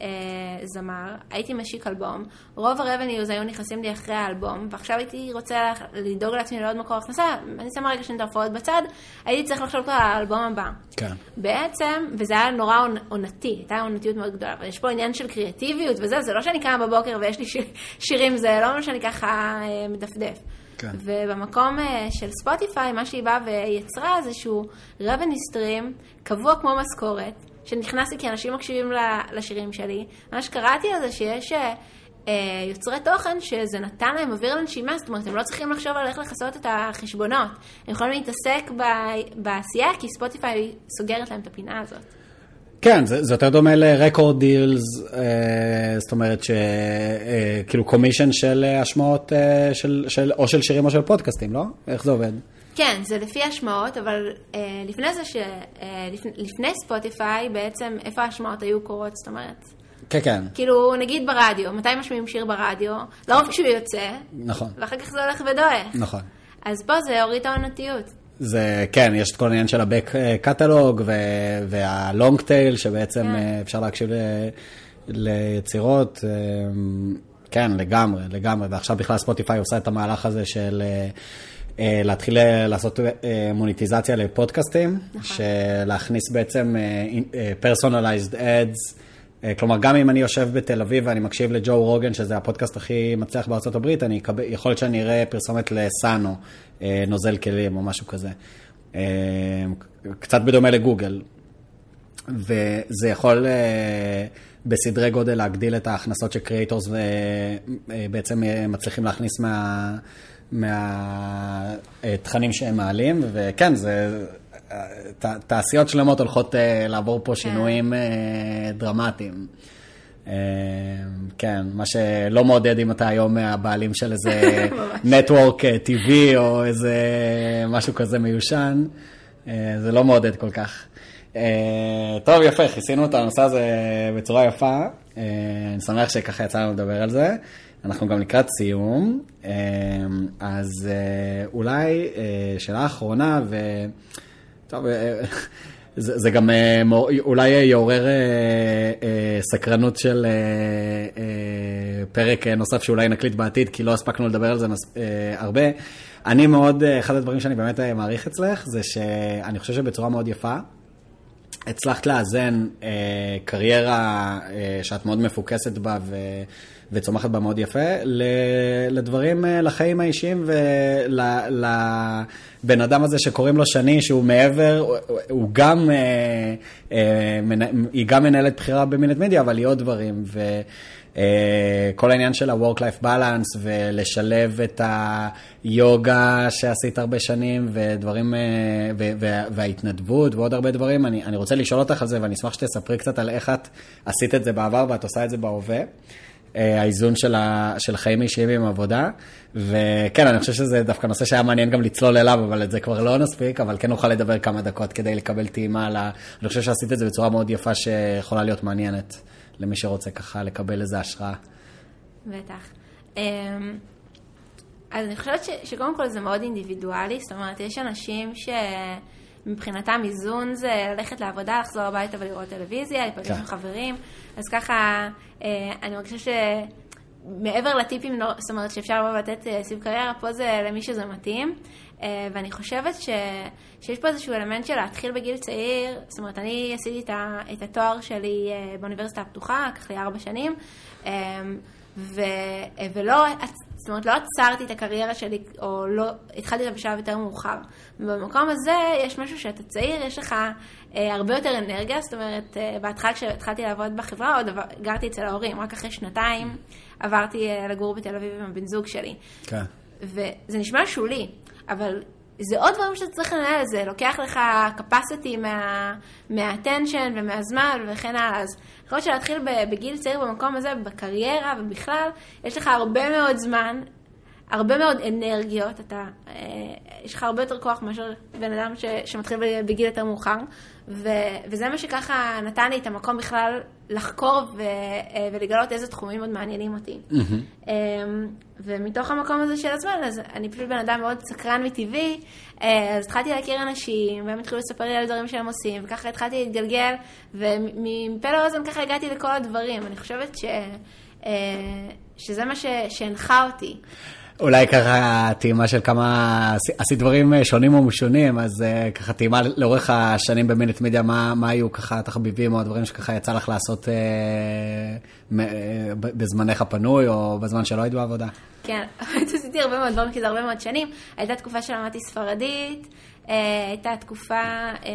אה, זמר, הייתי משיק אלבום, רוב הרבניוז היו נכנסים לי אחרי האלבום, ועכשיו הייתי רוצה לדאוג לעצמי לעוד מקור הכנסה, אני שמה רגע שני תרפואות בצד, הייתי צריך לחשוב על האלבום הבא. כן. בעצם, וזה היה נורא עונתי, הייתה עונתיות מאוד גדולה, אבל יש פה עניין של קריאטיביות וזה, זה לא שאני קמה בבוקר ויש לי שיר, שירים, זה לא מה שאני ככה אה, מדפדף. כן. ובמקום אה, של ספוטיפיי, מה שהיא באה ויצרה זה שהוא revenue stream קבוע כמו משכורת, שנכנסתי כי אנשים מקשיבים לשירים שלי. ממש קראתי על זה שיש אה, אה, יוצרי תוכן שזה נתן להם אוויר לנשימה, זאת אומרת, הם לא צריכים לחשוב על איך לכסות את החשבונות. הם יכולים להתעסק ב- בעשייה, כי ספוטיפיי סוגרת להם את הפינה הזאת. כן, זה, זה יותר דומה לרקורד דילס, אה, זאת אומרת שכאילו קומישן של אה, השמעות אה, של, של, או של שירים או של פודקאסטים, לא? איך זה עובד? כן, זה לפי השמעות, אבל אה, לפני זה, ש, אה, לפני, לפני ספוטיפיי, בעצם איפה ההשמעות היו קורות, זאת אומרת, כן, כן, כאילו, נגיד ברדיו, מתי משמיעים שיר ברדיו? לרוב כשהוא יוצא, נכון, ואחר כך זה הולך ודועך. נכון. אז פה זה הוריד את העונתיות. זה, כן, יש את כל העניין של ה-back קטלוג וה-long tail, שבעצם כן. אה, אפשר להקשיב ל, ליצירות, אה, כן, לגמרי, לגמרי, ועכשיו בכלל ספוטיפיי עושה את המהלך הזה של אה, אה, להתחיל אה, לעשות אה, מוניטיזציה לפודקאסטים, נכון. שלהכניס בעצם אה, אה, personalized ads. אה, כלומר, גם אם אני יושב בתל אביב ואני מקשיב לג'ו רוגן, שזה הפודקאסט הכי מצליח בארצות הברית, אני אקבל, יכול להיות שאני אראה פרסומת לסאנו, אה, נוזל כלים או משהו כזה. אה, קצת בדומה לגוגל. וזה יכול אה, בסדרי גודל להגדיל את ההכנסות שקריאייטורס בעצם אה, מצליחים להכניס מה... מהתכנים שהם מעלים, וכן, זה, ת- תעשיות שלמות הולכות אה, לעבור פה שינויים אה, דרמטיים. אה, כן, מה שלא מעודד אם אתה היום הבעלים של איזה נטוורק טבעי או איזה משהו כזה מיושן, זה לא מעודד כל כך. טוב, יפה, כיסינו את הנושא הזה בצורה יפה. אני שמח שככה יצא לנו לדבר על זה. אנחנו גם לקראת סיום, אה, אז אה, אולי אה, שאלה אחרונה, ו... טוב, אה, זה, זה גם אולי יעורר אה, אה, סקרנות של אה, פרק נוסף שאולי נקליט בעתיד, כי לא הספקנו לדבר על זה אה, הרבה. אני מאוד, אחד הדברים שאני באמת מעריך אצלך, זה שאני חושב שבצורה מאוד יפה, הצלחת לאזן קריירה שאת מאוד מפוקסת בה ו, וצומחת בה מאוד יפה, לדברים, אה, לחיים האישיים ולבן אדם הזה שקוראים לו שני, שהוא מעבר, הוא, גם, אה, אה, היא גם מנהלת בחירה במינט מדיה, אבל היא עוד דברים. ו, אה, כל העניין של ה-work-life balance ולשלב את היוגה שעשית הרבה שנים ודברים, ו- וההתנדבות ועוד הרבה דברים, אני, אני רוצה לשאול אותך על זה ואני אשמח שתספרי קצת על איך את עשית את זה בעבר ואת עושה את זה בהווה. אה, האיזון של, ה, של חיים אישיים עם עבודה, וכן, אני חושב שזה דווקא נושא שהיה מעניין גם לצלול אליו, אבל את זה כבר לא נספיק, אבל כן נוכל לדבר כמה דקות כדי לקבל טעימה על ה... אני חושב שעשית את זה בצורה מאוד יפה שיכולה להיות מעניינת למי שרוצה ככה לקבל איזה השראה. בטח. אמ, אז אני חושבת ש, שקודם כל זה מאוד אינדיבידואלי, זאת אומרת, יש אנשים שמבחינתם איזון זה ללכת לעבודה, לחזור הביתה ולראות טלוויזיה, להיפגש כן. עם חברים, אז ככה, אה, אני מרגישה שמעבר לטיפים, לא- זאת אומרת, שאפשר לבוא ולתת אה, סביב קריירה, פה זה למי שזה מתאים. אה, ואני חושבת ש, שיש פה איזשהו אלמנט של להתחיל בגיל צעיר, זאת אומרת, אני עשיתי את, ה, את התואר שלי באוניברסיטה הפתוחה, לקח לי ארבע שנים, ו, ולא, זאת אומרת, לא עצרתי את הקריירה שלי, או לא, התחלתי אותה בשלב יותר מאוחר. ובמקום הזה יש משהו שאתה צעיר, יש לך אה, הרבה יותר אנרגיה, זאת אומרת, אה, בהתחלה כשהתחלתי לעבוד בחברה, עוד עבר, גרתי אצל ההורים, רק אחרי שנתיים עברתי אה, לגור בתל אביב עם הבן זוג שלי. כן. וזה נשמע שולי, אבל זה עוד דברים שאתה צריך לנהל, זה לוקח לך capacity מה, מהאטנשן ומהזמן וכן הלאה. אז יכול להיות שלהתחיל בגיל צעיר במקום הזה, בקריירה ובכלל, יש לך הרבה מאוד זמן, הרבה מאוד אנרגיות, אתה, אה, יש לך הרבה יותר כוח מאשר בן אדם ש, שמתחיל בגיל יותר מאוחר, ו, וזה מה שככה נתן לי את המקום בכלל לחקור ו, אה, ולגלות איזה תחומים עוד מעניינים אותי. אמ, ומתוך המקום הזה של הזמן, אז אני פשוט בן אדם מאוד סקרן מטבעי, אה, אז התחלתי להכיר אנשים, והם התחילו לספר לי על דברים שהם עושים, וככה התחלתי להתגלגל, ומפה לאוזן ככה הגעתי לכל הדברים. אני חושבת ש, אה, שזה מה ש, שהנחה אותי. אולי ככה טעימה של כמה, עשית דברים אה, שונים ומשונים, אז אה, ככה טעימה לאורך השנים במינט מדיה, מה, מה היו ככה התחביבים או הדברים שככה יצא לך לעשות אה, אה, בזמנך הפנוי או בזמן שלא היית בעבודה? כן, עשיתי הרבה מאוד דברים, כי זה הרבה מאוד שנים. הייתה תקופה שלמדתי ספרדית, הייתה תקופה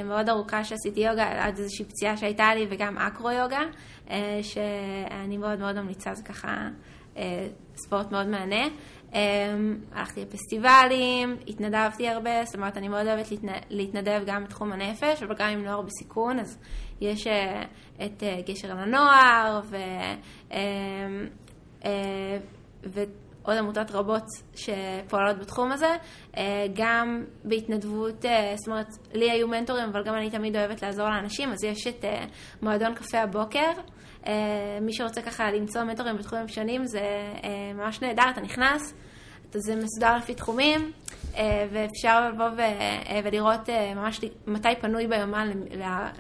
מאוד ארוכה שעשיתי יוגה, עד איזושהי פציעה שהייתה לי, וגם אקרו יוגה, אה, שאני מאוד מאוד ממליצה, זה ככה ספורט מאוד מהנה. הלכתי לפסטיבלים, התנדבתי הרבה, זאת אומרת, אני מאוד אוהבת להתנדב גם בתחום הנפש, אבל גם עם נוער בסיכון, אז יש את גשר לנוער, ו... ו... עוד עמותות רבות שפועלות בתחום הזה, אה, גם בהתנדבות, אה, זאת אומרת, לי היו מנטורים, אבל גם אני תמיד אוהבת לעזור לאנשים, אז יש את אה, מועדון קפה הבוקר. מי שרוצה ככה למצוא מנטורים בתחומים שונים, זה ממש נהדר, אתה נכנס, זה מסודר לפי תחומים, אה, ואפשר לבוא אה, ולראות אה, ממש מתי פנוי ביומן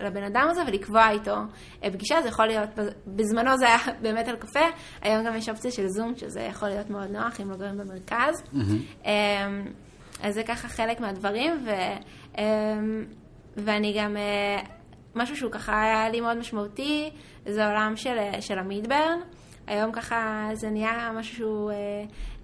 לבן אדם הזה ולקבוע איתו פגישה, זה יכול להיות, בזמנו זה היה באמת על קפה, היום גם יש אופציה של זום, שזה יכול להיות מאוד נוח אם לא גרים במרכז. Mm-hmm. אז זה ככה חלק מהדברים, ו, ואני גם, משהו שהוא ככה היה לי מאוד משמעותי, זה העולם של, של המידברן. היום ככה זה נהיה משהו שהוא אה,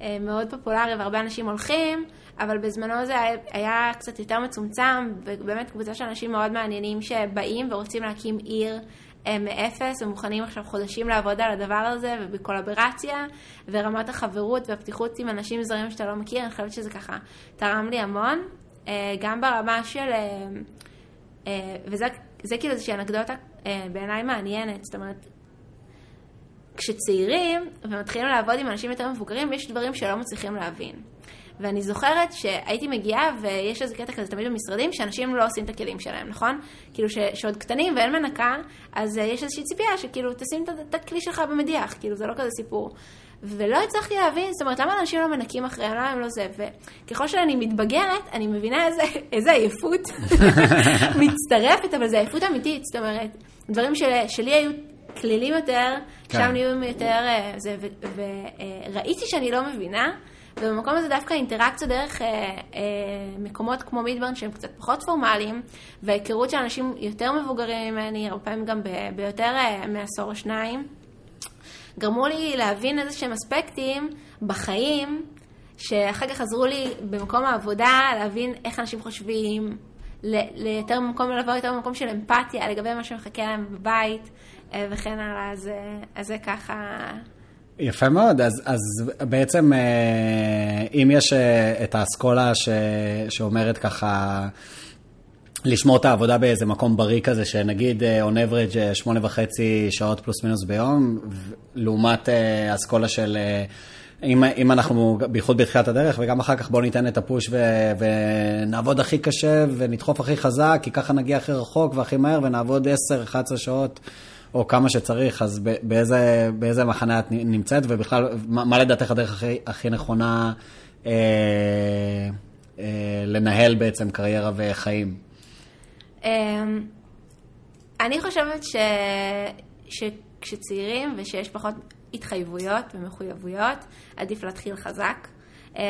אה, מאוד פופולרי והרבה אנשים הולכים, אבל בזמנו זה היה, היה קצת יותר מצומצם, ובאמת קבוצה של אנשים מאוד מעניינים שבאים ורוצים להקים עיר אה, מאפס ומוכנים עכשיו חודשים לעבוד על הדבר הזה ובקולברציה ורמת החברות והפתיחות עם אנשים זרים שאתה לא מכיר, אני חושבת שזה ככה תרם לי המון, אה, גם ברמה של, אה, אה, וזה כאילו איזושהי אנקדוטה אה, בעיניי מעניינת, זאת אומרת, כשצעירים ומתחילים לעבוד עם אנשים יותר מבוגרים, יש דברים שלא מצליחים להבין. ואני זוכרת שהייתי מגיעה, ויש איזה קטע כזה תמיד במשרדים, שאנשים לא עושים את הכלים שלהם, נכון? כאילו ש, שעוד קטנים ואין מנקה, אז uh, יש איזושהי ציפייה שכאילו תשים את הכלי שלך במדיח, כאילו זה לא כזה סיפור. ולא הצלחתי להבין, זאת אומרת, למה אנשים לא מנקים אחריהם, למה הם לא זה, וככל שאני מתבגרת, אני מבינה איזה, איזה עייפות מצטרפת, אבל זה עייפות אמיתית, זאת אומרת, דברים של, שלי היו כלילים יותר, כן. שם נהיו יותר, אה, וראיתי שאני לא מבינה, ובמקום הזה דווקא אינטראקציה דרך אה, אה, מקומות כמו מידברן שהם קצת פחות פורמליים, וההיכרות של אנשים יותר מבוגרים ממני, הרבה פעמים גם ב, ביותר אה, מעשור או שניים, גרמו לי להבין איזה שהם אספקטים בחיים, שאחר כך עזרו לי במקום העבודה להבין איך אנשים חושבים, ליותר מקום, לבוא יותר במקום של אמפתיה לגבי מה שמחכה להם בבית, אה, וכן הלאה, אז, אז זה ככה... יפה מאוד, אז, אז בעצם אה, אם יש אה, את האסכולה ש, שאומרת ככה, לשמור את העבודה באיזה מקום בריא כזה, שנגיד on average שמונה וחצי שעות פלוס מינוס ביום, לעומת אסכולה של, אם, אם אנחנו, בייחוד בתחילת הדרך, וגם אחר כך בואו ניתן את הפוש ו, ונעבוד הכי קשה ונדחוף הכי חזק, כי ככה נגיע הכי רחוק והכי מהר ונעבוד 10-11 שעות. או כמה שצריך, אז באיזה, באיזה מחנה את נמצאת, ובכלל, מה, מה לדעתך הדרך הכי, הכי נכונה אה, אה, לנהל בעצם קריירה וחיים? אמ, אני חושבת ש... שכשצעירים ושיש פחות התחייבויות ומחויבויות, עדיף להתחיל חזק. אמ,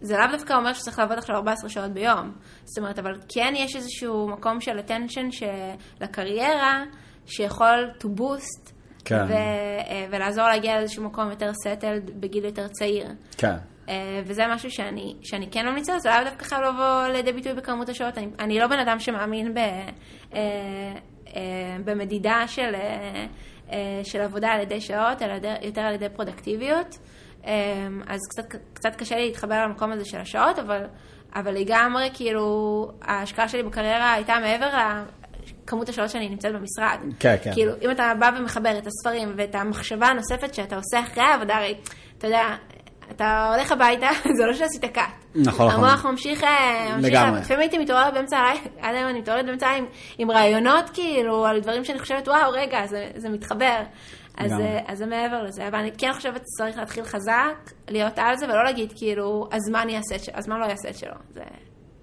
זה לאו דווקא אומר שצריך לעבוד עכשיו 14 שעות ביום. זאת אומרת, אבל כן יש איזשהו מקום של attention לקריירה, שיכול to boost כן. ו, אה, ולעזור להגיע לאיזשהו מקום יותר settled בגיל יותר צעיר. כן. אה, וזה משהו שאני, שאני כן ממליצה, זה לאו דווקא חייב לבוא לידי ביטוי בכמות השעות. אני, אני לא בן אדם שמאמין ב, אה, במדידה של, של עבודה על ידי שעות, אלא יותר על ידי פרודקטיביות. אז קצת, קצת קשה לי להתחבר למקום הזה של השעות, אבל, אבל לגמרי, כאילו, ההשקעה שלי בקריירה הייתה מעבר כמות השעות שאני נמצאת במשרד. כן, כן. כאילו, אם אתה בא ומחבר את הספרים ואת המחשבה הנוספת שאתה עושה אחרי העבודה, הרי, אתה יודע, אתה הולך הביתה, זה לא שעשית קאט. נכון, נכון. המוח ממשיך, אה, ממשיך, לגמרי. לפעמים הייתי מתעוררת באמצע הלילה, עד היום אני מתעוררת באמצע הלילה עם, עם רעיונות, כאילו, על דברים שאני חושבת, וואו, רגע, זה, זה מתחבר. אז, אה, אז זה מעבר לזה, אבל אני כן חושבת שצריך להתחיל חזק, להיות על זה, ולא להגיד, כאילו, הזמן יעשה את שלו, הזמן לא יעשה את שלו. זה...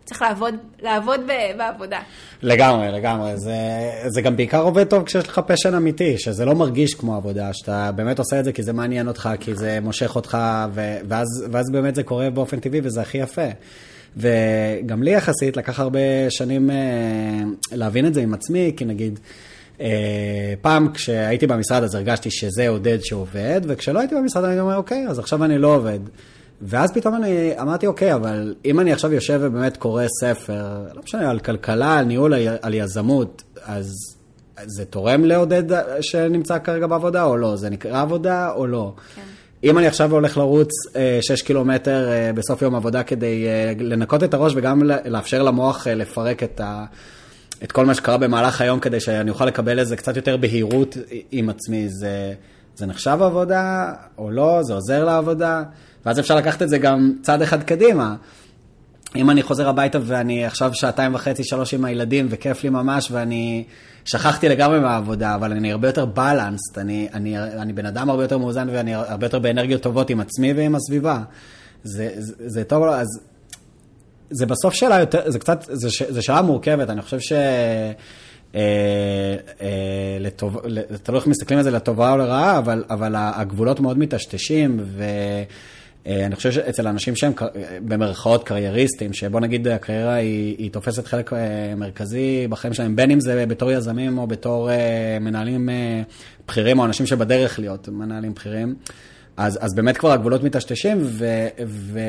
צריך לעבוד, לעבוד בעבודה. לגמרי, לגמרי. זה, זה גם בעיקר עובד טוב כשיש לך פשן אמיתי, שזה לא מרגיש כמו עבודה, שאתה באמת עושה את זה כי זה מעניין אותך, כי זה מושך אותך, ו, ואז, ואז באמת זה קורה באופן טבעי וזה הכי יפה. וגם לי יחסית לקח הרבה שנים אה, להבין את זה עם עצמי, כי נגיד, אה, פעם כשהייתי במשרד אז הרגשתי שזה עודד שעובד, וכשלא הייתי במשרד אני אומר, אוקיי, אז עכשיו אני לא עובד. ואז פתאום אני אמרתי, אוקיי, אבל אם אני עכשיו יושב ובאמת קורא ספר, לא משנה, על כלכלה, על ניהול, על יזמות, אז זה תורם לעודד שנמצא כרגע בעבודה או לא? זה נקרא עבודה או לא? כן. אם אני עכשיו הולך לרוץ 6 קילומטר בסוף יום עבודה כדי לנקות את הראש וגם לאפשר למוח לפרק את ה... את כל מה שקרה במהלך היום כדי שאני אוכל לקבל איזה קצת יותר בהירות עם עצמי. זה, זה נחשב עבודה או לא, זה עוזר לעבודה, ואז אפשר לקחת את זה גם צעד אחד קדימה. אם אני חוזר הביתה ואני עכשיו שעתיים וחצי, שלוש עם הילדים, וכיף לי ממש, ואני שכחתי לגמרי מהעבודה, אבל אני הרבה יותר בלנסט, אני, אני, אני בן אדם הרבה יותר מאוזן ואני הרבה יותר באנרגיות טובות עם עצמי ועם הסביבה. זה, זה, זה טוב, אז זה בסוף שאלה יותר, זה קצת, זה, זה שאלה מורכבת, אני חושב ש... אה, אה, תלוי איך מסתכלים על זה לטובה או לרעה, אבל, אבל הגבולות מאוד מטשטשים, ואני אה, חושב שאצל אנשים שהם במרכאות קרייריסטים, שבוא נגיד הקריירה היא, היא תופסת חלק מרכזי בחיים שלהם, בין אם זה בתור יזמים או בתור מנהלים בכירים, או אנשים שבדרך להיות מנהלים בכירים, אז, אז באמת כבר הגבולות מטשטשים, ו... ו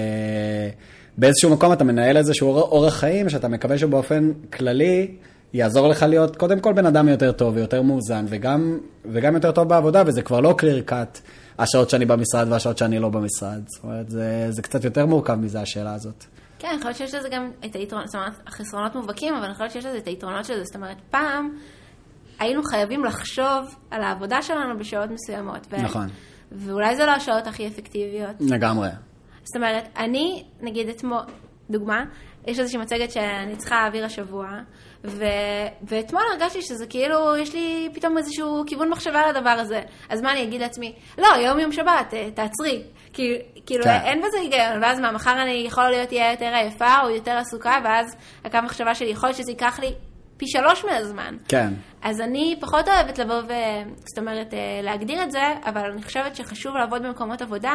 באיזשהו מקום אתה מנהל איזשהו אורח חיים שאתה מקווה שבאופן כללי יעזור לך להיות קודם כל בן אדם יותר טוב ויותר מאוזן וגם, וגם יותר טוב בעבודה, וזה כבר לא קליר קאט, השעות שאני במשרד והשעות שאני לא במשרד. זאת אומרת, זה, זה קצת יותר מורכב מזה השאלה הזאת. כן, אני חושבת שיש לזה גם את היתרונות, זאת אומרת, החסרונות מובהקים, אבל אני חושבת שיש לזה את היתרונות של זה. זאת אומרת, פעם היינו חייבים לחשוב על העבודה שלנו בשעות מסוימות. ו... נכון. ואולי זה לא השעות הכי אפקטיביות. לגמרי. זאת אומרת, אני, נגיד אתמול, דוגמה, יש איזושהי מצגת שאני צריכה להעביר השבוע, ו... ואתמול הרגשתי שזה כאילו, יש לי פתאום איזשהו כיוון מחשבה לדבר הזה. אז מה אני אגיד לעצמי? לא, היום יום שבת, אה, תעצרי. כאילו, כן. אין בזה היגיון, ואז מה, מחר אני יכולה להיות יהיה יותר עייפה או יותר עסוקה, ואז הקו מחשבה שלי, יכול להיות שזה ייקח לי פי שלוש מהזמן. כן. אז אני פחות אוהבת לבוא ו... זאת אומרת, אה, להגדיר את זה, אבל אני חושבת שחשוב לעבוד במקומות עבודה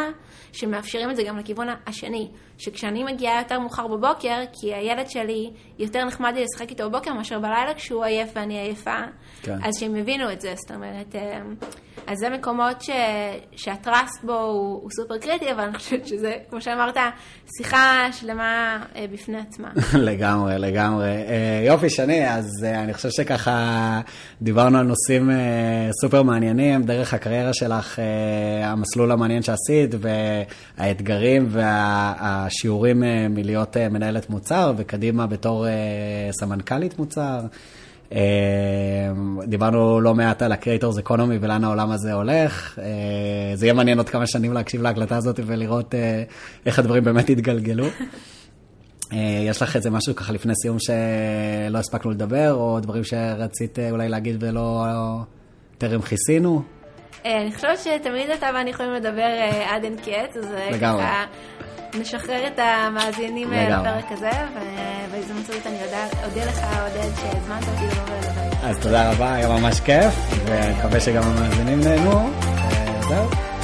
שמאפשרים את זה גם לכיוון השני. שכשאני מגיעה יותר מאוחר בבוקר, כי הילד שלי יותר נחמד לי לשחק איתו בבוקר מאשר בלילה כשהוא עייף ואני עייפה, כן. אז שהם יבינו את זה, זאת אומרת... אה, אז זה מקומות ש... שהטראסט בו הוא, הוא סופר קריטי, אבל אני חושבת שזה, כמו שאמרת, שיחה שלמה אה, בפני עצמה. לגמרי, לגמרי. אה, יופי, שני, אז אה, אני חושב שככה דיברנו על נושאים אה, סופר מעניינים, דרך הקריירה שלך, אה, המסלול המעניין שעשית, והאתגרים והשיעורים אה, מלהיות אה, מנהלת מוצר, וקדימה בתור אה, סמנכ"לית מוצר. אה, דיברנו לא מעט על ה-Creators Economy ולאן העולם הזה הולך. אה, זה יהיה מעניין עוד כמה שנים להקשיב להקלטה הזאת ולראות אה, איך הדברים באמת התגלגלו. יש לך איזה משהו ככה לפני סיום שלא הספקנו לדבר, או דברים שרצית אולי להגיד ולא טרם כיסינו? אני חושבת שתמיד אתה ואני יכולים לדבר עד אין קץ, אז ככה נשחרר את המאזינים לפרק הזה, ובהזדמנות אני אודה לך, עודד, שהזמנת אותי לבוא ולדבר. אז תודה רבה, היה ממש כיף, ומקווה שגם המאזינים נהנו, וזהו.